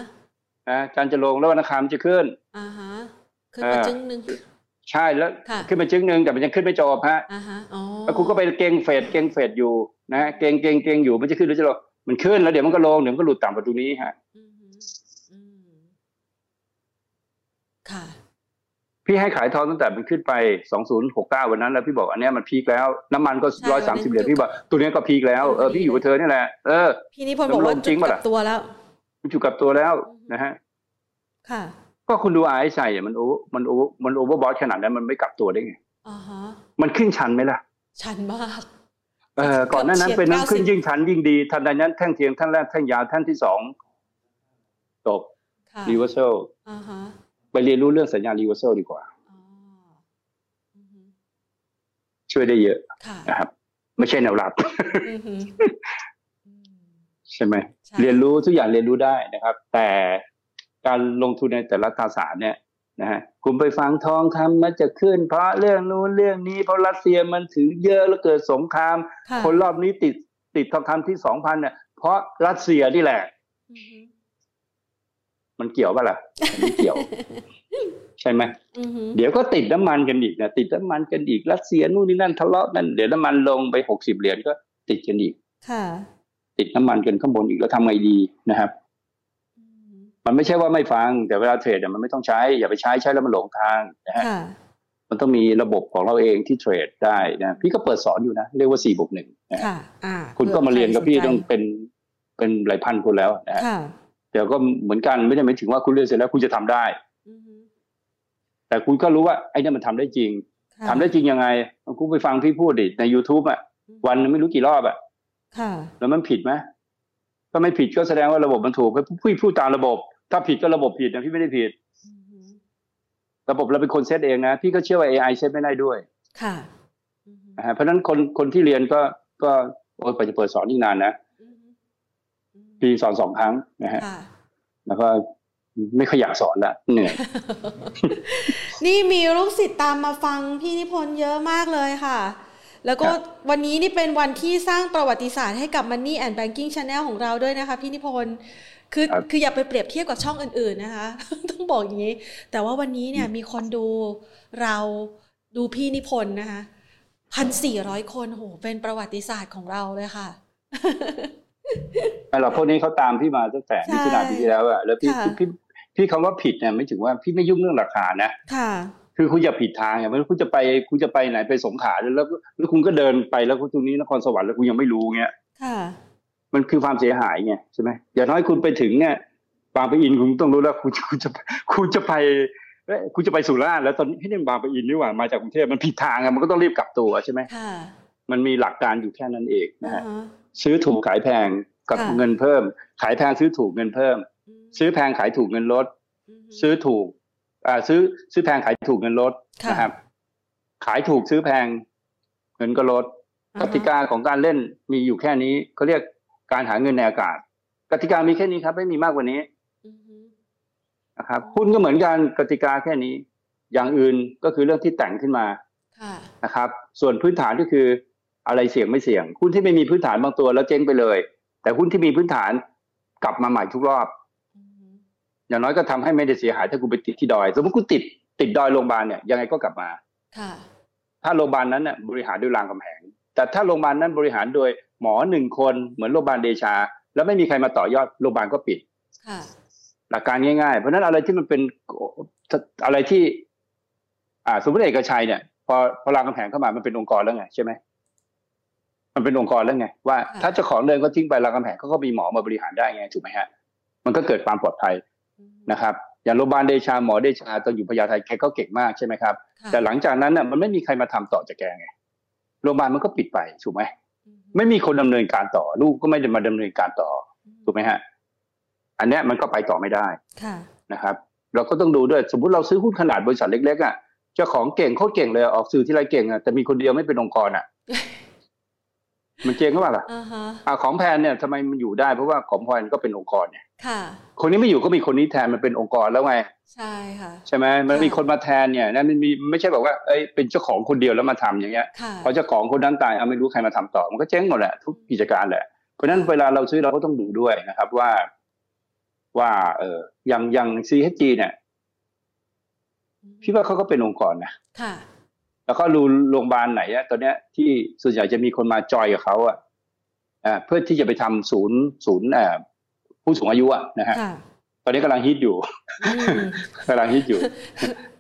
Speaker 2: นะจันทร์จะลงแล้ววันอังคารมันจะขึ้น
Speaker 1: อ่าฮะขึ้น
Speaker 2: เอ
Speaker 1: มา
Speaker 2: อ
Speaker 1: จึงหนึ่ง
Speaker 2: ใช่แล้ว
Speaker 1: ค่ะ
Speaker 2: ขึ้นไปจึงหนึ่งแต่มันยังขึ้นไม่จบฮะ
Speaker 1: อ่าฮะอ๋อ
Speaker 2: แล้วคุณก็ไปเก่งเฟดเก่งเฟดอยู่นะฮะเก่งเก่งเก่งอยู่มันจะขึ้นหรือจะลงมันขึ้นแล้วเดี๋ยวมันก็ลงเดี๋ยวมันก็หลุดต่ำกว่าตรงนี้ฮะ
Speaker 1: อืมฮึอืมค่ะ
Speaker 2: พี่ให้ขายทองตั้งแต่มันขึ้นไป2069วันนั้น แล้วพี่บอกอันเนี้ยมันพีคแล้ว น้ำมันก็
Speaker 1: ใช่
Speaker 2: ร้อยสามสิบเหรียญพี่บอกตัวเนี้ยก็พีคแล้วเออพี่อยู่กับเธอนี่แหละเออ
Speaker 1: พี่นิพนธ์บอกว่า
Speaker 2: จ
Speaker 1: จุ
Speaker 2: ริ
Speaker 1: ด
Speaker 2: งปะ
Speaker 1: กลั
Speaker 2: ล่ะ
Speaker 1: บตัวแล้ว
Speaker 2: มันอยู่กับตัวแล้วนะฮะ
Speaker 1: ค่ะ
Speaker 2: ก็คุณดูไอ้ใส่มันโอมันโอมันโอเวอร์บอทขนาดนั้นมันไม่กลับตัวได้ไง
Speaker 1: อ่าฮะ
Speaker 2: มันขึ้นชันไหมล่ะ
Speaker 1: ชันมาก
Speaker 2: เออก่อนหน้านั้น
Speaker 1: เฉียด
Speaker 2: เป็นน้ำขึ้น
Speaker 1: 90
Speaker 2: ยิ่งชันยิ่งดีทันใดนั้นแท่งเทียมท่านแรกแท่งยาวท่านที่สองจบ
Speaker 1: ค่ะ
Speaker 2: รีเวอร์เซล
Speaker 1: อ่าฮะ
Speaker 2: ไปเรียนรู้เรื่องสัญญาณรีเวอร์เซลดีกว่า
Speaker 1: อ๋ออือฮึ
Speaker 2: ช่วยได้เยอะ
Speaker 1: ค่ะ
Speaker 2: นะครับ ไม่ใช่แนวรับ
Speaker 1: อือฮึอืม
Speaker 2: ใช่ไหม
Speaker 1: ใช่
Speaker 2: เรียนรู้ทุกอย่างเรียนรู้ได้นะครับ แต่ การลงทุนในแต่ละตราสารเนี่ยนะฮะคุณไปฟังทองคำมันจะขึ้น เพราะเรื่องนู้นเรื่องนี้เพราะรัสเซียมันถือเยอะแล้วเกิดสงคราม
Speaker 1: ค่ะ
Speaker 2: คนรอบนี้ติดติดทองคำที่สองพันเนี่ยเพราะรัสเซียนี่แหละ
Speaker 1: อือฮึ
Speaker 2: มันเกี่ยวป่ะล่ะมันไม่เกี่ยว ใช่ไหม
Speaker 1: อือฮึ
Speaker 2: เดี๋ยวก็ติดน้ำมันกันอีกนะติดน้ำมันกันอีกรัสเซียนู่นนี่นั่นทะเลาะกันเดี๋ยวน้ำมันลงไปหกสิบเหรียญก็ติดกันอีก
Speaker 1: ค่ะ
Speaker 2: ติดน้ำมันกันข้างบนอีกแล้วทำไงดีนะครับ
Speaker 1: อือฮึ
Speaker 2: มันไม่ใช่ว่าไม่ฟัง แต่เวลาเทรดเนี่ยมันไม่ต้องใช้ อย่าไปใช้ใช้แล้วมันหลงทางนะฮะ
Speaker 1: ค่ะ
Speaker 2: มันต้องมีระบบของเราเองที่เทรดได้นะพี่ก็เปิดสอนอยู่นะ เรียกว่าสี่บวกหนึ่งนะฮะ
Speaker 1: ค่ะอ่า
Speaker 2: คุณก็มาเรียนกับพี่ต้อง
Speaker 1: เผื่
Speaker 2: เป็นเป็นหลายพันคนแล้วนะฮะ
Speaker 1: ใครสนใจค่ะ
Speaker 2: เดี๋ยวก็เหมือนกันไม่ได้หมายถึงว่าคุณเรียนเสร็จแล้วคุณจะทำได้
Speaker 1: อือฮึ
Speaker 2: แต่คุณก็รู้ว่าไอ้เนี่ยมันทำได้จริง
Speaker 1: ค่ะ
Speaker 2: ทำได้จริงยังไงคุณไปฟังพี่พูดดิใน youtube อะ วันนึงไม่รู้กี่รอบอะ
Speaker 1: ค่ะ
Speaker 2: แล้วมันผิดไหมถ้าไม่ผิดก็แสดงว่าระบบมันถูกพี่พูดตามระบบ ถ้าผิดก็ระบบผิดนะพี่ไม่ได้ผิด
Speaker 1: อือฮึ
Speaker 2: ระบบเราเป็นคนเซตเองนะ พี่ก็เชื่อว่า AI เซตไม่ได้ด้วย
Speaker 1: ค่ะอือฮึ
Speaker 2: นะฮะเพราะฉะนั้นคนคนที่เรียนก็ก็โอ้ยไปจะเปิดสอนอีกนานนะ
Speaker 1: อือฮึอืม
Speaker 2: ปีสอนสองครั้งนะฮะ
Speaker 1: ค่ะ
Speaker 2: แล้วก็ไม่ขยันสอนละเหนื่อย
Speaker 1: นี่มีลูกศิษย์ตามมาฟังพี่นิพนธ์เยอะมากเลยค่ะ แล้วก็
Speaker 2: ครับ
Speaker 1: วันนี้นี่เป็นวันที่สร้างประวัติศาสตร์ให้กับ Money and Banking Channel ของเราด้วยนะคะพี่นิพนธ์ คือคืออย่าไปเปรียบเทียบกับช่องอื่น ๆนะคะ ต้องบอกอย่างนี้ แต่ว่าวันนี้เนี่ยมีคนดูเราดูพี่นิพนธ์นะคะพันสี่ร้อยคนโหเป็นประวัติศาสตร์ของเราเลยค่ะ
Speaker 2: ไม่หรอกพวกนี้เขาตามพี่มาตั้งแต่
Speaker 1: ใช่
Speaker 2: มิถุนายนปีที่แล้วอะแล้วพี่
Speaker 1: ค่ะ
Speaker 2: พี่พี่คำว่าผิดเนี่ยไม่ถึงว่าพี่ไม่ยุ่งเรื่องราคานะ
Speaker 1: ค่ะ
Speaker 2: คือคุณอย่าผิดทางไงไม่รู้คุณจะไปคุณจะไปไหนไปสงขลาแล้วแล้วแล้วคุณก็เดินไปแล้วคุณตรงนี้นครสวรรค์แล้วคุณยังไม่รู้เงี้ย
Speaker 1: ค่ะ
Speaker 2: มันคือความเสียหายไงใช่ไหมอย่างน้อยคุณไปถึงเนี่ยบางปะอินคุณต้องรู้แล้วคุณคุณจะคุณจะไปเอ้ยคุณจะไปสุราษฎร์แล้วตอนนี้พี่เนี่ยบางปะอินนี่หว่ามาจากกรุงเทพมันผิดทางอะมันก็ต้องรีบกลับตัวใช่ไหม
Speaker 1: ค่ะ
Speaker 2: มันมีหลักการอยู่แค่นั้นเองนะ
Speaker 1: อ่า
Speaker 2: ฮะ
Speaker 1: ฮะ
Speaker 2: ซื้อถูกขายแพงกับ
Speaker 1: ค่ะ
Speaker 2: เงินเพิ่ม ขายแพงซื้อถูกเงินเพิ่ม
Speaker 1: ม
Speaker 2: ซื้อแพงขายถูกเงินลด
Speaker 1: ม
Speaker 2: ซื้อถูกอ่าซื้อซื้อแพงขายถูกเงินลด
Speaker 1: ค่ะ
Speaker 2: นะครับ ขายถูกซื้อแพงเงินก็ลด
Speaker 1: อ่ากฮะ
Speaker 2: ติกาของการเล่นมีอยู่แค่นี้เขาเรียก การหาเงินในอากาศ กติกามีแค่นี้ครับ ไม่มีมากกว่านี้
Speaker 1: อือฮึ
Speaker 2: นะครับหุ้นก็เหมือนกันกติกาแค่นี้ อย่างอื่นก็คือเรื่องที่แต่งขึ้นมา
Speaker 1: ค่ะ
Speaker 2: นะครับ ส่วนพื้นฐานก็คืออะไรเสี่ยงไม่เสี่ยงหุ้นที่ไม่มีพื้นฐานบางตัวแล้วเจ๊งไปเลย แต่หุ้นที่มีพื้นฐานกลับมาใหม่ทุกรอบ
Speaker 1: อือฮึ
Speaker 2: อย่างน้อยก็ทำให้ไม่ได้เสียหายถ้าคุณไปติดที่ดอย สมมติคุณติดติดดอยโรงพยาบาลเนี่ยยังไงก็กลับมา
Speaker 1: ค่ะ
Speaker 2: ถ้าโรงพยาบาลนั้นเนี่ยบริหารด้วยรางกำแหงแต่ถ้าโรงพยาบาลนั้นบริหารโดย หมอหนึ่งคนเหมือนโรงพยาบาลเดชา แล้วไม่มีใครมาต่อยอดโรงพยาบาลก็ปิด
Speaker 1: ค่ะ
Speaker 2: หลักการง่ายๆ เพราะฉะนั้นอะไรที่มันเป็นอะไรที่ อ่า สมมติเอกชัยเนี่ย พอพอรามคำแหงเข้ามามันเป็นองค์กรแล้วไงใช่ไหมมันเป็นองค์กรแล้วไง ว่า
Speaker 1: ค่ะ
Speaker 2: ถ้าเจ้าของเดินก็ทิ้งไปรามคำแหงเขาก็มีหมอมาบริหารได้ไงถูกไหมฮะ มันก็เกิดความปลอดภัย
Speaker 1: อือฮึ
Speaker 2: นะครับอย่างโรงพยาบาลเดชาหมอเดชาตอนอยู่พญาไทแกก็เก่งมากใช่ไหมครับ
Speaker 1: ค่ะ
Speaker 2: แต่หลังจากนั้นน่ะมันไม่มีใครมาทำต่อจากแกไงโรงพยาบาลมันก็ปิดไปถูกไหม
Speaker 1: อือฮึ
Speaker 2: ไม่มีคนดำเนินการต่อ ลูกก็ไม่ได้มาดำเนินการต่อถูกไหมฮะ อันเนี้ยมันก็ไปต่อไม่ได้
Speaker 1: ค่ะ
Speaker 2: นะครับ เราก็ต้องดูด้วยสมมุติเราซื้อหุ้นขนาดบริษัทเล็กๆอะเจ้าของเก่งโคตรเก่งเลยออกสื่อที่ไรเก่งอะแต่มีคนเดียวไม่เป็นองค์กรอะ มันเจ๊งก็ว่าล่ะ
Speaker 1: อ่าฮะ
Speaker 2: อ่าของแพนเนี่ยทำไมมันอยู่ได้เพราะว่าของแพนก็เป็นองค์กรเนี่ย
Speaker 1: ค่ะ
Speaker 2: คนนี้ไม่อยู่ก็มีคนนี้แทนมันเป็นองค์กรแล้วไง
Speaker 1: ใช่ค่ะ
Speaker 2: ใช่ไหมมัน
Speaker 1: ค่ะ
Speaker 2: มีคนมาแทนเนี่ยนะมันมีไม่ใช่แบบว่าเอ้ยเป็นเจ้าของคนเดียวแล้วมาทำอย่างเงี้ย
Speaker 1: ค่ะ
Speaker 2: พอเจ้าของคนนั้นตายเอาไม่รู้ใครมาทำต่อ มันก็เจ๊งหมดแหละทุกกิจการแหละเพราะฉะนั้นเวลาเราซื้อเราก็ต้องดูด้วยนะครับว่า ว่า เอออย่างอย่าง CHG เนี่ยพี่ว่าเขาก็เป็นองค์กรนะ
Speaker 1: ค่ะ
Speaker 2: แล้วก็ดูโรงพยาบาลไหนอะตอนเนี้ยที่ส่วนใหญ่จะมีคนมาจอยกับเขาอะอ่าเพื่อที่จะไปทำศูนย์ศูนย์เอ่อผู้สูงอายุอะนะฮะ
Speaker 1: ค่ะ
Speaker 2: ตอนนี้กำลังฮิตอยู่
Speaker 1: อืม
Speaker 2: กำลังฮิตอยู่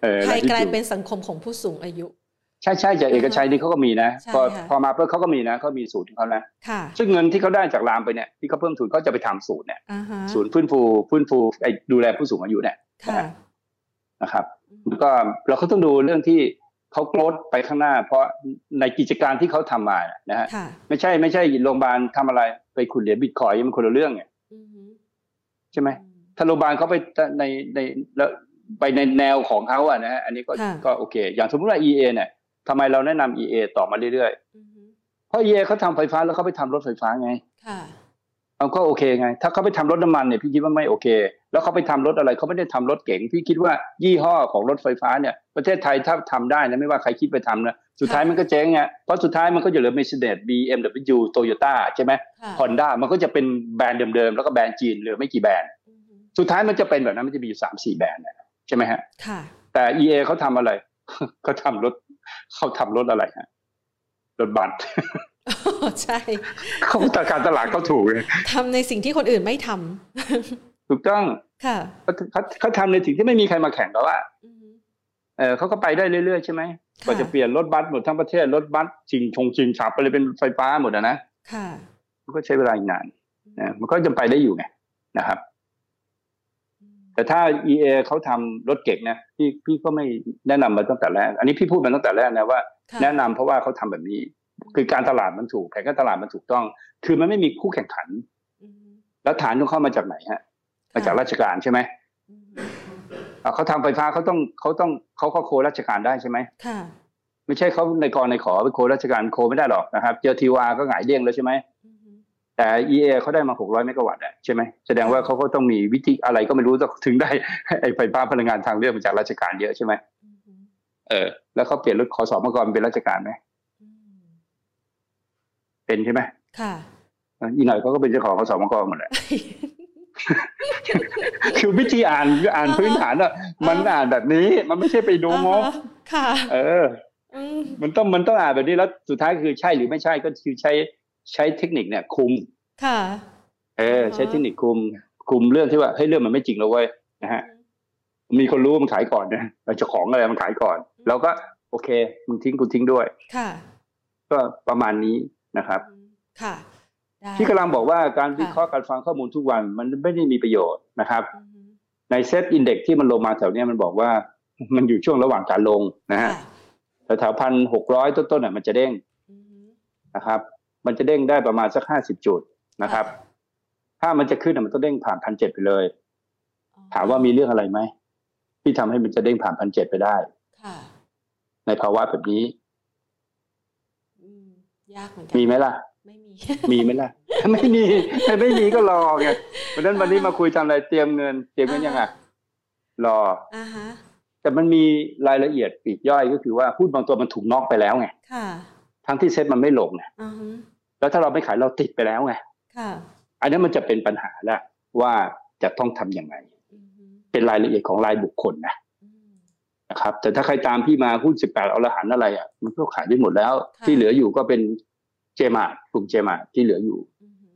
Speaker 2: เออ
Speaker 1: ไทย
Speaker 2: ฮิต
Speaker 1: กลาย
Speaker 2: อยู่
Speaker 1: เป็นสังคมของผู้สูงอายุ
Speaker 2: ใช่ใช่จากเอกชัยนี่เขาก็มีนะ
Speaker 1: ใช่
Speaker 2: พอ
Speaker 1: ค่ะ
Speaker 2: พอมาเพิ่มเขาก็มีนะเขามีสูตรของเขานะ
Speaker 1: ค่ะ
Speaker 2: ซึ่งเงินที่เขาได้จากรามไปเนี่ยที่เขาเพิ่มทุนเขาจะไปทำสูตรเนี่ย
Speaker 1: อ่าฮะ
Speaker 2: ศูนย์ฟื้นฟูฟื้นฟูไอ้ดูแลผู้สูงอายุเนี่ย
Speaker 1: ค่ะ
Speaker 2: นะครับ แล้วก็เราก็ต้องดูเรื่องที่ เขาโกรธไปข้างหน้า เพราะในกิจการที่เขาทำมานะฮะ
Speaker 1: ค่ะ
Speaker 2: ไม่ใช่ไม่ใช่โรงพยาบาลทำอะไรไปขุดเหรียญบิตคอยน์มันคนละเรื่องไง
Speaker 1: อือฮึ
Speaker 2: ใช่ไหมถ้าโรงพยาบาลเขาไปในในแล้วไปในแนวของเขาอะนะฮะอันนี้ก็
Speaker 1: ค่ะ
Speaker 2: ก็โอเค อย่างสมมติว่า EA เนี่ยทำไมเราแนะนำ EA ต่อมาเรื่อย
Speaker 1: อือฮึ
Speaker 2: ๆเพราะ EA เขาทำไฟฟ้าแล้วเขาไปทำรถไฟฟ้าไง
Speaker 1: ค่ะ
Speaker 2: เอาก็โอเคไง ถ้าเขาไปทำรถน้ำมันเนี่ยพี่คิดว่าไม่โอเค แล้วเขาไปทำรถอะไรเขาไม่ได้ทำรถเก๋งพี่คิดว่ายี่ห้อของรถไฟฟ้าเนี่ยประเทศไทยถ้าทำได้นะไม่ว่าใครคิดไปทำนะสุดท้ายมันก็เจ๊งไงเพราะสุดท้ายมันก็จะเหลือ Mercedes BMW Toyota ใช่ไหม
Speaker 1: ค่ะ
Speaker 2: Honda มันก็จะเป็นแบรนด์เดิมๆแล้วก็แบรนด์จีนเหลือไม่กี่แบรนด์
Speaker 1: อือฮึ
Speaker 2: สุดท้ายมันจะเป็นแบบนั้นมันจะมีอยู่สามสี่แบรนด์นะใช่ไหมฮะ
Speaker 1: ค่ะ
Speaker 2: แต่ EA เขาทำอะไรเขาทำรถเขาทำรถอะไรฮะรถบัส
Speaker 1: ใช่
Speaker 2: เขาตการตลาดเขาถูกเลย
Speaker 1: ทำในสิ่งที่คนอื่นไม่ทำ
Speaker 2: ถูกต้อง
Speaker 1: ค่ะ
Speaker 2: เขาเขาเขาทำในสิ่งที่ไม่มีใครมาแข่งเขาว่า
Speaker 1: อือฮึ
Speaker 2: เออเขาก็ไปได้เรื่อยๆใช่ไหมกว่าจะเปลี่ยนรถบัสหมดทั้งประเทศรถบัสชิงชงชิงฉับไปเลยเป็นไฟฟ้าหมดอะนะ
Speaker 1: ค่ะ
Speaker 2: มันก็ใช้เวลาอีกนานนะมันก็จะไปได้อยู่ไงนะครับ
Speaker 1: อืม
Speaker 2: แต่ถ้า EA เขาทำรถเก่งนะพี่พี่ก็ไม่แนะนำมาตั้งแต่แรก อันนี้พี่พูดมาตั้งแต่แรกนะว่า
Speaker 1: ค่ะ
Speaker 2: แนะนำเพราะว่าเขาทำแบบนี้ คือการตลาดมันถูกแข่งกันตลาดมันถูกต้อง คือมันไม่มีคู่แข่งขัน
Speaker 1: อือฮึ
Speaker 2: แล้วฐานของเขามาจากไหนฮะ มาจากราชการใช่ไหม
Speaker 1: อือฮึ
Speaker 2: อะเขาทำไฟฟ้าเขาต้องเขาต้องเขาก็โคราชการได้ใช่ไหม
Speaker 1: ค่ะ
Speaker 2: ไม่ใช่เขาในกรในขอไปโคราชการโคไม่ได้หรอกนะครับ เจอทีวาก็หงายเด้งแล้วใช่ไหม
Speaker 1: อือฮึ
Speaker 2: แต่ EA เขาได้มา600เมกะวัตต์อะใช่ไหมแสดงว่าเขาก็ต้องมีวิธีอะไรก็ไม่รู้ถึงได้ไอ้ไฟฟ้าพลังงานทางเลือกมาจากราชการเยอะใช่ไหม
Speaker 1: อือฮึ
Speaker 2: เออ แล้วเขาเปลี่ยนรถขอสอมกรเป็นราชการไหม
Speaker 1: อืม
Speaker 2: เป็นใช่ไหม
Speaker 1: ค่ะ
Speaker 2: เอออีกหน่อยเขาก็เป็นเจ้าของขอสอมกรหมดแหละคือวิธีอ่านอ่าน
Speaker 1: อ่าฮะ
Speaker 2: พื้นฐานอะมันอ่านแบบนี้ มันไม่ใช่ไปดูงบ
Speaker 1: อ่าฮะค่ะ
Speaker 2: เออ
Speaker 1: อืม
Speaker 2: มันต้องมันต้องอ่านแบบนี้แล้วสุดท้ายคือใช่หรือไม่ใช่ก็คือใช้ใช้เทคนิคเนี่ยคุม
Speaker 1: ค่ะ
Speaker 2: เออ ใช้เทคนิคคุม คุมเรื่องที่ว่าเฮ้ยเรื่องมันไม่จริงแล้วเว้ยนะฮะมีคนรู้ว่ามันขายก่อนนะเจ้าของอะไรมันขายก่อนเราก็ โอเค มึงทิ้งกูทิ้งด้วย
Speaker 1: ค่ะ
Speaker 2: ก็ประมาณนี้ นะครับ
Speaker 1: อืมค่ะได้
Speaker 2: ที่กำลังบอกว่าการ
Speaker 1: ค่ะ
Speaker 2: วิเคราะห์การฟังข้อมูลทุกวันมันไม่ได้มีประโยชน์นะครับ
Speaker 1: อือฮึ
Speaker 2: ใน SET Index ที่มันลงมาแถวเนี้ยมันบอกว่ามันอยู่ช่วงระหว่างการลงนะฮะ
Speaker 1: ค่ะ
Speaker 2: แถวพันหกร้อยต้นๆน่ะมันจะเด้ง
Speaker 1: อือฮึ
Speaker 2: นะครับ มันจะเด้งได้ประมาณสักห้าสิบจุดนะครับ ถ้ามันจะขึ้นน่ะมันต้องเด้งผ่านพันเจ็ดไปเลย
Speaker 1: อ๋อ
Speaker 2: ถามว่ามีเรื่องอะไรไหมที่ทำให้มันจะเด้งผ่านพันเจ็ดไปได้
Speaker 1: ค่ะ
Speaker 2: ในภาวะแบบนี้
Speaker 1: อืม ยากเหมือนกั
Speaker 2: มีไหมล่ะ
Speaker 1: ไม่มี
Speaker 2: มีไหมล่ะ ไม่มีไม่มีก็รอไงเพราะฉะนั้นวันนี้มาคุยทำอะไรเตรียมเงิน เตรียมเงินยังไงรอ
Speaker 1: อ่าฮะ
Speaker 2: แต่มันมีรายละเอียดปลีกย่อยก็คือว่าพูดบางตัวมันถูกน็อกไปแล้วไง
Speaker 1: ค่ะ
Speaker 2: ทั้งที่เซ็ตมันไม่ลงไง
Speaker 1: อ่าฮะ
Speaker 2: แล้วถ้าเราไม่ขายเราติดไปแล้วไง
Speaker 1: ค่ะ
Speaker 2: อันนั้นมันจะเป็นปัญหาแล้วว่าจะต้องทำยังไง
Speaker 1: อือฮึ
Speaker 2: เป็นรายละเอียดของรายบุคคลนะ
Speaker 1: อืม
Speaker 2: นะครับแต่ถ้าใครตามพี่มาหุ้นสิบแปดอรหันต์อะไรอะมันก็ขายได้หมดแล้ว
Speaker 1: ค่ะ
Speaker 2: ที่เหลืออยู่ก็เป็นเจมาร์ทกลุ่มเจมาร์ทที่เหลืออยู่
Speaker 1: อือฮึ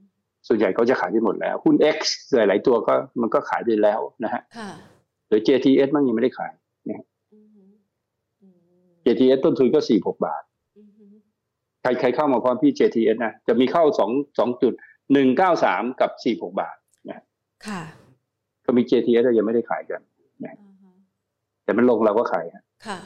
Speaker 2: ส่วนใหญ่เขาจะขายได้หมดแล้ว หุ้น X หลาย ๆ ตัวก็มันก็ขายไปแล้วนะฮะ
Speaker 1: ค่ะ
Speaker 2: หรือ JTS มันยังไม่ได้ขาย
Speaker 1: อือฮึอืม
Speaker 2: JTS ต้นทุนก็สี่หกบาท
Speaker 1: อือฮึ
Speaker 2: ใครใครเข้ามาพร้อมพี่ JTS นะจะมีเข้าสองสองจุดหนึ่งเก้าสามกับสี่หกบาท
Speaker 1: ค่ะ
Speaker 2: ก็มี JTS แต่ยังไม่ได้ขายกัน
Speaker 1: อ่าฮะ
Speaker 2: แต่มันลงเราก็ขายฮะ
Speaker 1: ค่ะ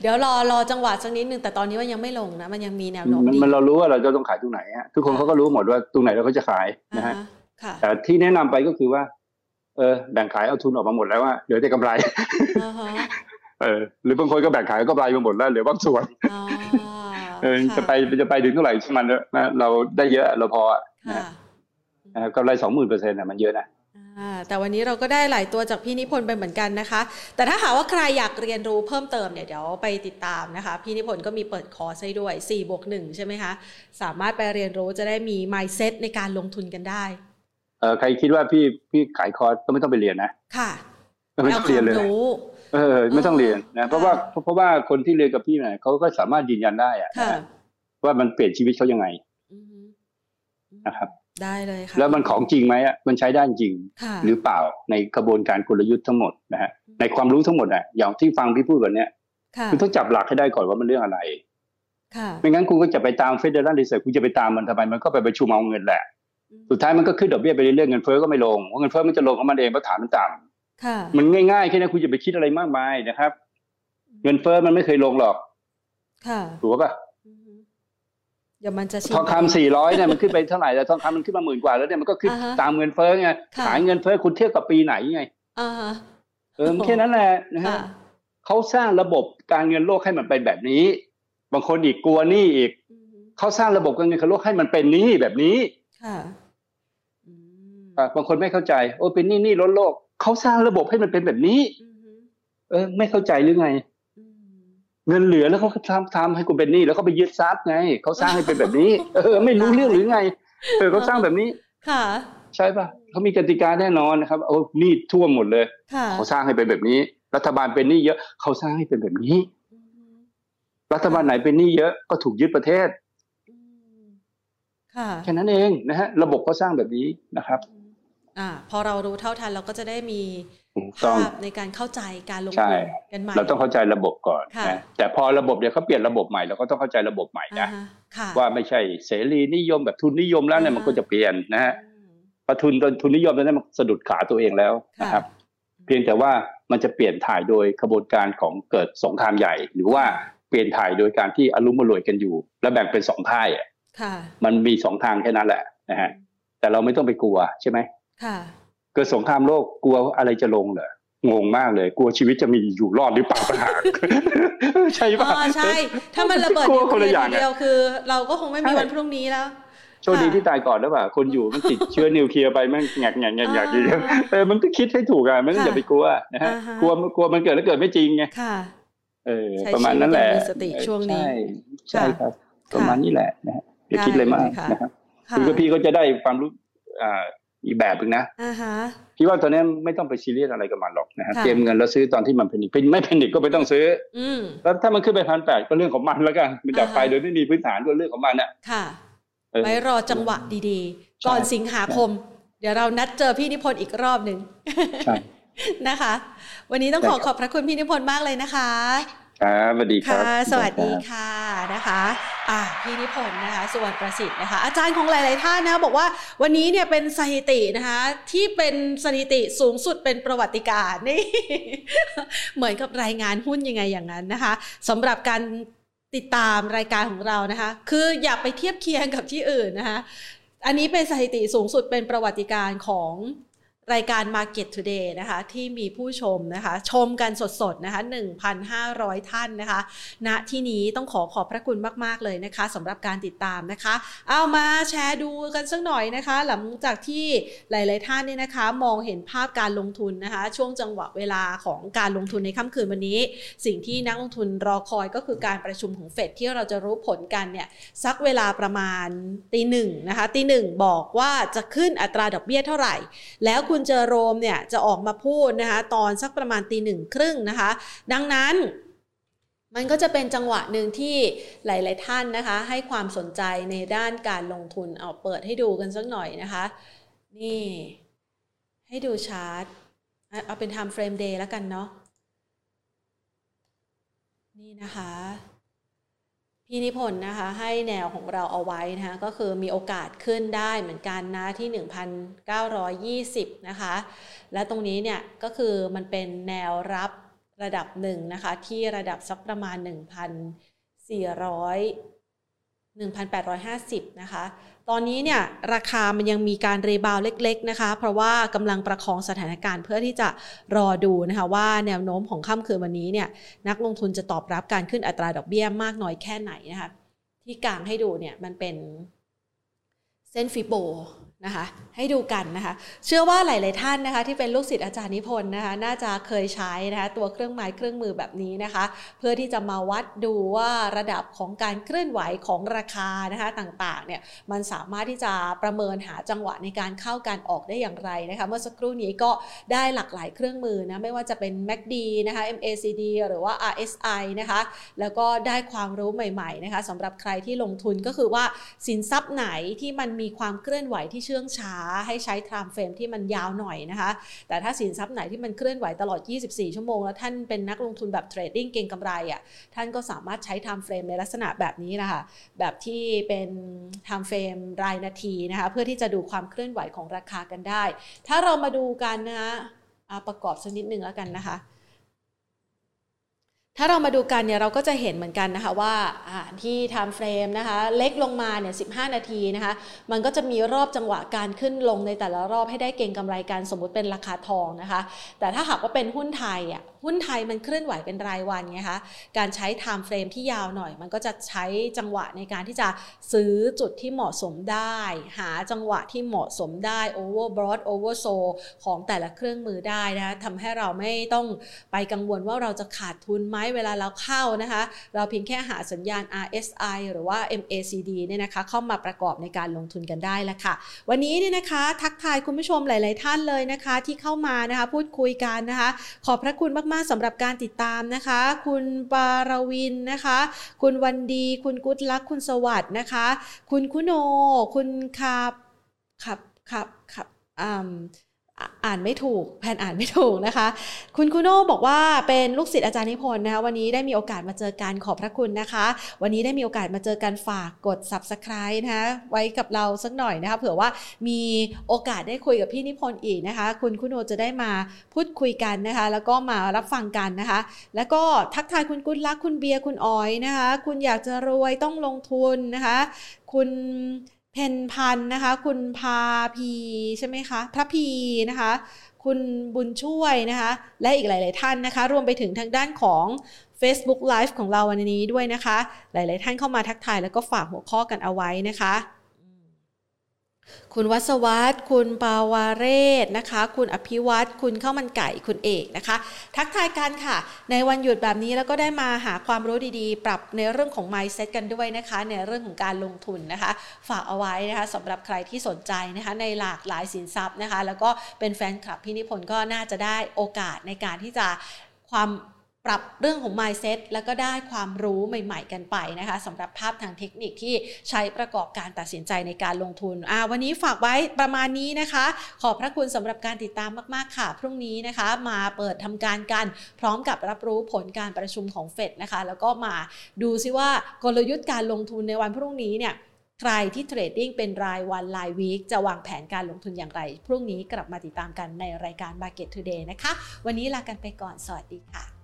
Speaker 1: เดี๋ยวรอรอจังหวะสักนิดนึงแต่ตอนนี้มันยังไม่ลงนะมันยังมีแนวโน้ม
Speaker 2: มัน
Speaker 1: ดี
Speaker 2: มันเรารู้ว่าเราจะต้องขายตรงไหนฮะทุกคนเขาก็รู้หมดว่าตรงไหนเราก็จะขายนะฮะ
Speaker 1: อ่าค่ะ
Speaker 2: แต่ที่แนะนำไปก็คือว่า เออแบ่งขายเอาทุนออกมาหมดแล้วว่าเหลือแต่กำไร
Speaker 1: อ่าฮะ
Speaker 2: เออหรือบางคนก็แบ่งขายก็กำไรไปหมดแล้วเหลือบางส่วน
Speaker 1: อ่า
Speaker 2: เออ
Speaker 1: ค่
Speaker 2: จะไปจะไปถึงเท่าไหร่ช่างมันเถอะนะเราได้เยอะเราพออะนะ
Speaker 1: ค่ะ
Speaker 2: ฮะนะครับกำไรสองหมื่นเปอร์เซ็นต์น่ะมันเยอะนะ
Speaker 1: อ่า แต่วันนี้เราก็ได้หลายตัวจากพี่นิพนธ์ไปเหมือนกันนะคะ แต่ถ้าหากว่าใครอยากเรียนรู้เพิ่มเติมเนี่ยเดี๋ยวไปติดตามนะคะ พี่นิพนธ์ก็มีเปิดคอร์สให้ด้วย4บวก1ใช่ไหมคะ สามารถไปเรียนรู้จะได้มี mindset ในการลงทุนกันได้
Speaker 2: เออใครคิดว่าพี่พี่ขายคอร์สก็ไม่ต้องไปเรียนนะ
Speaker 1: ค่ะ
Speaker 2: ไม่ต้องเรียนเลย
Speaker 1: อาความรู้
Speaker 2: เออ ไม่ต้องเรียนนะ
Speaker 1: ค่ะ
Speaker 2: เพราะว่าเพราะว่าคนที่เรียนกับพี่เนี่ยเขาก็สามารถยืนยันได้อะ
Speaker 1: ค่ะ
Speaker 2: นะว่ามันเปลี่ยนชีวิตเขายังไง
Speaker 1: อือฮึ
Speaker 2: นะครับ
Speaker 1: ได้เลยค่ะ
Speaker 2: แล้วมันของจริงไหมอะมันใช้ได้จริง
Speaker 1: ค่ะ
Speaker 2: หรือเปล่าในกระบวนการกลยุทธ์ทั้งหมดนะฮะในความรู้ทั้งหมดอะอย่างที่ฟังพี่พูดแบบเนี้ย
Speaker 1: ค่ะ
Speaker 2: คุณต้องจับหลักให้ได้ก่อนว่ามันเรื่องอะไร
Speaker 1: ค่ะ
Speaker 2: ไม่งั้นคุณก็จะไปตาม Federal Reserve คุณจะไปตามมันทำไมมันก็ไปประชุมเอาเงินแหละ สุดท้ายมันก็ขึ้นดอกเบี้ยไปเรื่อยๆเงินเฟ้อก็ไม่ลงเพราะเงินเฟ้อมันจะลงของมันเองเพราะฐานมันต่ำ
Speaker 1: ค่ะ
Speaker 2: มันง่ายๆแค่นั้นคุณจะไปคิดอะไรมากมายนะครับ เงินเฟ้อมันไม่เคยลงหรอก
Speaker 1: ค่ะ
Speaker 2: ถูกป่ะ
Speaker 1: อือฮึ เดี๋ยวมันจะชิน
Speaker 2: ทองคำสี่ร้อยเนี่ยมันขึ้นไปเท่าไหร่แต่ทองคำมันขึ้นมาหมื่นกว่าแล้วเนี่ยมันก็ขึ้น
Speaker 1: อ่าฮะ
Speaker 2: ตามเงินเฟ้อไง
Speaker 1: ค่ะ
Speaker 2: ขายเงินเฟ้อคุณเทียบกับปีไหนไง
Speaker 1: อ่าฮะ
Speaker 2: เออมันแค่นั้นแหละนะฮะ
Speaker 1: ค่ะ
Speaker 2: เขาสร้างระบบการเงินโลกให้มันเป็นแบบนี้ บางคนอีกกลัวหนี้อีก
Speaker 1: อือฮึ
Speaker 2: เขาสร้างระบบการเงินโลกให้มันเป็นหนี้แบบนี้
Speaker 1: ค่ะอืม
Speaker 2: อะบางคนไม่เข้าใจ โอ้เป็นหนี้หนี้ล้นโลกเขาสร้างระบบให้มันเป็นแบบนี้
Speaker 1: อือฮึ
Speaker 2: เออ ไม่เข้าใจหรือไง
Speaker 1: อืม
Speaker 2: เงินเหลือแล้วเขาทำทำให้คุณเป็นหนี้แล้วเขาไปยึดทรัพย์ไงเขาสร้างให้เป็นแบบนี้ เออ ไม่รู้เรื่องหรือไง เออเขาสร้างแบบนี้
Speaker 1: ค่ะ
Speaker 2: ใช่ป่ะเขามีกติกาแน่นอนนะครับโอ้หนี้ท่วมหมดเลย
Speaker 1: ค่ะ
Speaker 2: เขาสร้างให้เป็นแบบนี้ รัฐบาลเป็นหนี้เยอะเขาสร้างให้เป็นแบบนี้
Speaker 1: อือฮึ
Speaker 2: รัฐบาลไหนเป็นหนี้เยอะก็ถูกยึดประเทศ
Speaker 1: อืมค่ะ
Speaker 2: แค่นั้นเองนะฮะ ระบบก็สร้างแบบนี้นะครับ
Speaker 1: อ่าพอเรารู้เท่าทันเราก็จะได้มี
Speaker 2: ถูกต้อง
Speaker 1: ภาพในการเข้าใจการลง
Speaker 2: ใช่
Speaker 1: ทุนกันใหม่
Speaker 2: เราต้องเข้าใจระบบก่อน
Speaker 1: ค่ะ
Speaker 2: นะแต่พอระบบเดี๋ยวเขาเปลี่ยนระบบใหม่เราก็ต้องเข้าใจระบบใหม่
Speaker 1: อ่า
Speaker 2: นะ
Speaker 1: ฮะค่ะ
Speaker 2: ว่าไม่ใช่เสรีนิยมแบบทุนนิยมแล้วเนี่ย
Speaker 1: อ่าฮะ
Speaker 2: มันก็จะเปลี่ยนนะฮะ
Speaker 1: อืม
Speaker 2: พอทุนทุนนิยมแล้วเนี่ยมันสะดุดขาตัวเองแล้ว
Speaker 1: ค่ะ
Speaker 2: นะครับ เพียงแต่ว่ามันจะเปลี่ยนถ่ายโดยกระบวนการของเกิดสงครามใหญ่ หรือว่าเปลี่ยนถ่ายโดยการที่อารมณ์มารวยกันอยู่ แล้วแบ่งเป็นสองท่ายอะ
Speaker 1: ค่ะ
Speaker 2: มันมีสองทางแค่นั้นแหละนะฮะแต่เราไม่ต้องไปกลัวใช่ไหม
Speaker 1: ค่ะ
Speaker 2: เกิดสงครามโลกกลัวอะไรจะลงเหรองงมากเลย กลัวชีวิตจะมีอยู่รอดหรือเปล่าปัญหาใช่
Speaker 1: อ๋
Speaker 2: ปะ
Speaker 1: อใช่ ถ้ามันระเบิด
Speaker 2: กลั
Speaker 1: นิ
Speaker 2: ว
Speaker 1: ว
Speaker 2: คน
Speaker 1: เคลี
Speaker 2: ละ
Speaker 1: ย
Speaker 2: อย่าง
Speaker 1: ร์
Speaker 2: อะ
Speaker 1: ทีเดียวคือ เราก็คงไม่มี
Speaker 2: ใช่
Speaker 1: วันพรุ่งนี้แล้ว
Speaker 2: โชคดีที่ตายก่อนหรือเปล่าคนอยู่มันติดเชื้อนิวเคลียร์ไปแม่งแงกแงกแงกแงกอย่างเดียว
Speaker 1: อ่า
Speaker 2: เออมันก็คิดให้ถูกอะไม่ต้อง
Speaker 1: ค่ะ
Speaker 2: อย่าไปกลัวนะฮะ
Speaker 1: อ่าฮะ
Speaker 2: กลัวกลัวมันเกิดแล้วเกิดไม่จริงไง
Speaker 1: ค่ะ
Speaker 2: เออ
Speaker 1: ใช้
Speaker 2: ประมาณนั้นแหละ
Speaker 1: ชีวิตอย่างมีสติช่วงนี้
Speaker 2: ใช่ใช่
Speaker 1: ค่ะ
Speaker 2: ครับ ประมาณนี้แหละนะฮะอย่าคิดเลยมาก
Speaker 1: ได้เลยค่ะ
Speaker 2: นะครับ
Speaker 1: ค่ะ
Speaker 2: คือก็พี่ก็จะได้ความรู้อ่า อีกแบบหนึงนะ
Speaker 1: อ่าฮะ
Speaker 2: พี่ว่าตอนนี้ไม่ต้องไปซีเรียสอะไรกับมันหรอกนะฮะ
Speaker 1: ค่ะ
Speaker 2: เตรียมเงินแล้วซื้อตอนที่มันเป็นเป็นไม่เป็นอีกก็ไม่ต้องซื้อ
Speaker 1: อืม
Speaker 2: แล้วถ้ามันขึ้นไปพันแปดก็เรื่องของมันแล้วกันมันดับ
Speaker 1: อ่าฮะ
Speaker 2: ไฟโดยไม่มีพื้นฐานก็เรื่องของมันอะ
Speaker 1: ค่ะ
Speaker 2: เออ
Speaker 1: ไว้รอจังหวะดีๆ ก่อน
Speaker 2: ใช่
Speaker 1: สิงหาคม เดี๋ยวเรานัดเจอพี่นิพนธ์อีกรอบหนึ่ง
Speaker 2: ใช่
Speaker 1: นะคะ วันนี้ต้องขอ
Speaker 2: ได้ครับ
Speaker 1: ขอบพระคุณพี่นิพนธ์มากเลยนะคะ
Speaker 2: ครับสวัสดีครับ
Speaker 1: ค่ะสวัสดีค่ะนะคะอะพี่นิพนธ์นะคะสุวรรณประสิทธิ์นะคะ อาจารย์ของหลาย ๆ ท่านนะบอกว่าวันนี้เนี่ยเป็นสถิตินะคะที่เป็นสถิติสูงสุดเป็นประวัติการณ์นี่เหมือนกับรายงานหุ้นยังไงอย่างนั้นนะคะสำหรับการติดตามรายการของเรานะคะ คืออย่าไปเทียบเคียงกับที่อื่นนะคะ อันนี้เป็นสถิติสูงสุดเป็นประวัติการณ์ของ รายการ Market Today นะคะที่มีผู้ชมนะคะ ชมกันสดๆนะคะ1,500 ท่านนะคะณที่นี้ต้องขอขอบพระคุณมากๆเลยนะคะสำหรับการติดตามนะคะ เอามาแชร์ดูกันสักหน่อยนะคะ หลังจากที่หลายๆท่านเนี่ยนะคะ มองเห็นภาพการลงทุนนะคะ ช่วงจังหวะเวลาของการลงทุนในค่ำคืนวันนี้ สิ่งที่นักลงทุนรอคอยก็คือการประชุมของเฟดที่เราจะรู้ผลกันเนี่ยสักเวลาประมาณตีหนึ่งนะคะตีหนึ่งบอกว่าจะขึ้นอัตราดอกเบี้ยเท่าไหร่ แล้วคุณณเจอโรมเนี่ยจะออกมาพูดนะคะตอนสักประมาณตีหนึ่งครึ่งนะคะ ดังนั้นมันก็จะเป็นจังหวะหนึ่งที่หลาย ๆ ท่านนะคะ ให้ความสนใจในด้านการลงทุนเอาเปิดให้ดูกันสักหน่อยนะคะ นี่ ให้ดูชาร์ตเอาเป็น time frame day แล้วกันเนาะนี่นะคะ พี่นิพนธ์นะคะให้แนวของเราเอาไว้นะคะก็คือมีโอกาสขึ้นได้เหมือนกันนะที่ 1,920 นะคะ และตรงนี้เนี่ยก็คือมันเป็นแนวรับระดับหนึ่งนะคะ ที่ระดับสักประมาณ 1,400 1,850 นะคะ ตอนนี้เนี่ยราคามันยังมีการรีบาวเล็ก ๆนะคะ เพราะว่ากำลังประคองสถานการณ์เพื่อที่จะรอดูนะคะว่าแนวโน้มของค่ำคืนวันนี้เนี่ยนักลงทุนจะตอบรับการขึ้นอัตราดอกเบี้ยมากน้อยแค่ไหนนะคะที่กลางให้ดูเนี่ยมันเป็นเส้นฟิโบ นะคะให้ดูกันนะคะเชื่อว่าหลาย ๆ ท่านนะคะที่เป็นลูกศิษย์อาจารย์นิพนธ์นะคะน่าจะเคยใช้นะคะตัวเครื่องไม้เครื่องมือแบบนี้นะคะ เพื่อที่จะมาวัดดูว่าระดับของการเคลื่อนไหวของราคานะคะต่าง ๆ เนี่ยมันสามารถที่จะประเมินหาจังหวะในการเข้าการออกได้อย่างไรนะคะเมื่อสักครู่นี้ก็ได้หลากหลายเครื่องมือนะไม่ว่าจะเป็น MACD นะคะ MACD หรือว่า RSI นะคะแล้วก็ได้ความรู้ใหม่ ๆ นะคะสำหรับใครที่ลงทุนก็คือว่าสินทรัพย์ไหนที่มันมีความเคลื่อนไหวที่เชื่องช้าให้ใช้ time frame ที่มันยาวหน่อยนะคะ แต่ถ้าสินทรัพย์ไหนที่มันเคลื่อนไหวตลอด 24 ชั่วโมง แล้วท่านเป็นนักลงทุนแบบเทรดดิ้งเก็งกำไรอะ่ะท่านก็สามารถใช้ time frame ในลักษณะแบบนี้นะคะแบบที่เป็น time frame รายนาทีนะคะเพื่อที่จะดูความเคลื่อนไหวของราคากันได้ ถ้าเรามาดูกันนะคะประกอบสักนิดหนึ่งแล้วกันนะคะ ถ้าเรามาดูกันเนี่ยเราก็จะเห็นเหมือนกันนะคะว่าที่ time frame นะคะเล็กลงมาเนี่ย15 นาทีนะคะมันก็จะมีรอบจังหวะการขึ้นลงในแต่ละรอบให้ได้เก่งกำไรการสมมุติเป็นราคาทองนะคะ แต่ถ้าหากว่าเป็นหุ้นไทยอะหุ้นไทยมันเคลื่อนไหวเป็นรายวันไงคะการใช้ time frame ที่ยาวหน่อย มันก็จะใช้จังหวะในการที่จะซื้อจุดที่เหมาะสมได้ หาจังหวะที่เหมาะสมได้ overbought oversold ของแต่ละเครื่องมือได้นะทำให้เราไม่ต้องไปกังวลว่าเราจะขาดทุนไหมเวลาเราเข้านะคะ เราเพียงแค่หาสัญญาณ RSI หรือว่า MACD เนี่ยนะคะเข้ามาประกอบในการลงทุนกันได้แล้วค่ะ วันนี้เนี่ยนะคะ ทักทายคุณผู้ชมหลาย ๆ ท่านเลยนะคะ ที่เข้ามานะคะพูดคุยกันนะคะ ขอบพระคุณมาก ๆสำหรับการติดตามนะคะ คุณปารวินนะคะ คุณวันดี คุณกุศลักคุณสวัสด์นะคะ คุณคุโน คุณขับขับขับขับอ่า อ่านไม่ถูกแผนอ่านไม่ถูกนะคะ คุณคุโน่บอกว่าเป็นลูกศิษย์อาจารย์นิพนธ์นะคะวันนี้ได้มีโอกาสมาเจอกันขอบพระคุณนะคะ วันนี้ได้มีโอกาสมาเจอกันฝากกด subscribe นะคะไว้กับเราสักหน่อยนะคะเผื่อว่ามีโอกาสได้คุยกับพี่นิพนธ์อีกนะคะ คุณคุโนจะได้มาพูดคุยกันนะคะ แล้วก็มารับฟังกันนะคะ แล้วก็ทักทายคุณกุลลักคุณเบียร์คุณออยนะคะ คุณอยากจะรวยต้องลงทุนนะคะ คุณ เพนพันนะคะ คุณพาพีใช่ไหมคะพระพีนะคะ คุณบุญช่วยนะคะ และอีกหลาย ๆ ท่านนะคะ รวมไปถึงทางด้านของ Facebook Live ของเราวันนี้ด้วยนะคะ หลาย ๆ ท่านเข้ามาทักทายแล้วก็ฝากหัวข้อกันเอาไว้นะคะ คุณวัสวัตคุณปาวาเรศนะคะ คุณอภิวัตคุณข้าวมันไก่ คุณเอกนะคะ ทักทายกันค่ะ ในวันหยุดแบบนี้แล้วก็ได้มาหาความรู้ดีๆ ปรับในเรื่องของ mindset กันด้วยนะคะ ในเรื่องของการลงทุนนะคะ ฝากเอาไว้นะคะสำหรับใครที่สนใจนะคะ ในหลากหลายสินทรัพย์นะคะ แล้วก็เป็นแฟนคลับพี่นิพนธ์ก็น่าจะได้โอกาสในการที่จะความ รับเรื่องของ mindset แล้วก็ได้ความรู้ใหม่ ๆ กันไปนะคะสำหรับภาพทางเทคนิคที่ใช้ประกอบการตัดสินใจในการลงทุนอ่าวันนี้ฝากไว้ประมาณนี้นะคะ ขอบพระคุณสำหรับการติดตามมาก ๆ ค่ะ พรุ่งนี้นะคะ มาเปิดทำการกัน พร้อมกับรับรู้ผลการประชุมของเฟดนะคะ แล้วก็มาดูซิว่ากลยุทธ์การลงทุนในวันพรุ่งนี้เนี่ยใครที่เทรดดิ้งเป็นรายวันรายวีคจะวางแผนการลงทุนอย่างไร พรุ่งนี้กลับมาติดตามกันในรายการ Market Today นะคะ วันนี้ลากันไปก่อน สวัสดีค่ะ